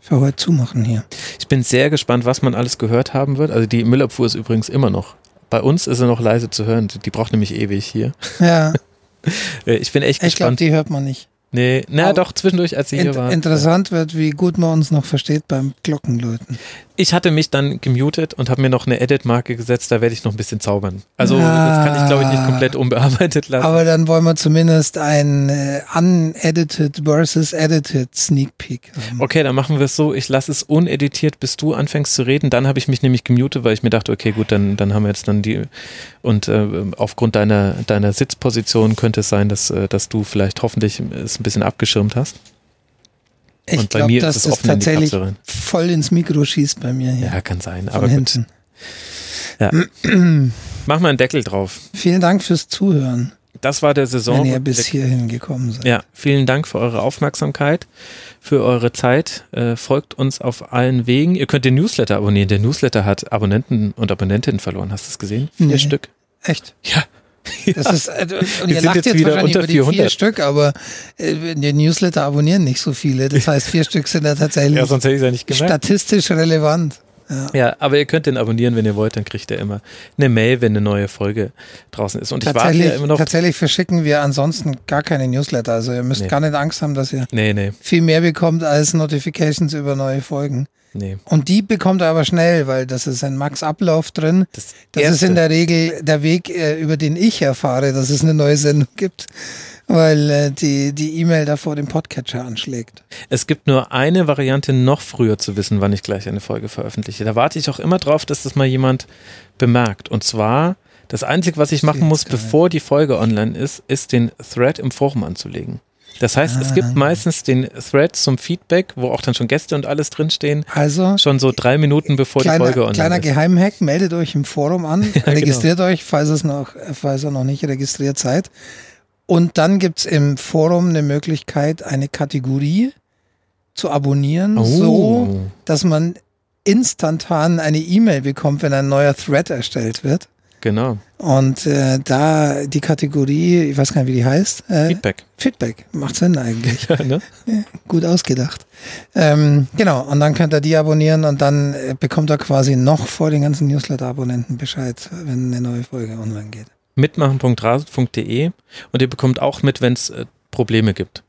für heute zumachen hier. Ich bin sehr gespannt, was man alles gehört haben wird. Also die Müllabfuhr ist übrigens immer noch. Bei uns ist er noch leise zu hören. Die braucht nämlich ewig hier. Ja. ich bin echt ich gespannt. Ich glaube, die hört man nicht. Nee, na doch, zwischendurch, als sie hier war. Interessant wird, wie gut man uns noch versteht beim Glockenläuten. Ich hatte mich dann gemutet und habe mir noch eine Edit-Marke gesetzt, da werde ich noch ein bisschen zaubern. Also ah, das kann ich, glaube ich, nicht komplett unbearbeitet lassen. Aber dann wollen wir zumindest ein äh, unedited versus edited Sneak Peek haben. Okay, dann machen wir es so, ich lasse es uneditiert, bis du anfängst zu reden. Dann habe ich mich nämlich gemutet, weil ich mir dachte, okay, gut, dann, dann haben wir jetzt dann die und äh, aufgrund deiner, deiner Sitzposition könnte es sein, dass, äh, dass du vielleicht hoffentlich es ein bisschen abgeschirmt hast. Ich glaube, dass es tatsächlich voll ins Mikro schießt bei mir hier. Ja, kann sein. aber hinten. Ja. Mach mal einen Deckel drauf. Vielen Dank fürs Zuhören. Das war der Saison. Wenn ihr bis hierhin gekommen seid. Ja, vielen Dank für eure Aufmerksamkeit, für eure Zeit. Äh, folgt uns auf allen Wegen. Ihr könnt den Newsletter abonnieren. Der Newsletter hat Abonnenten und Abonnentinnen verloren. Hast du es gesehen? Vier nee. Stück. Echt? Ja. Das ist, äh, und ihr lacht jetzt, jetzt wahrscheinlich über die 400. vier Stück, aber äh, den Newsletter abonnieren nicht so viele. Das heißt, vier Stück sind da tatsächlich ja, sonst hätte ja nicht gemerkt. statistisch relevant. Ja. ja. aber ihr könnt den abonnieren, wenn ihr wollt, dann kriegt ihr immer eine Mail, wenn eine neue Folge draußen ist. Und ich warte ja immer noch. Tatsächlich verschicken wir ansonsten gar keine Newsletter. Also ihr müsst nee. gar nicht Angst haben, dass ihr nee, nee. viel mehr bekommt als Notifications über neue Folgen. Nee. Und die bekommt er aber schnell, weil das ist ein Max-Ablauf drin. Das, das ist in der Regel der Weg, äh, über den ich erfahre, dass es eine neue Sendung gibt, weil äh, die die E-Mail da vor dem Podcatcher anschlägt. Es gibt nur eine Variante, noch früher zu wissen, wann ich gleich eine Folge veröffentliche. Da warte ich auch immer drauf, dass das mal jemand bemerkt. Und zwar, das Einzige, was ich machen muss, bevor die Folge online ist, ist den Thread im Forum anzulegen. Das heißt, es gibt ah. meistens den Thread zum Feedback, wo auch dann schon Gäste und alles drinstehen. Also schon so drei Minuten bevor kleiner, die Folge online kleiner ist. Kleiner Geheimhack, meldet euch im Forum an, ja, genau. registriert genau. euch, falls es noch, falls ihr noch nicht registriert seid. Und dann gibt es im Forum eine Möglichkeit, eine Kategorie zu abonnieren, oh. so dass man instantan eine E-Mail bekommt, wenn ein neuer Thread erstellt wird. Genau. Und äh, da die Kategorie, ich weiß gar nicht, wie die heißt. Äh, Feedback. Feedback, macht Sinn eigentlich. ja, ne? ja, gut ausgedacht. Ähm, genau, und dann könnt ihr die abonnieren und dann äh, bekommt er quasi noch vor den ganzen Newsletter-Abonnenten Bescheid, wenn eine neue Folge online geht. Mitmachen.rasut.de und ihr bekommt auch mit, wenn es äh, Probleme gibt.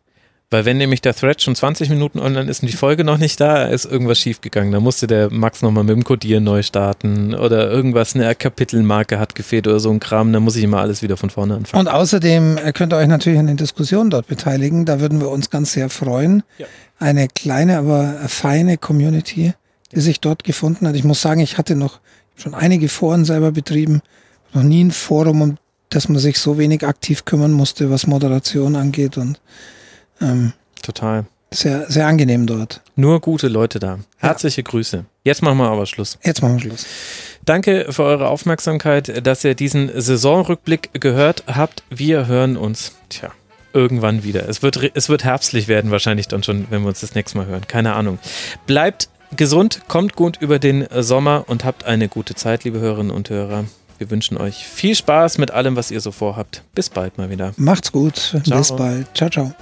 Weil wenn nämlich der Thread schon 20 Minuten online ist und die Folge noch nicht da, ist irgendwas schiefgegangen. Da musste der Max nochmal mit dem Codieren neu starten oder irgendwas, eine Kapitelmarke hat gefehlt oder so ein Kram, dann muss ich immer alles wieder von vorne anfangen. Und außerdem äh, könnt ihr euch natürlich an den Diskussionen dort beteiligen. Da würden wir uns ganz sehr freuen. Ja. Eine kleine, aber feine Community, die sich dort gefunden hat. Ich muss sagen, ich hatte noch schon einige Foren selber betrieben, noch nie ein Forum, um das man sich so wenig aktiv kümmern musste, was Moderation angeht und ähm, Total. Sehr, sehr angenehm dort. Nur gute Leute da. Herzliche ja. Grüße. Jetzt machen wir aber Schluss. Jetzt machen wir Schluss. Danke für eure Aufmerksamkeit, dass ihr diesen Saisonrückblick gehört habt. Wir hören uns, tja, irgendwann wieder. Es wird, es wird herbstlich werden, wahrscheinlich dann schon, wenn wir uns das nächste Mal hören. Keine Ahnung. Bleibt gesund, kommt gut über den Sommer und habt eine gute Zeit, liebe Hörerinnen und Hörer. Wir wünschen euch viel Spaß mit allem, was ihr so vorhabt. Bis bald mal wieder. Macht's gut. Ciao. Bis bald. Ciao, ciao.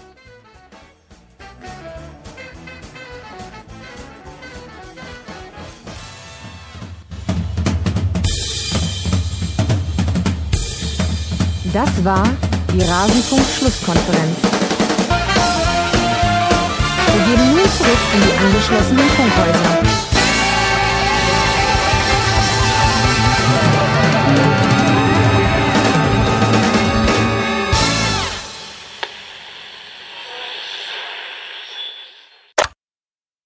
Das war die Rasenfunk-Schlusskonferenz. Wir gehen nun zurück in die angeschlossenen Funkhäuser.